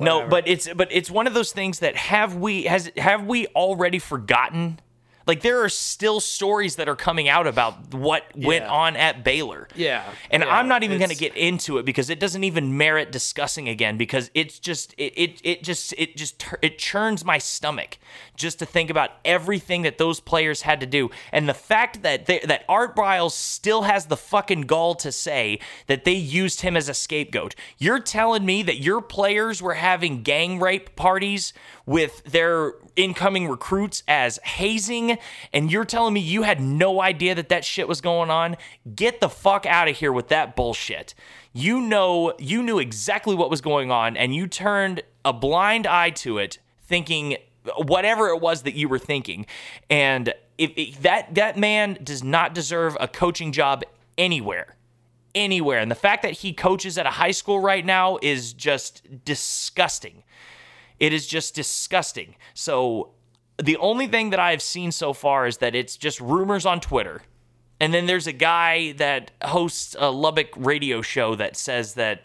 [SPEAKER 1] No, but it's but it's one of those things that have we has have we already forgotten? Like there are still stories that are coming out about what went
[SPEAKER 2] Yeah.
[SPEAKER 1] on at Baylor.
[SPEAKER 2] Yeah,
[SPEAKER 1] And
[SPEAKER 2] yeah,
[SPEAKER 1] I'm not even going to get into it because it doesn't even merit discussing again because it's just it it, it just it just it churns my stomach just to think about everything that those players had to do and the fact that they, that Art Briles still has the fucking gall to say that they used him as a scapegoat. You're telling me that your players were having gang rape parties with their incoming recruits as hazing and you're telling me you had no idea that that shit was going on? Get the fuck out of here with that bullshit. You know you knew exactly what was going on and you turned a blind eye to it thinking whatever it was that you were thinking. And if, if that that man does not deserve a coaching job anywhere anywhere. And the fact that he coaches at a high school right now is just disgusting it is just disgusting. So the only thing that I've seen so far is that it's just rumors on Twitter. And then there's a guy that hosts a Lubbock radio show that says that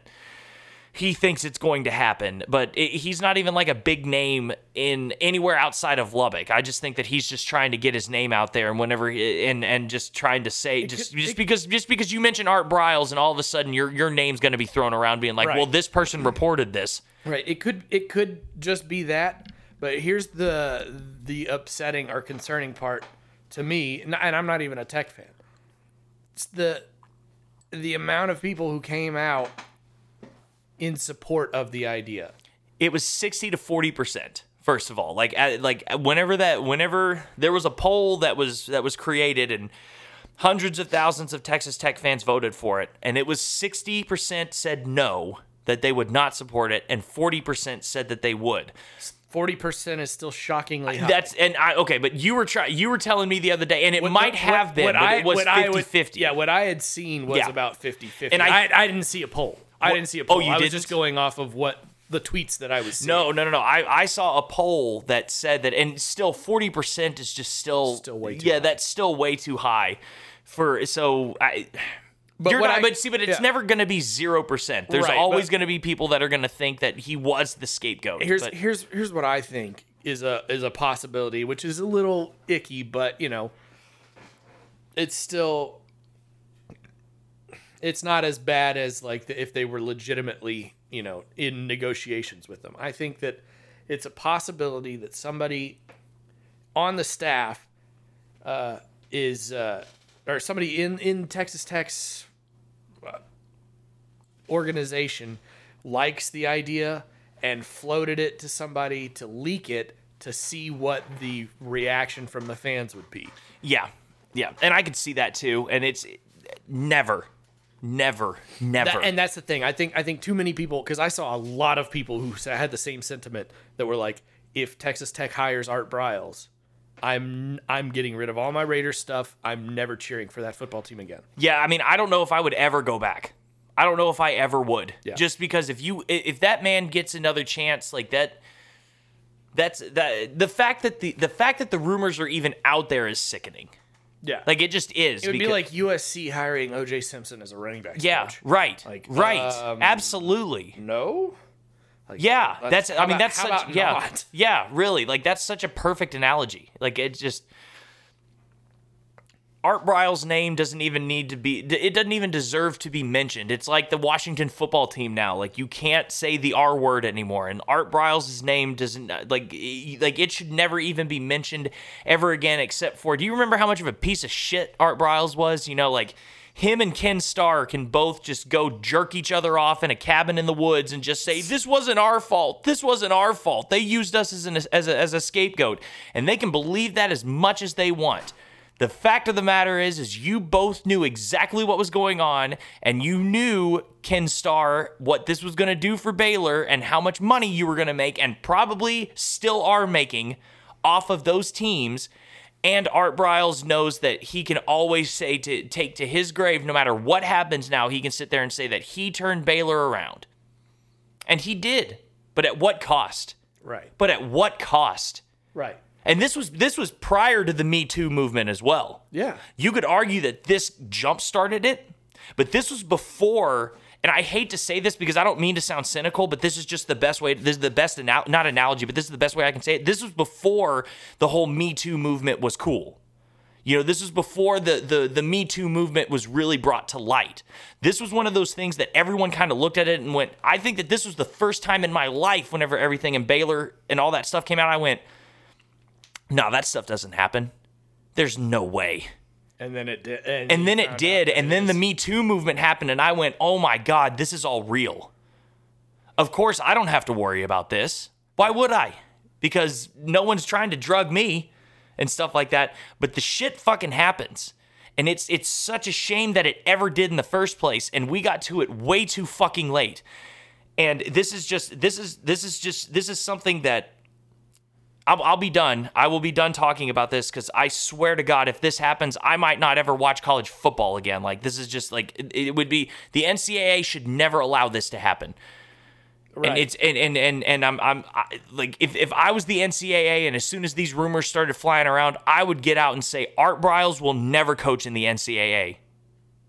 [SPEAKER 1] he thinks it's going to happen, but it, he's not even like a big name in anywhere outside of Lubbock. I just think that he's just trying to get his name out there, and whenever and and just trying to say just
[SPEAKER 2] could-
[SPEAKER 1] just
[SPEAKER 2] it-
[SPEAKER 1] because just because you mention Art Briles, and all of a sudden your your name's going to be thrown around, being like,
[SPEAKER 2] Right.
[SPEAKER 1] well, this person mm-hmm. reported this.
[SPEAKER 2] Right. It could it could just be that, but here's the the upsetting or concerning part to me, and I'm not even a tech fan. It's the the amount of people who came out in support of the idea.
[SPEAKER 1] it was 60 to 40 percent first of all like like whenever that whenever there was a poll that was that was created and hundreds of thousands of texas tech fans voted for it and it was 60 percent said no that they would not support it and 40 percent said that they would
[SPEAKER 2] Forty percent is still shockingly high.
[SPEAKER 1] that's and i okay but you were trying you were telling me the other day and it
[SPEAKER 2] What-
[SPEAKER 1] might
[SPEAKER 2] what-
[SPEAKER 1] have been
[SPEAKER 2] what
[SPEAKER 1] but
[SPEAKER 2] I-
[SPEAKER 1] it was 50-50.
[SPEAKER 2] Yeah, what I had seen was
[SPEAKER 1] Yeah.
[SPEAKER 2] about 50-50.
[SPEAKER 1] And I-
[SPEAKER 2] I, I, didn't see a poll. I didn't see a
[SPEAKER 1] oh,
[SPEAKER 2] poll.
[SPEAKER 1] oh, you
[SPEAKER 2] I was
[SPEAKER 1] didn't?
[SPEAKER 2] just going off of what the tweets that I was seeing.
[SPEAKER 1] no, no, no, no. I, I saw a poll that said that, and still forty percent is just still
[SPEAKER 2] Still way too
[SPEAKER 1] yeah,
[SPEAKER 2] high.
[SPEAKER 1] that's still way too high for so I.
[SPEAKER 2] But
[SPEAKER 1] you're not,
[SPEAKER 2] I-
[SPEAKER 1] but see, but it's
[SPEAKER 2] yeah.
[SPEAKER 1] never going to be zero percent. There's
[SPEAKER 2] Right,
[SPEAKER 1] always going to be people that are going to think that he was the scapegoat.
[SPEAKER 2] here's
[SPEAKER 1] but-
[SPEAKER 2] here's here's what I think is a is a possibility, which is a little icky, but you know, it's still it's not as bad as like the, if they were legitimately you know in negotiations with them. I think that it's a possibility that somebody on the staff uh, is uh, or somebody in in Texas Tech's uh, organization likes the idea and floated it to somebody to leak it to see what the reaction from the fans would be.
[SPEAKER 1] yeah, yeah, and I could see that too. And it's never, never, never.
[SPEAKER 2] That- and that's the thing. I think I think too many people because I saw a lot of people who had the same sentiment that were like, if Texas Tech hires Art Briles, I'm I'm getting rid of all my Raiders stuff. I'm never cheering for that football team again.
[SPEAKER 1] Yeah, I mean, I don't know if I would ever go back. I don't know if I ever would.
[SPEAKER 2] Yeah.
[SPEAKER 1] Just because if you if that man gets another chance like that that's that the fact that the the fact that the rumors are even out there is sickening.
[SPEAKER 2] Yeah,
[SPEAKER 1] Like it just is.
[SPEAKER 2] it would be like USC hiring OJ Simpson as a running back.
[SPEAKER 1] Yeah,
[SPEAKER 2] coach.
[SPEAKER 1] right.
[SPEAKER 2] Like,
[SPEAKER 1] right.
[SPEAKER 2] um,
[SPEAKER 1] Absolutely.
[SPEAKER 2] No. Like,
[SPEAKER 1] Yeah, that's. I mean,
[SPEAKER 2] about-
[SPEAKER 1] that's such. Yeah,
[SPEAKER 2] not? [laughs]
[SPEAKER 1] yeah, really. Like that's such a perfect analogy. Like it just. Art Briles' name doesn't even need to be. It doesn't even deserve to be mentioned. It's like the Washington football team now. Like you can't say the R word anymore, and Art Briles' name doesn't uh, like e- like it should never even be mentioned ever again. Except for, do you remember how much of a piece of shit Art Briles was? You know, like him and Ken Starr can both just go jerk each other off in a cabin in the woods and just say, "This wasn't our fault. This wasn't our fault. They used us as an as a, as a scapegoat," and they can believe that as much as they want. The fact of the matter is, is you both knew exactly what was going on, and you knew Ken Starr what this was going to do for Baylor and how much money you were going to make, and probably still are making off of those teams. And Art Briles knows that he can always say to take to his grave, no matter what happens now, he can sit there and say that he turned Baylor around. And he did. But at what cost?
[SPEAKER 2] Right.
[SPEAKER 1] But at what cost?
[SPEAKER 2] Right.
[SPEAKER 1] And this was this was prior to the Me Too movement as well.
[SPEAKER 2] Yeah.
[SPEAKER 1] You could argue that this jump started it, but this was before and I hate to say this because I don't mean to sound cynical, but this is just the best way. This is the best anal- not analogy, but this is the best way I can say it. This was before the whole Me Too movement was cool. You know, this was before the the the Me Too movement was really brought to light. This was one of those things that everyone kind of looked at it and went, I think that this was the first time in my life whenever everything in Baylor and all that stuff came out, I went, No, that stuff doesn't happen. There's no way.
[SPEAKER 2] And then it did. And,
[SPEAKER 1] And then it did, and then the. Me Too movement happened, and I went, "Oh my God, this is all real." Of course, I don't have to worry about this. Why would I? Because no one's trying to drug me and stuff like that. But the shit fucking happens, and it's it's such a shame that it ever did in the first place, and we got to it way too fucking late. And this is just this is this is just this is something that I'll, I'll be done. I will be done talking about this because I swear to God, if this happens, I might not ever watch college football again. Like this is just like it, it would be. The NCAA should never allow this to happen.
[SPEAKER 2] Right.
[SPEAKER 1] And it's and and and, and I'm I'm I, like if if I was the NCAA and as soon as these rumors started flying around, I would get out and say Art Briles will never coach in the NCAA.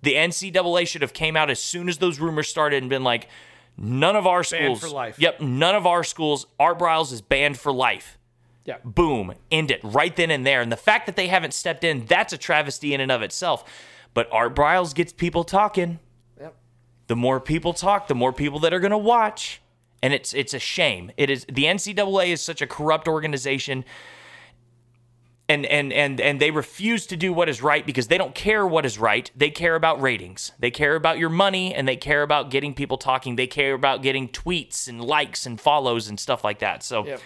[SPEAKER 1] The NCAA should have came out as soon as those rumors started and been like, none of our schools
[SPEAKER 2] for life.
[SPEAKER 1] Yep, none of our schools. Art Briles is banned for life
[SPEAKER 2] yeah.
[SPEAKER 1] boom, end it right then and there. And the fact that they haven't stepped in, that's a travesty in and of itself. But Art Briles gets people talking.
[SPEAKER 2] Yep.
[SPEAKER 1] The more people talk, the more people that are going to watch. And it's it's a shame. It is the NCAA is such a corrupt organization. And, and and and they refuse to do what is right because they don't care what is right. They care about ratings. They care about your money and they care about getting people talking. They care about getting tweets and likes and follows and stuff like that. So
[SPEAKER 2] Yep.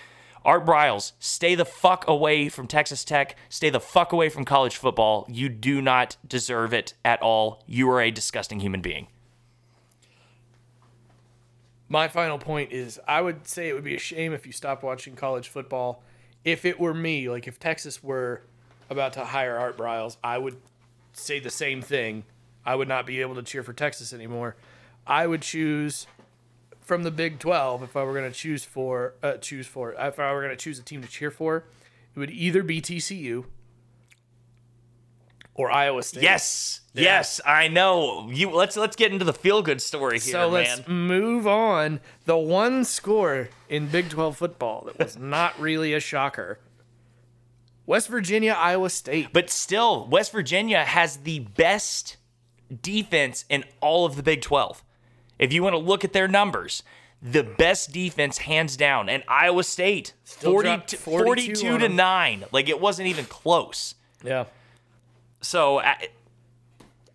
[SPEAKER 1] Art Briles, stay the fuck away from Texas Tech. Stay the fuck away from college football. You do not deserve it at all. You are a disgusting human being.
[SPEAKER 2] My final point is I would say it would be a shame if you stopped watching college football. If it were me, like if Texas were about to hire Art Briles, I would say the same thing. I would not be able to cheer for Texas anymore. I would choose from the Big 12 if I were going to choose for uh, choose for if I were going to choose a team to cheer for, it would either be TCU or Iowa State.
[SPEAKER 1] Yes, yes, I know. You let's let's get into the feel good story here,
[SPEAKER 2] So
[SPEAKER 1] man.
[SPEAKER 2] let's move on. The one score in Big 12 football that was not really a shocker West Virginia, Iowa State.
[SPEAKER 1] But still, West Virginia has the best defense in all of the Big 12. If you want to look at their numbers, the best defense hands down. And Iowa State,
[SPEAKER 2] Still
[SPEAKER 1] 40,
[SPEAKER 2] dropped
[SPEAKER 1] 42,
[SPEAKER 2] 42
[SPEAKER 1] to
[SPEAKER 2] them.
[SPEAKER 1] 9. Like it wasn't even close.
[SPEAKER 2] Yeah.
[SPEAKER 1] So I,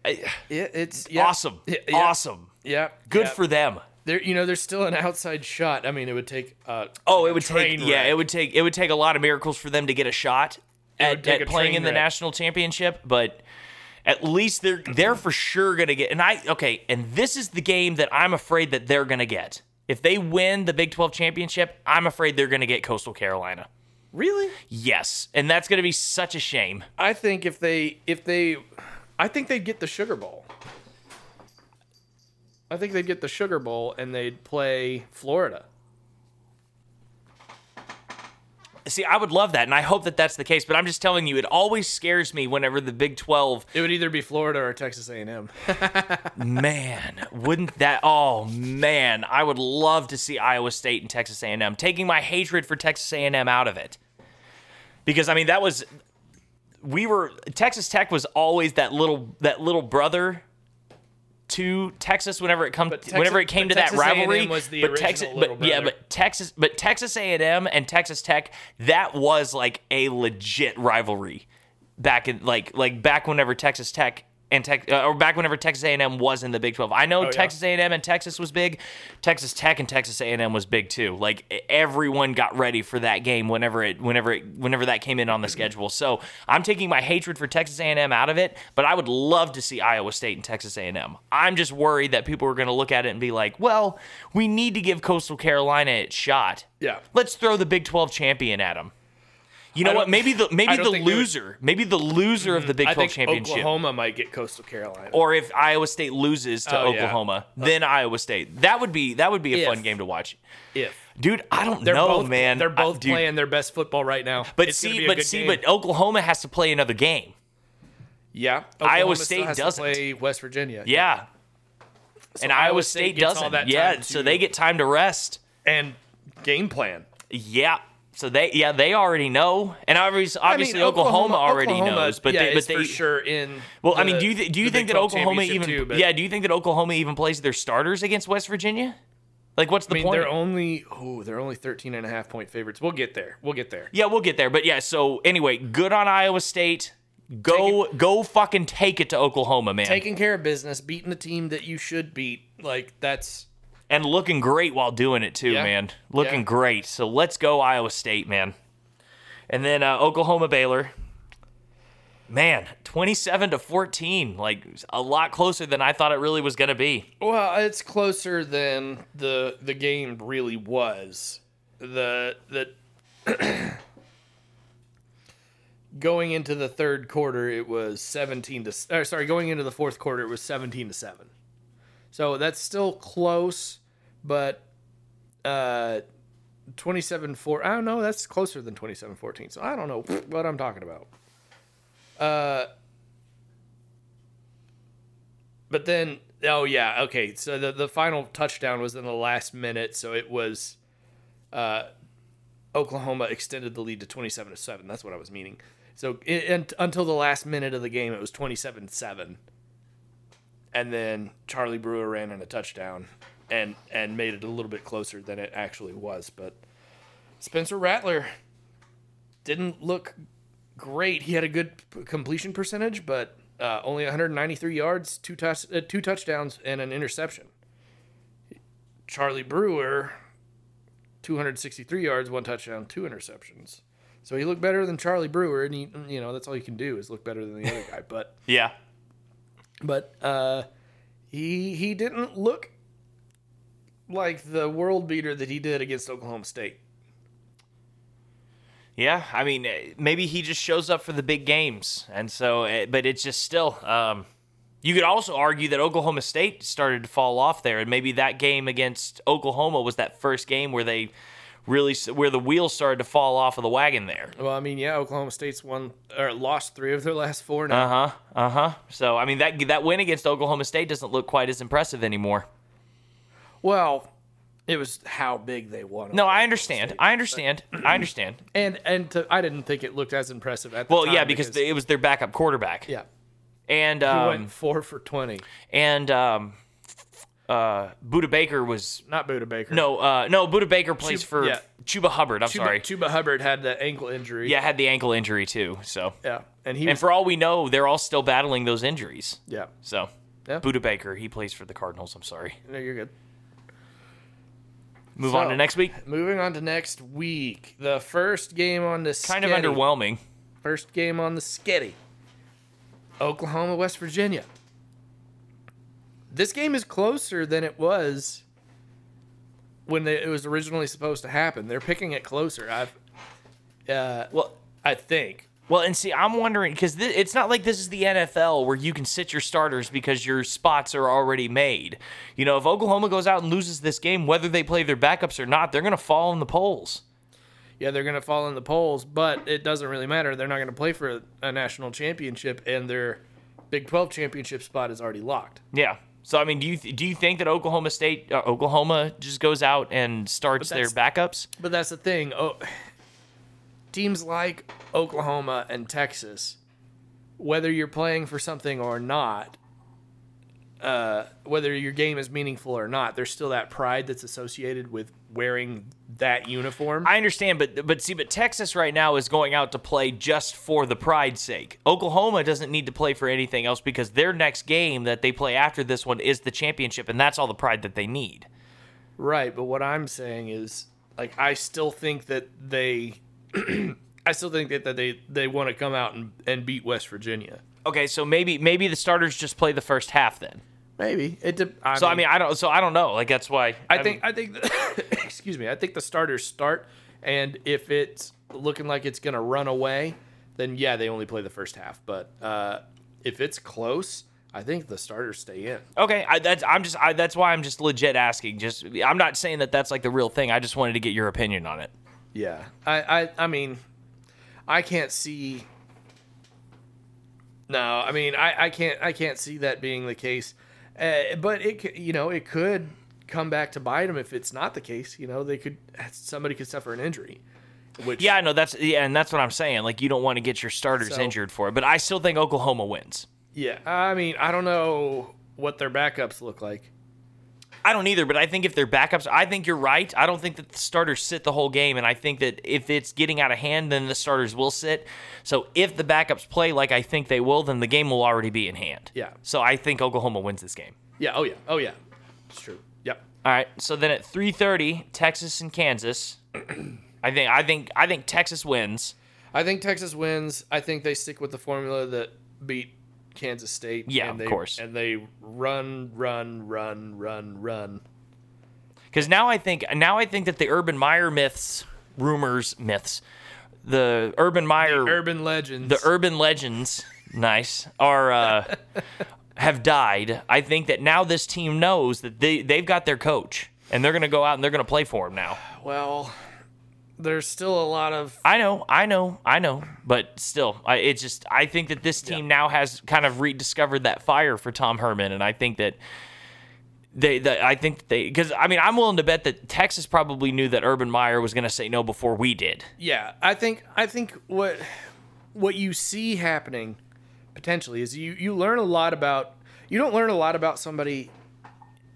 [SPEAKER 1] I-
[SPEAKER 2] It, it's yeah.
[SPEAKER 1] awesome.
[SPEAKER 2] Yeah.
[SPEAKER 1] Awesome.
[SPEAKER 2] Yeah.
[SPEAKER 1] Good
[SPEAKER 2] yeah.
[SPEAKER 1] for them.
[SPEAKER 2] there. You know, there's still an outside shot. I mean, it would take. Uh,
[SPEAKER 1] Oh, it would take
[SPEAKER 2] train
[SPEAKER 1] yeah,
[SPEAKER 2] wreck.
[SPEAKER 1] it would take it would take a lot of miracles for them to get a shot
[SPEAKER 2] would
[SPEAKER 1] at, at playing in the national championship, but at least they're they're for sure gonna get and I okay, and this is the game that I'm afraid that they're gonna get. If they win the Big 12 championship, I'm afraid they're gonna get Coastal Carolina.
[SPEAKER 2] Really?
[SPEAKER 1] Yes, and that's gonna be such a shame.
[SPEAKER 2] I think if they if they, I think they'd get the Sugar Bowl. I think they'd get the Sugar Bowl and they'd play Florida.
[SPEAKER 1] See, I would love that, and I hope that that's the case. But I'm just telling you, it always scares me whenever the Big 12
[SPEAKER 2] It would either be Florida or Texas A&M. [laughs]
[SPEAKER 1] Man, wouldn't that? Oh man, I would love to see Iowa State and Texas A&M taking my hatred for Texas A&M out of it, because I mean that was we were Texas Tech was always that little that little brother to Texas whenever it come
[SPEAKER 2] Texas-
[SPEAKER 1] whenever it came to that rivalry.
[SPEAKER 2] A&M was the
[SPEAKER 1] but Texas, but yeah, but Texas, but Texas A&M and Texas Tech that was like a legit rivalry back in like like back whenever Texas Tech and Tech uh, or back whenever Texas A&M was in the Big 12. I know
[SPEAKER 2] Oh, yeah.
[SPEAKER 1] Texas A&M and Texas was big. Texas Tech and Texas A&M was big too. Like everyone got ready for that game whenever it whenever it whenever that came in on the schedule. So, I'm taking my hatred for Texas A&M out of it, but I would love to see Iowa State and Texas A&M. I'm just worried that people are going to look at it and be like, "Well, we need to give Coastal Carolina its shot.
[SPEAKER 2] Yeah.
[SPEAKER 1] Let's throw the Big 12 champion at them." You know what? Maybe the [laughs] maybe the loser, maybe the loser of the mm-hmm. Big
[SPEAKER 2] I
[SPEAKER 1] 12
[SPEAKER 2] think
[SPEAKER 1] championship,
[SPEAKER 2] Oklahoma might get Coastal Carolina.
[SPEAKER 1] or if Iowa State loses to
[SPEAKER 2] Oh, yeah.
[SPEAKER 1] Oklahoma, oh. then Iowa State. That would be that would be a
[SPEAKER 2] If.
[SPEAKER 1] fun game to watch.
[SPEAKER 2] if
[SPEAKER 1] Dude, I don't
[SPEAKER 2] they're
[SPEAKER 1] know,
[SPEAKER 2] both
[SPEAKER 1] man.
[SPEAKER 2] they're
[SPEAKER 1] I-
[SPEAKER 2] both
[SPEAKER 1] dude,
[SPEAKER 2] playing their best football right now.
[SPEAKER 1] But
[SPEAKER 2] It's gonna
[SPEAKER 1] see,
[SPEAKER 2] be a
[SPEAKER 1] but
[SPEAKER 2] good
[SPEAKER 1] see,
[SPEAKER 2] game.
[SPEAKER 1] but Oklahoma has to play another game.
[SPEAKER 2] yeah,
[SPEAKER 1] Iowa
[SPEAKER 2] Oklahoma still
[SPEAKER 1] State
[SPEAKER 2] has to
[SPEAKER 1] doesn't.
[SPEAKER 2] play West Virginia.
[SPEAKER 1] Yeah. and
[SPEAKER 2] Iowa
[SPEAKER 1] Iowa
[SPEAKER 2] State
[SPEAKER 1] State,
[SPEAKER 2] gets all
[SPEAKER 1] doesn't.
[SPEAKER 2] that
[SPEAKER 1] Yeah,
[SPEAKER 2] time
[SPEAKER 1] so
[SPEAKER 2] to-
[SPEAKER 1] they get time to rest.
[SPEAKER 2] and game plan.
[SPEAKER 1] Yeah. So they yeah they already know, and obviously, obviously
[SPEAKER 2] I mean,
[SPEAKER 1] Oklahoma, already
[SPEAKER 2] Oklahoma,
[SPEAKER 1] knows. But
[SPEAKER 2] yeah,
[SPEAKER 1] they, but they
[SPEAKER 2] for sure in.
[SPEAKER 1] well, I mean, do you th- do you think that Oklahoma even
[SPEAKER 2] too,
[SPEAKER 1] yeah do you think that Oklahoma even plays their starters against West Virginia? Like, what's the
[SPEAKER 2] I mean,
[SPEAKER 1] point?
[SPEAKER 2] they're only oh, they're only 13 and a half point favorites. We'll get there. We'll get there.
[SPEAKER 1] Yeah, we'll get there. But yeah, so anyway, good on Iowa State. Go go fucking take it to Oklahoma, man.
[SPEAKER 2] Taking care of business, beating the team that you should beat. Like that's
[SPEAKER 1] and looking great while doing it too,
[SPEAKER 2] Yeah.
[SPEAKER 1] man. Looking
[SPEAKER 2] Yeah.
[SPEAKER 1] great. So let's go Iowa State, man. And then uh, Oklahoma Baylor. Man, 27 to 14, like a lot closer than I thought it really was going to be.
[SPEAKER 2] well, it's closer than the the game really was. The the [clears throat] going into the third quarter, it was 17 to or sorry, going into the fourth quarter, it was 17 to seven. So that's still close, but uh 27 4 I don't know, that's closer than 27 14. So I don't know what I'm talking about. Uh but then oh yeah, okay. So the the final touchdown was in the last minute, so it was uh Oklahoma extended the lead to 27 to 7. That's what I was meaning. So it, and, until the last minute of the game it was 27-7. And then Charlie Brewer ran in a touchdown and and made it a little bit closer than it actually was, but Spencer Rattler didn't look great. He had a good completion percentage, but uh, only 193 yards, two touch, uh, two touchdowns, and an interception. Charlie Brewer, 263 yards, one touchdown, two interceptions. So he looked better than Charlie Brewer, and he, you know that's all you can do is look better than the other guy. But [laughs]
[SPEAKER 1] Yeah.
[SPEAKER 2] But uh, he he didn't look like the world beater that he did against Oklahoma State.
[SPEAKER 1] Yeah, I mean, eh, maybe he just shows up for the big games, and so, eh, but it's just still. Um, you could also argue that Oklahoma State started to fall off there, and maybe that game against Oklahoma was that first game where they really where the wheels started to fall off of the wagon there.
[SPEAKER 2] Well, I mean, yeah, Oklahoma State's won or lost three of their last four now.
[SPEAKER 1] Uh huh. Uh huh. So I mean that that win against Oklahoma State doesn't look quite as impressive anymore.
[SPEAKER 2] Well, it was how big they won.
[SPEAKER 1] No, I understand.
[SPEAKER 2] State.
[SPEAKER 1] I understand. I understand. [clears throat]
[SPEAKER 2] and and to, I didn't think it looked as impressive at the
[SPEAKER 1] Well,
[SPEAKER 2] time.
[SPEAKER 1] yeah, because it was their backup quarterback.
[SPEAKER 2] yeah,
[SPEAKER 1] And
[SPEAKER 2] he
[SPEAKER 1] um,
[SPEAKER 2] went four for twenty.
[SPEAKER 1] and um, uh, Budda Baker was
[SPEAKER 2] Not Budda Baker.
[SPEAKER 1] no, uh, no. Budda Baker plays
[SPEAKER 2] Chuba-
[SPEAKER 1] for
[SPEAKER 2] yeah.
[SPEAKER 1] Chuba Hubbard. I'm
[SPEAKER 2] Chuba,
[SPEAKER 1] sorry.
[SPEAKER 2] Chuba Hubbard had the ankle injury.
[SPEAKER 1] Yeah, had the ankle injury too. So,
[SPEAKER 2] yeah, and he
[SPEAKER 1] and
[SPEAKER 2] was,
[SPEAKER 1] for all we know, they're all still battling those injuries.
[SPEAKER 2] yeah.
[SPEAKER 1] So,
[SPEAKER 2] Yeah.
[SPEAKER 1] Budda Baker, he plays for the Cardinals. I'm sorry.
[SPEAKER 2] No, you're good.
[SPEAKER 1] Move on to next week.
[SPEAKER 2] Moving on to next week, the first game on the
[SPEAKER 1] Kind of underwhelming.
[SPEAKER 2] First game on the sketty. Oklahoma, West Virginia. This game is closer than it was when they, it was originally supposed to happen. They're picking it closer. I've, uh,
[SPEAKER 1] Well,
[SPEAKER 2] I think.
[SPEAKER 1] Well, and see, I'm wondering because th- it's not like this is the NFL where you can sit your starters because your spots are already made. You know, if Oklahoma goes out and loses this game, whether they play their backups or not, they're going to fall in the polls.
[SPEAKER 2] Yeah, they're going to fall in the polls, but it doesn't really matter. They're not going to play for a, a national championship, and their Big 12 championship spot is already locked.
[SPEAKER 1] Yeah. So I mean, do you th- do you think that Oklahoma State, uh, Oklahoma, just goes out and starts their backups?
[SPEAKER 2] But that's the thing. Oh, teams like Oklahoma and Texas, whether you're playing for something or not, uh, whether your game is meaningful or not, there's still that pride that's associated with wearing that uniform.
[SPEAKER 1] I understand, but but see, but Texas right now is going out to play just for the pride's sake. Oklahoma doesn't need to play for anything else because their next game that they play after this one is the championship, and that's all the pride that they need.
[SPEAKER 2] right, but what I'm saying is, like, I still think that they, [clears throat] I still think that, that they they want to come out and, and beat West Virginia.
[SPEAKER 1] Okay, so maybe maybe the starters just play the first half then.
[SPEAKER 2] Maybe it. De- I
[SPEAKER 1] So I mean, I don't. So I don't know. Like that's why
[SPEAKER 2] I think I think the, [laughs] excuse me. I think the starters start And if it's looking like it's going to run away, then yeah, they only play the first half. But uh, if it's close, I think the starters stay in.
[SPEAKER 1] Okay, I, that's I'm just I, that's why I'm just legit asking. Just I'm not saying that that's like the real thing. I just wanted to get your opinion on it.
[SPEAKER 2] Yeah, I, I, I mean, I can't see. No, I mean, I, I can't, I can't see that being the case. Uh, but it, you know, it could come back to bite them if it's not the case. You know, they could, somebody could suffer an injury. Which,
[SPEAKER 1] Yeah, I know that's yeah, and that's what I'm saying. Like you don't want to get your starters
[SPEAKER 2] So-
[SPEAKER 1] injured for it, but I still think Oklahoma wins.
[SPEAKER 2] yeah. I mean, I don't know what their backups look like.
[SPEAKER 1] I don't either, but I think if they're backups, I think you're right. I don't think that the starters sit the whole game, and I think that if it's getting out of hand, then the starters will sit. So if the backups play like I think they will, then the game will already be in hand.
[SPEAKER 2] Yeah.
[SPEAKER 1] So I think Oklahoma wins this game.
[SPEAKER 2] Yeah. Oh yeah. Oh yeah. It's true.
[SPEAKER 1] All right. So then at 3:30, Texas and Kansas. I think I think I think Texas wins.
[SPEAKER 2] I think Texas wins. I think they stick with the formula that beat Kansas State.
[SPEAKER 1] Yeah,
[SPEAKER 2] and
[SPEAKER 1] of
[SPEAKER 2] they,
[SPEAKER 1] course.
[SPEAKER 2] And they run, run, run, run, run.
[SPEAKER 1] Because now I think now I think that the Urban Meyer myths, rumors, myths, the Urban Meyer,
[SPEAKER 2] Urban legends.
[SPEAKER 1] the urban legends, nice, are uh, [laughs] have died. I think that now this team knows that they they've got their coach and they're gonna go out and they're gonna play for him now.
[SPEAKER 2] well, there's still a lot of
[SPEAKER 1] I know, I know, I know, but still, I, it's just I think that this team now has kind of rediscovered that fire for Tom Herman, and I think that they, that I think they, because I mean, I'm willing to bet that Texas probably knew that Urban Meyer was going to say no before we did.
[SPEAKER 2] yeah. I think I think what what you see happening potentially is you you learn a lot about you don't learn a lot about somebody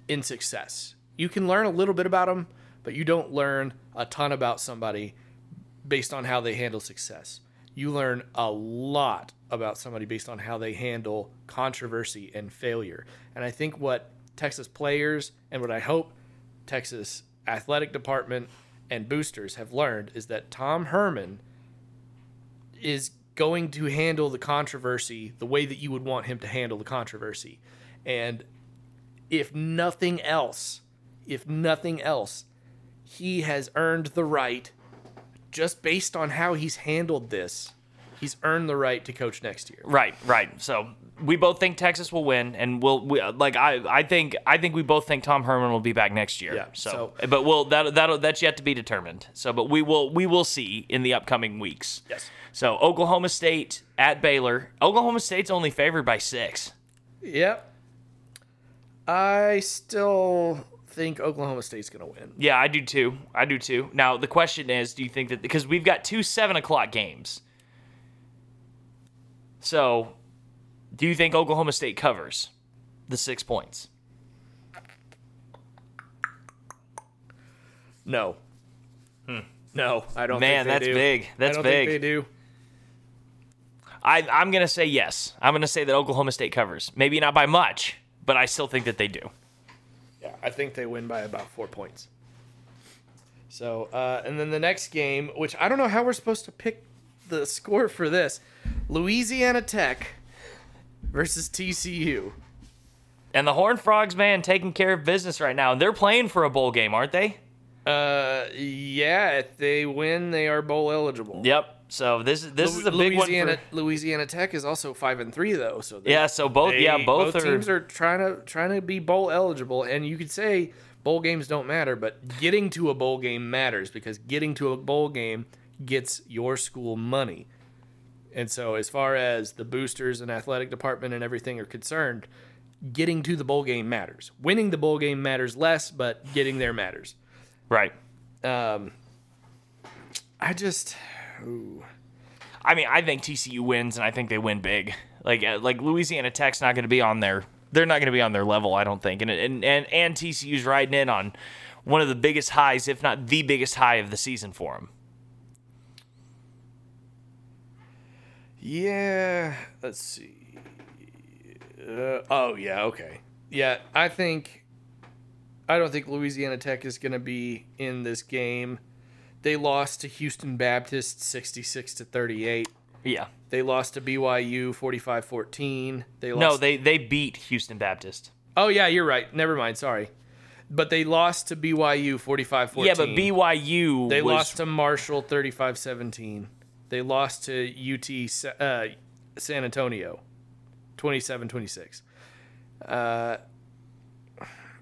[SPEAKER 2] in success. You can learn a little bit about them, but you don't learn a ton about somebody based on how they handle success. You learn a lot about somebody based on how they handle controversy and failure. And I think what Texas players and what I hope Texas athletic department and boosters have learned is that Tom Herman is going to handle the controversy the way that you would want him to handle the controversy. And if nothing else, if nothing else, he has earned the right, just based on how he's handled this, he's earned the right to coach next year.
[SPEAKER 1] Right, right. So we both think Texas will win, and we'll we, uh, like I I think I think we both think Tom Herman will be back next year.
[SPEAKER 2] Yeah,
[SPEAKER 1] So,
[SPEAKER 2] so-
[SPEAKER 1] but we'll that that that's yet to be determined. So, but we will we will see in the upcoming weeks.
[SPEAKER 2] Yes.
[SPEAKER 1] So Oklahoma State at Baylor. Oklahoma State's only favored by six.
[SPEAKER 2] Yep. I still think Oklahoma State's going to win.
[SPEAKER 1] Yeah, I do too. I do too. Now the question is, do you think that because we've got two seven o'clock games, so do you think Oklahoma State covers the six points?
[SPEAKER 2] No. No, I don't
[SPEAKER 1] Hmm. Man,
[SPEAKER 2] think they
[SPEAKER 1] that's
[SPEAKER 2] do.
[SPEAKER 1] big. That's
[SPEAKER 2] I don't
[SPEAKER 1] big.
[SPEAKER 2] think they do.
[SPEAKER 1] I, I'm gonna say yes. I'm gonna say that Oklahoma State covers. Maybe not by much, but I still think that they do.
[SPEAKER 2] Yeah, I think they win by about four points. So, uh, and then the next game, which I don't know how we're supposed to pick the score for this Louisiana Tech versus TCU.
[SPEAKER 1] And the Horned Frogs, man, taking care of business right now. And they're playing for a bowl game, aren't they?
[SPEAKER 2] Uh, yeah, if they win, they are bowl eligible.
[SPEAKER 1] Yep. So this is this
[SPEAKER 2] Lu-
[SPEAKER 1] is a big
[SPEAKER 2] Louisiana,
[SPEAKER 1] one. For,
[SPEAKER 2] Louisiana Tech is also five and three though. So they-
[SPEAKER 1] yeah. So both.
[SPEAKER 2] they-
[SPEAKER 1] yeah. Both, are.
[SPEAKER 2] teams are trying to trying to be bowl eligible, and you could say bowl games don't matter, but getting to a bowl game matters because getting to a bowl game gets your school money. And so, as far as the boosters and athletic department and everything are concerned, getting to the bowl game matters. Winning the bowl game matters less, but getting there matters.
[SPEAKER 1] right.
[SPEAKER 2] Um, I just, ooh.
[SPEAKER 1] I mean, I think TCU wins, and I think they win big. Like uh, like Louisiana Tech's not going to be on their. They're not going to be on their level, I don't think. And and and and TCU's riding in on one of the biggest highs, if not the biggest high of the season for them.
[SPEAKER 2] Yeah, let's see. Uh, oh yeah, okay. Yeah, I think I don't think Louisiana Tech is going to be in this game. They lost to Houston Baptist 66 to 38.
[SPEAKER 1] Yeah.
[SPEAKER 2] They lost to BYU 45-14. They lost
[SPEAKER 1] No, they they beat Houston Baptist.
[SPEAKER 2] Oh yeah, you're right. Never mind, sorry. but they lost to BYU 45-14.
[SPEAKER 1] Yeah, but BYU
[SPEAKER 2] They
[SPEAKER 1] was,
[SPEAKER 2] lost to Marshall 35-17. They lost to UT uh, San Antonio 27-26. Uh,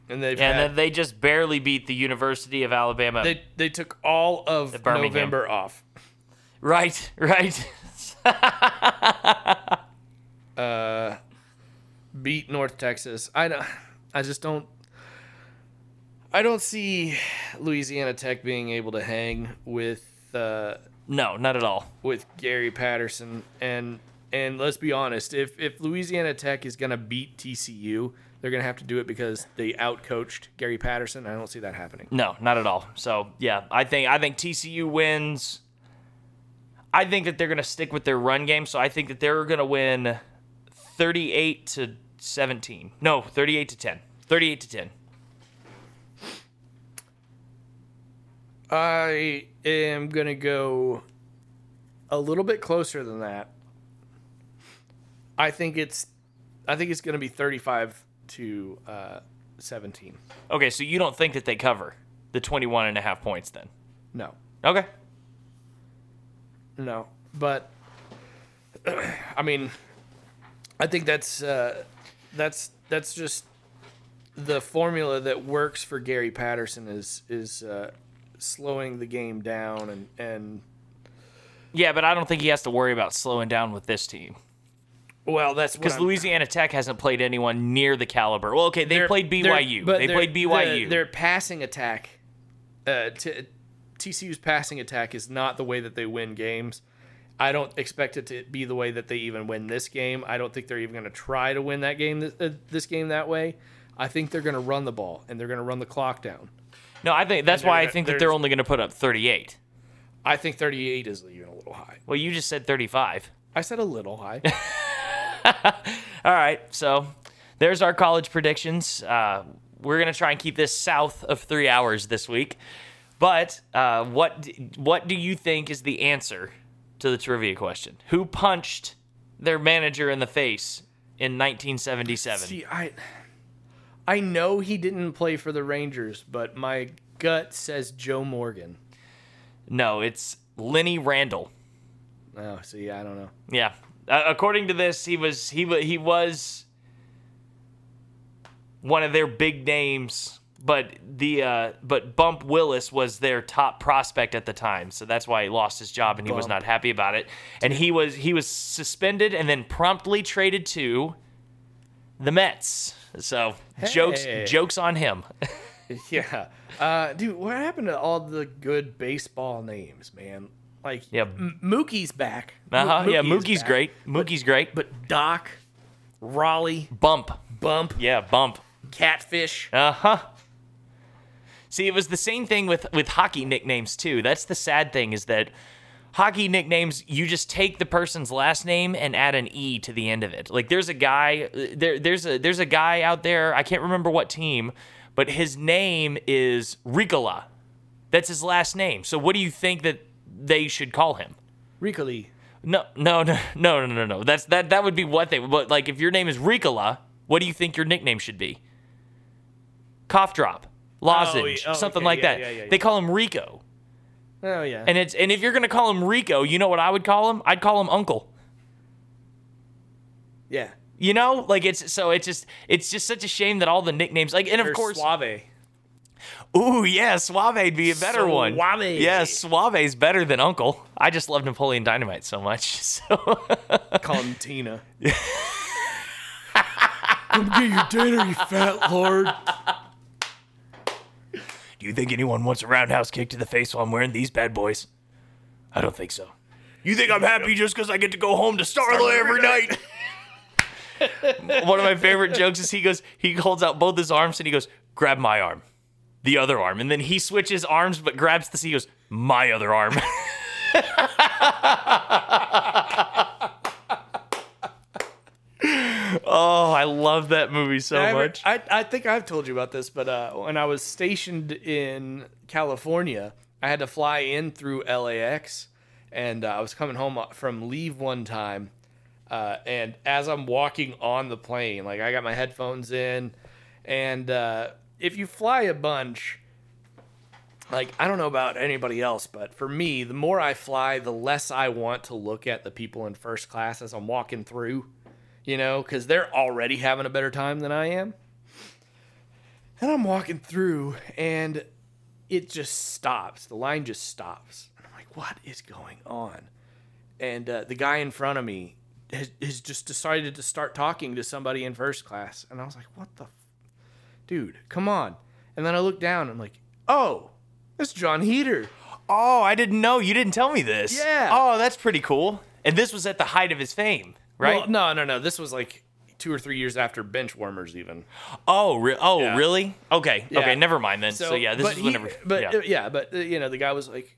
[SPEAKER 2] and they've
[SPEAKER 1] and then they just barely beat the University of Alabama.
[SPEAKER 2] they they took all of. November off.
[SPEAKER 1] right, [laughs] right. [laughs]
[SPEAKER 2] Beat North Texas. I don't, I just don't I don't see Louisiana Tech being able to hang with uh,
[SPEAKER 1] no, not at all.
[SPEAKER 2] with Gary Patterson and and let's be honest, if if Louisiana Tech is gonna beat TCU, they're gonna have to do it because they outcoached Gary Patterson. I don't see that happening.
[SPEAKER 1] No, not at all. So yeah, I think I think TCU wins. I think that they're going to stick with their run game, so I think that they're going to win 38 to 17. No, 38 to 10. 38 to 10.
[SPEAKER 2] I am gonna go a little bit closer than that. I think it's I think it's gonna be thirty five to uh, seventeen.
[SPEAKER 1] Okay, so you don't think that they cover the 21 and a half points then?
[SPEAKER 2] No.
[SPEAKER 1] Okay.
[SPEAKER 2] No, but [clears throat] I mean, I think that's uh, that's that's just the formula that works for Gary Patterson is is uh, slowing the game down and and
[SPEAKER 1] Yeah, but I don't think he has to worry about slowing down with this team.
[SPEAKER 2] well that's
[SPEAKER 1] Because Louisiana Tech hasn't played anyone near the caliber. Well, okay, they played BYU.
[SPEAKER 2] but
[SPEAKER 1] They played BYU.
[SPEAKER 2] the- their passing attack, uh, t- TCU's passing attack is not the way that they win games. I don't expect it to be the way that they even win this game. I don't think they're even going to try to win that game, this, uh, this game that way. I think they're going to run the ball and they're going to run the clock down.
[SPEAKER 1] No, I think that's why I think that
[SPEAKER 2] they're-
[SPEAKER 1] only going to put up 38.
[SPEAKER 2] I think 38 is even a little high.
[SPEAKER 1] Well, you just said 35.
[SPEAKER 2] I said a little high. [laughs]
[SPEAKER 1] All right, so there's our college predictions. Uh, we're gonna try and keep this south of three hours this week. But uh, what what do you think is the answer to the trivia question? Who punched their manager in the face in 1977?
[SPEAKER 2] See, I, I know he didn't play for the Rangers, but my gut says Joe Morgan.
[SPEAKER 1] No, it's Lenny Randle.
[SPEAKER 2] Oh, see, I don't know.
[SPEAKER 1] Yeah, uh, according to this, he was he wa- he was one of their big names, but the uh, but Bump Wills was their top prospect at the time, so that's why he lost his job and he was not happy about it. And he was he was suspended and then promptly traded to the Mets. So jokes
[SPEAKER 2] Hey.
[SPEAKER 1] jokes on him. [laughs]
[SPEAKER 2] Yeah. Uh, dude, what happened to all the good baseball names, man? Like,
[SPEAKER 1] Yeah.
[SPEAKER 2] M- Mookie's back.
[SPEAKER 1] Uh huh. Yeah, Mookie's
[SPEAKER 2] back.
[SPEAKER 1] great. Mookie's great.
[SPEAKER 2] But Doc, Raleigh,
[SPEAKER 1] Bump.
[SPEAKER 2] Bump,
[SPEAKER 1] Yeah, Bump.
[SPEAKER 2] Catfish.
[SPEAKER 1] Uh huh. See, it was the same thing with with hockey nicknames too. That's the sad thing is that hockey nicknames you just take the person's last name and add an e to the end of it. Like there's a guy there there's a there's a guy out there, I can't remember what team, but his name is Ricola. That's his last name. So what do you think that they should call him?
[SPEAKER 2] Ricoli.
[SPEAKER 1] No, no, no, no, no, no, no. That's that. That would be what they. But like, if your name is Ricola, what do you think your nickname should be? Cough drop, oh, lozenge,
[SPEAKER 2] yeah. Oh,
[SPEAKER 1] something
[SPEAKER 2] okay.
[SPEAKER 1] like
[SPEAKER 2] Yeah,
[SPEAKER 1] that.
[SPEAKER 2] yeah, yeah.
[SPEAKER 1] They call him Rico,
[SPEAKER 2] Oh, yeah.
[SPEAKER 1] and it's and if you're gonna call him Rico, you know what I would call him? I'd call him Uncle.
[SPEAKER 2] yeah.
[SPEAKER 1] You know, like it's so it's just it's just such a shame that all the nicknames like and of
[SPEAKER 2] Or
[SPEAKER 1] course
[SPEAKER 2] Suave.
[SPEAKER 1] ooh yeah Suave'd be a better one
[SPEAKER 2] Suave.
[SPEAKER 1] yeah Suave's better than Uncle I just love Napoleon Dynamite so much [laughs] so
[SPEAKER 2] Call him Tina. [laughs] Come get your dinner, you fat lord.
[SPEAKER 1] You think anyone wants a roundhouse kick to the face while I'm wearing these bad boys? I don't think so. You think I'm happy just because I get to go home to Starla every night? [laughs] One of my favorite jokes is he goes, he holds out both his arms and he goes, grab my arm, the other arm. And then he switches arms but grabs the, he goes, my other arm. [laughs] oh, I love that movie so
[SPEAKER 2] I,
[SPEAKER 1] much.
[SPEAKER 2] I, I think I've told you about this, but uh, when I was stationed in California, I had to fly in through LAX, and uh, I was coming home from leave one time, uh, and as I'm walking on the plane, like I got my headphones in, and uh, if you fly a bunch, like I don't know about anybody else, but for me, the more I fly, the less I want to look at the people in first class as I'm walking through, you know, because they're already having a better time than I am. And I'm walking through, and it just stops. The line just stops. And I'm like, what is going on? And uh, the guy in front of me has, has just decided to start talking to somebody in first class. And I was like, what the f- dude, come on. And then I look down and I'm like, oh, that's Jon Heder.
[SPEAKER 1] Oh, I didn't know. You didn't tell me this.
[SPEAKER 2] Yeah.
[SPEAKER 1] Oh, that's pretty cool. And this was at the height of his fame, right?
[SPEAKER 2] Well, no, no, no. This was like two or three years after bench warmers, even.
[SPEAKER 1] oh, re- oh,
[SPEAKER 2] Yeah.
[SPEAKER 1] really? Okay.
[SPEAKER 2] Yeah.
[SPEAKER 1] Okay. Never mind then. So, yeah, this is
[SPEAKER 2] he-
[SPEAKER 1] whenever.
[SPEAKER 2] But
[SPEAKER 1] yeah.
[SPEAKER 2] uh, yeah, but uh, you know, the guy was like,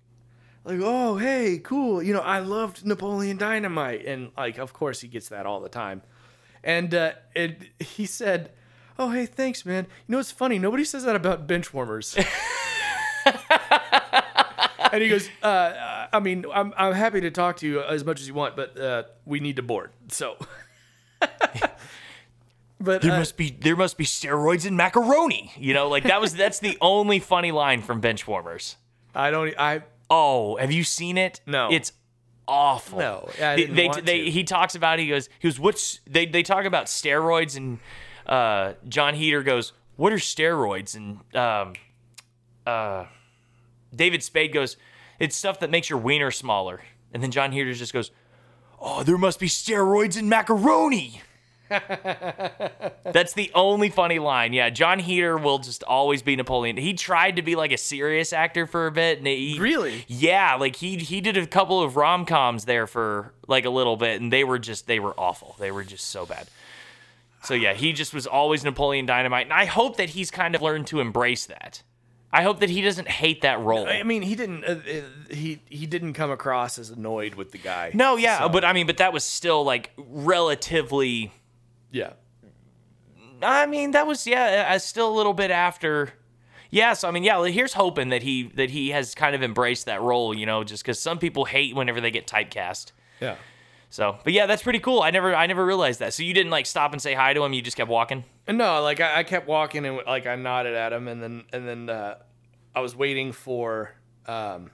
[SPEAKER 2] like, oh, hey, cool. You know, I loved Napoleon Dynamite, and like, of course, he gets that all the time. And uh, it, he said, oh, hey, thanks, man. You know, it's funny. Nobody says that about bench warmers. [laughs] and he goes, uh, uh, I mean, I'm, I'm happy to talk to you as much as you want, but uh, we need to board. So. [laughs] But
[SPEAKER 1] there
[SPEAKER 2] uh,
[SPEAKER 1] must be there must be steroids in macaroni. You know, like that was [laughs] that's the only funny line from Benchwarmers.
[SPEAKER 2] I don't. I
[SPEAKER 1] Oh, have you seen it?
[SPEAKER 2] No.
[SPEAKER 1] It's awful.
[SPEAKER 2] No, I
[SPEAKER 1] They-
[SPEAKER 2] didn't
[SPEAKER 1] they,
[SPEAKER 2] want
[SPEAKER 1] they-
[SPEAKER 2] to.
[SPEAKER 1] He talks about it, he goes he goes what's they they talk about steroids and uh, Jon Heder goes what are steroids and um, uh, David Spade goes it's stuff that makes your wiener smaller and then Jon Heder just goes oh there must be steroids in macaroni. [laughs] That's the only funny line. Yeah, Jon Heder will just always be Napoleon. He tried to be like a serious actor for a bit. And he,
[SPEAKER 2] Really?
[SPEAKER 1] Yeah, like he he did a couple of rom coms there for like a little bit, and they were just they were awful. They were just so bad. So yeah, he just was always Napoleon Dynamite, and I hope that he's kind of learned to embrace that. I hope that he doesn't hate that role.
[SPEAKER 2] I mean, he didn't. Uh, uh, he he didn't come across as annoyed with the guy.
[SPEAKER 1] no, yeah,
[SPEAKER 2] So-
[SPEAKER 1] but I mean, but that was still like relatively.
[SPEAKER 2] Yeah.
[SPEAKER 1] I mean, that was yeah, still a little bit after. Yeah, so I mean, yeah, here's hoping that he that he has kind of embraced that role, you know, just because some people hate whenever they get typecast.
[SPEAKER 2] Yeah.
[SPEAKER 1] So, but yeah, that's pretty cool. I never I never realized that. So you didn't like stop and say hi to him. You just kept walking.
[SPEAKER 2] No, like I, I kept walking and like I nodded at him, and then and then uh, I was waiting for um,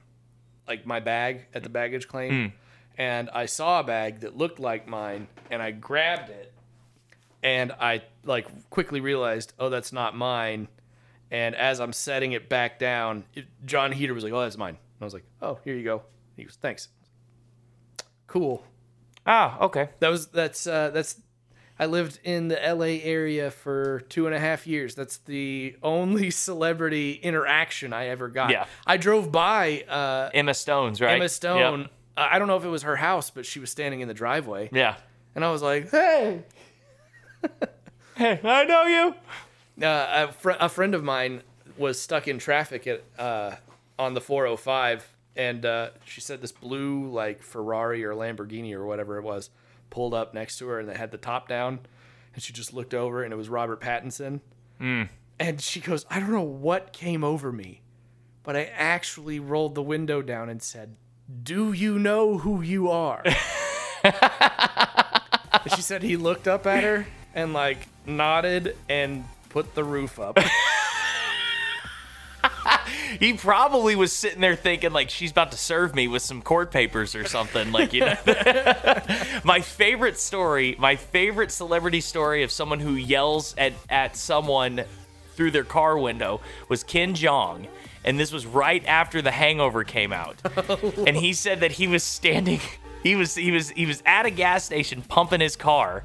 [SPEAKER 2] like my bag at the baggage claim, and I saw a bag that looked like mine, and I grabbed it, and I like quickly realized, oh, that's not mine. And as I'm setting it back down, it, Jon Heder was like, "Oh, that's mine." And I was like, "Oh, here you go." He goes, "Thanks." Cool.
[SPEAKER 1] Ah, okay.
[SPEAKER 2] That was that's uh, that's. I lived in the LA area for two and a half years. That's the only [laughs] celebrity interaction I ever got.
[SPEAKER 1] Yeah.
[SPEAKER 2] I drove by uh,
[SPEAKER 1] Emma Stone's right.
[SPEAKER 2] Emma Stone.
[SPEAKER 1] Yep.
[SPEAKER 2] Uh, I don't know if it was her house, but she was standing in the driveway,
[SPEAKER 1] Yeah.
[SPEAKER 2] and I was like, "Hey." [laughs]
[SPEAKER 1] Hey, I know you.
[SPEAKER 2] Uh, a, fr- a friend of mine was stuck in traffic at uh, on the 405, and uh, she said this blue like Ferrari or Lamborghini or whatever it was pulled up next to her, and they had the top down, and she just looked over, and it was Robert Pattinson, and she goes, "I don't know what came over me, but I actually rolled the window down and said." Do you know who you are? [laughs] And she said he looked up at her and like nodded and put the roof up. [laughs]
[SPEAKER 1] He probably was sitting there thinking like she's about to serve me with some court papers or something. Like you know, [laughs] my favorite story, my favorite celebrity story of someone who yells at at someone through their car window was Ken Jeong. And this was right after The Hangover came out. [laughs] Oh. and he said that he was standing he was he was he was at a gas station pumping his car.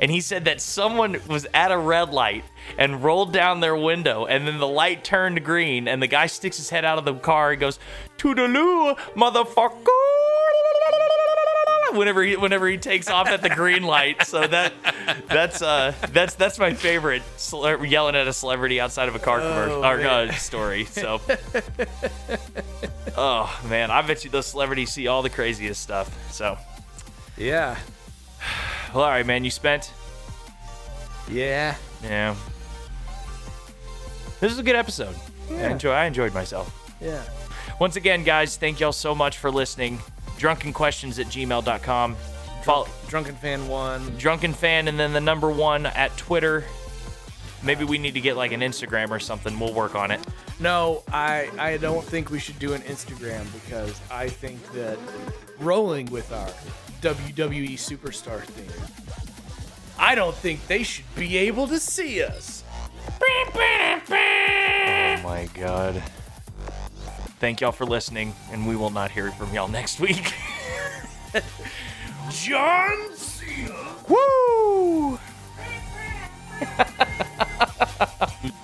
[SPEAKER 1] And he said that someone was at a red light and rolled down their window, and then the light turned green, and the guy sticks his head out of the car and goes, Toodaloo, motherfucker! Whenever he whenever he takes off at the green light, so that that's uh that's that's my favorite cele- yelling at a celebrity outside of a car commercial or uh, story. So, [laughs] oh man, I bet you those celebrities see all the craziest stuff. So,
[SPEAKER 2] yeah.
[SPEAKER 1] Well, all right, man, you spent
[SPEAKER 2] Yeah.
[SPEAKER 1] Yeah. This is a good episode. I enjoy I enjoyed myself.
[SPEAKER 2] Yeah.
[SPEAKER 1] Once again, guys, thank y'all so much for listening. Drunkenquestions at gmail.com. Follow
[SPEAKER 2] Drunken fan one.
[SPEAKER 1] Drunken Fan and then the number one at Twitter. Maybe we need to get like an Instagram or something. We'll work on it.
[SPEAKER 2] No, I I don't think we should do an Instagram because I think that rolling with our WWE superstar thing. I don't think they should be able to see us.
[SPEAKER 1] Oh my god. Thank y'all for listening, and we will not hear from y'all next week. [laughs]
[SPEAKER 2] John Cena!
[SPEAKER 1] Woo! [laughs]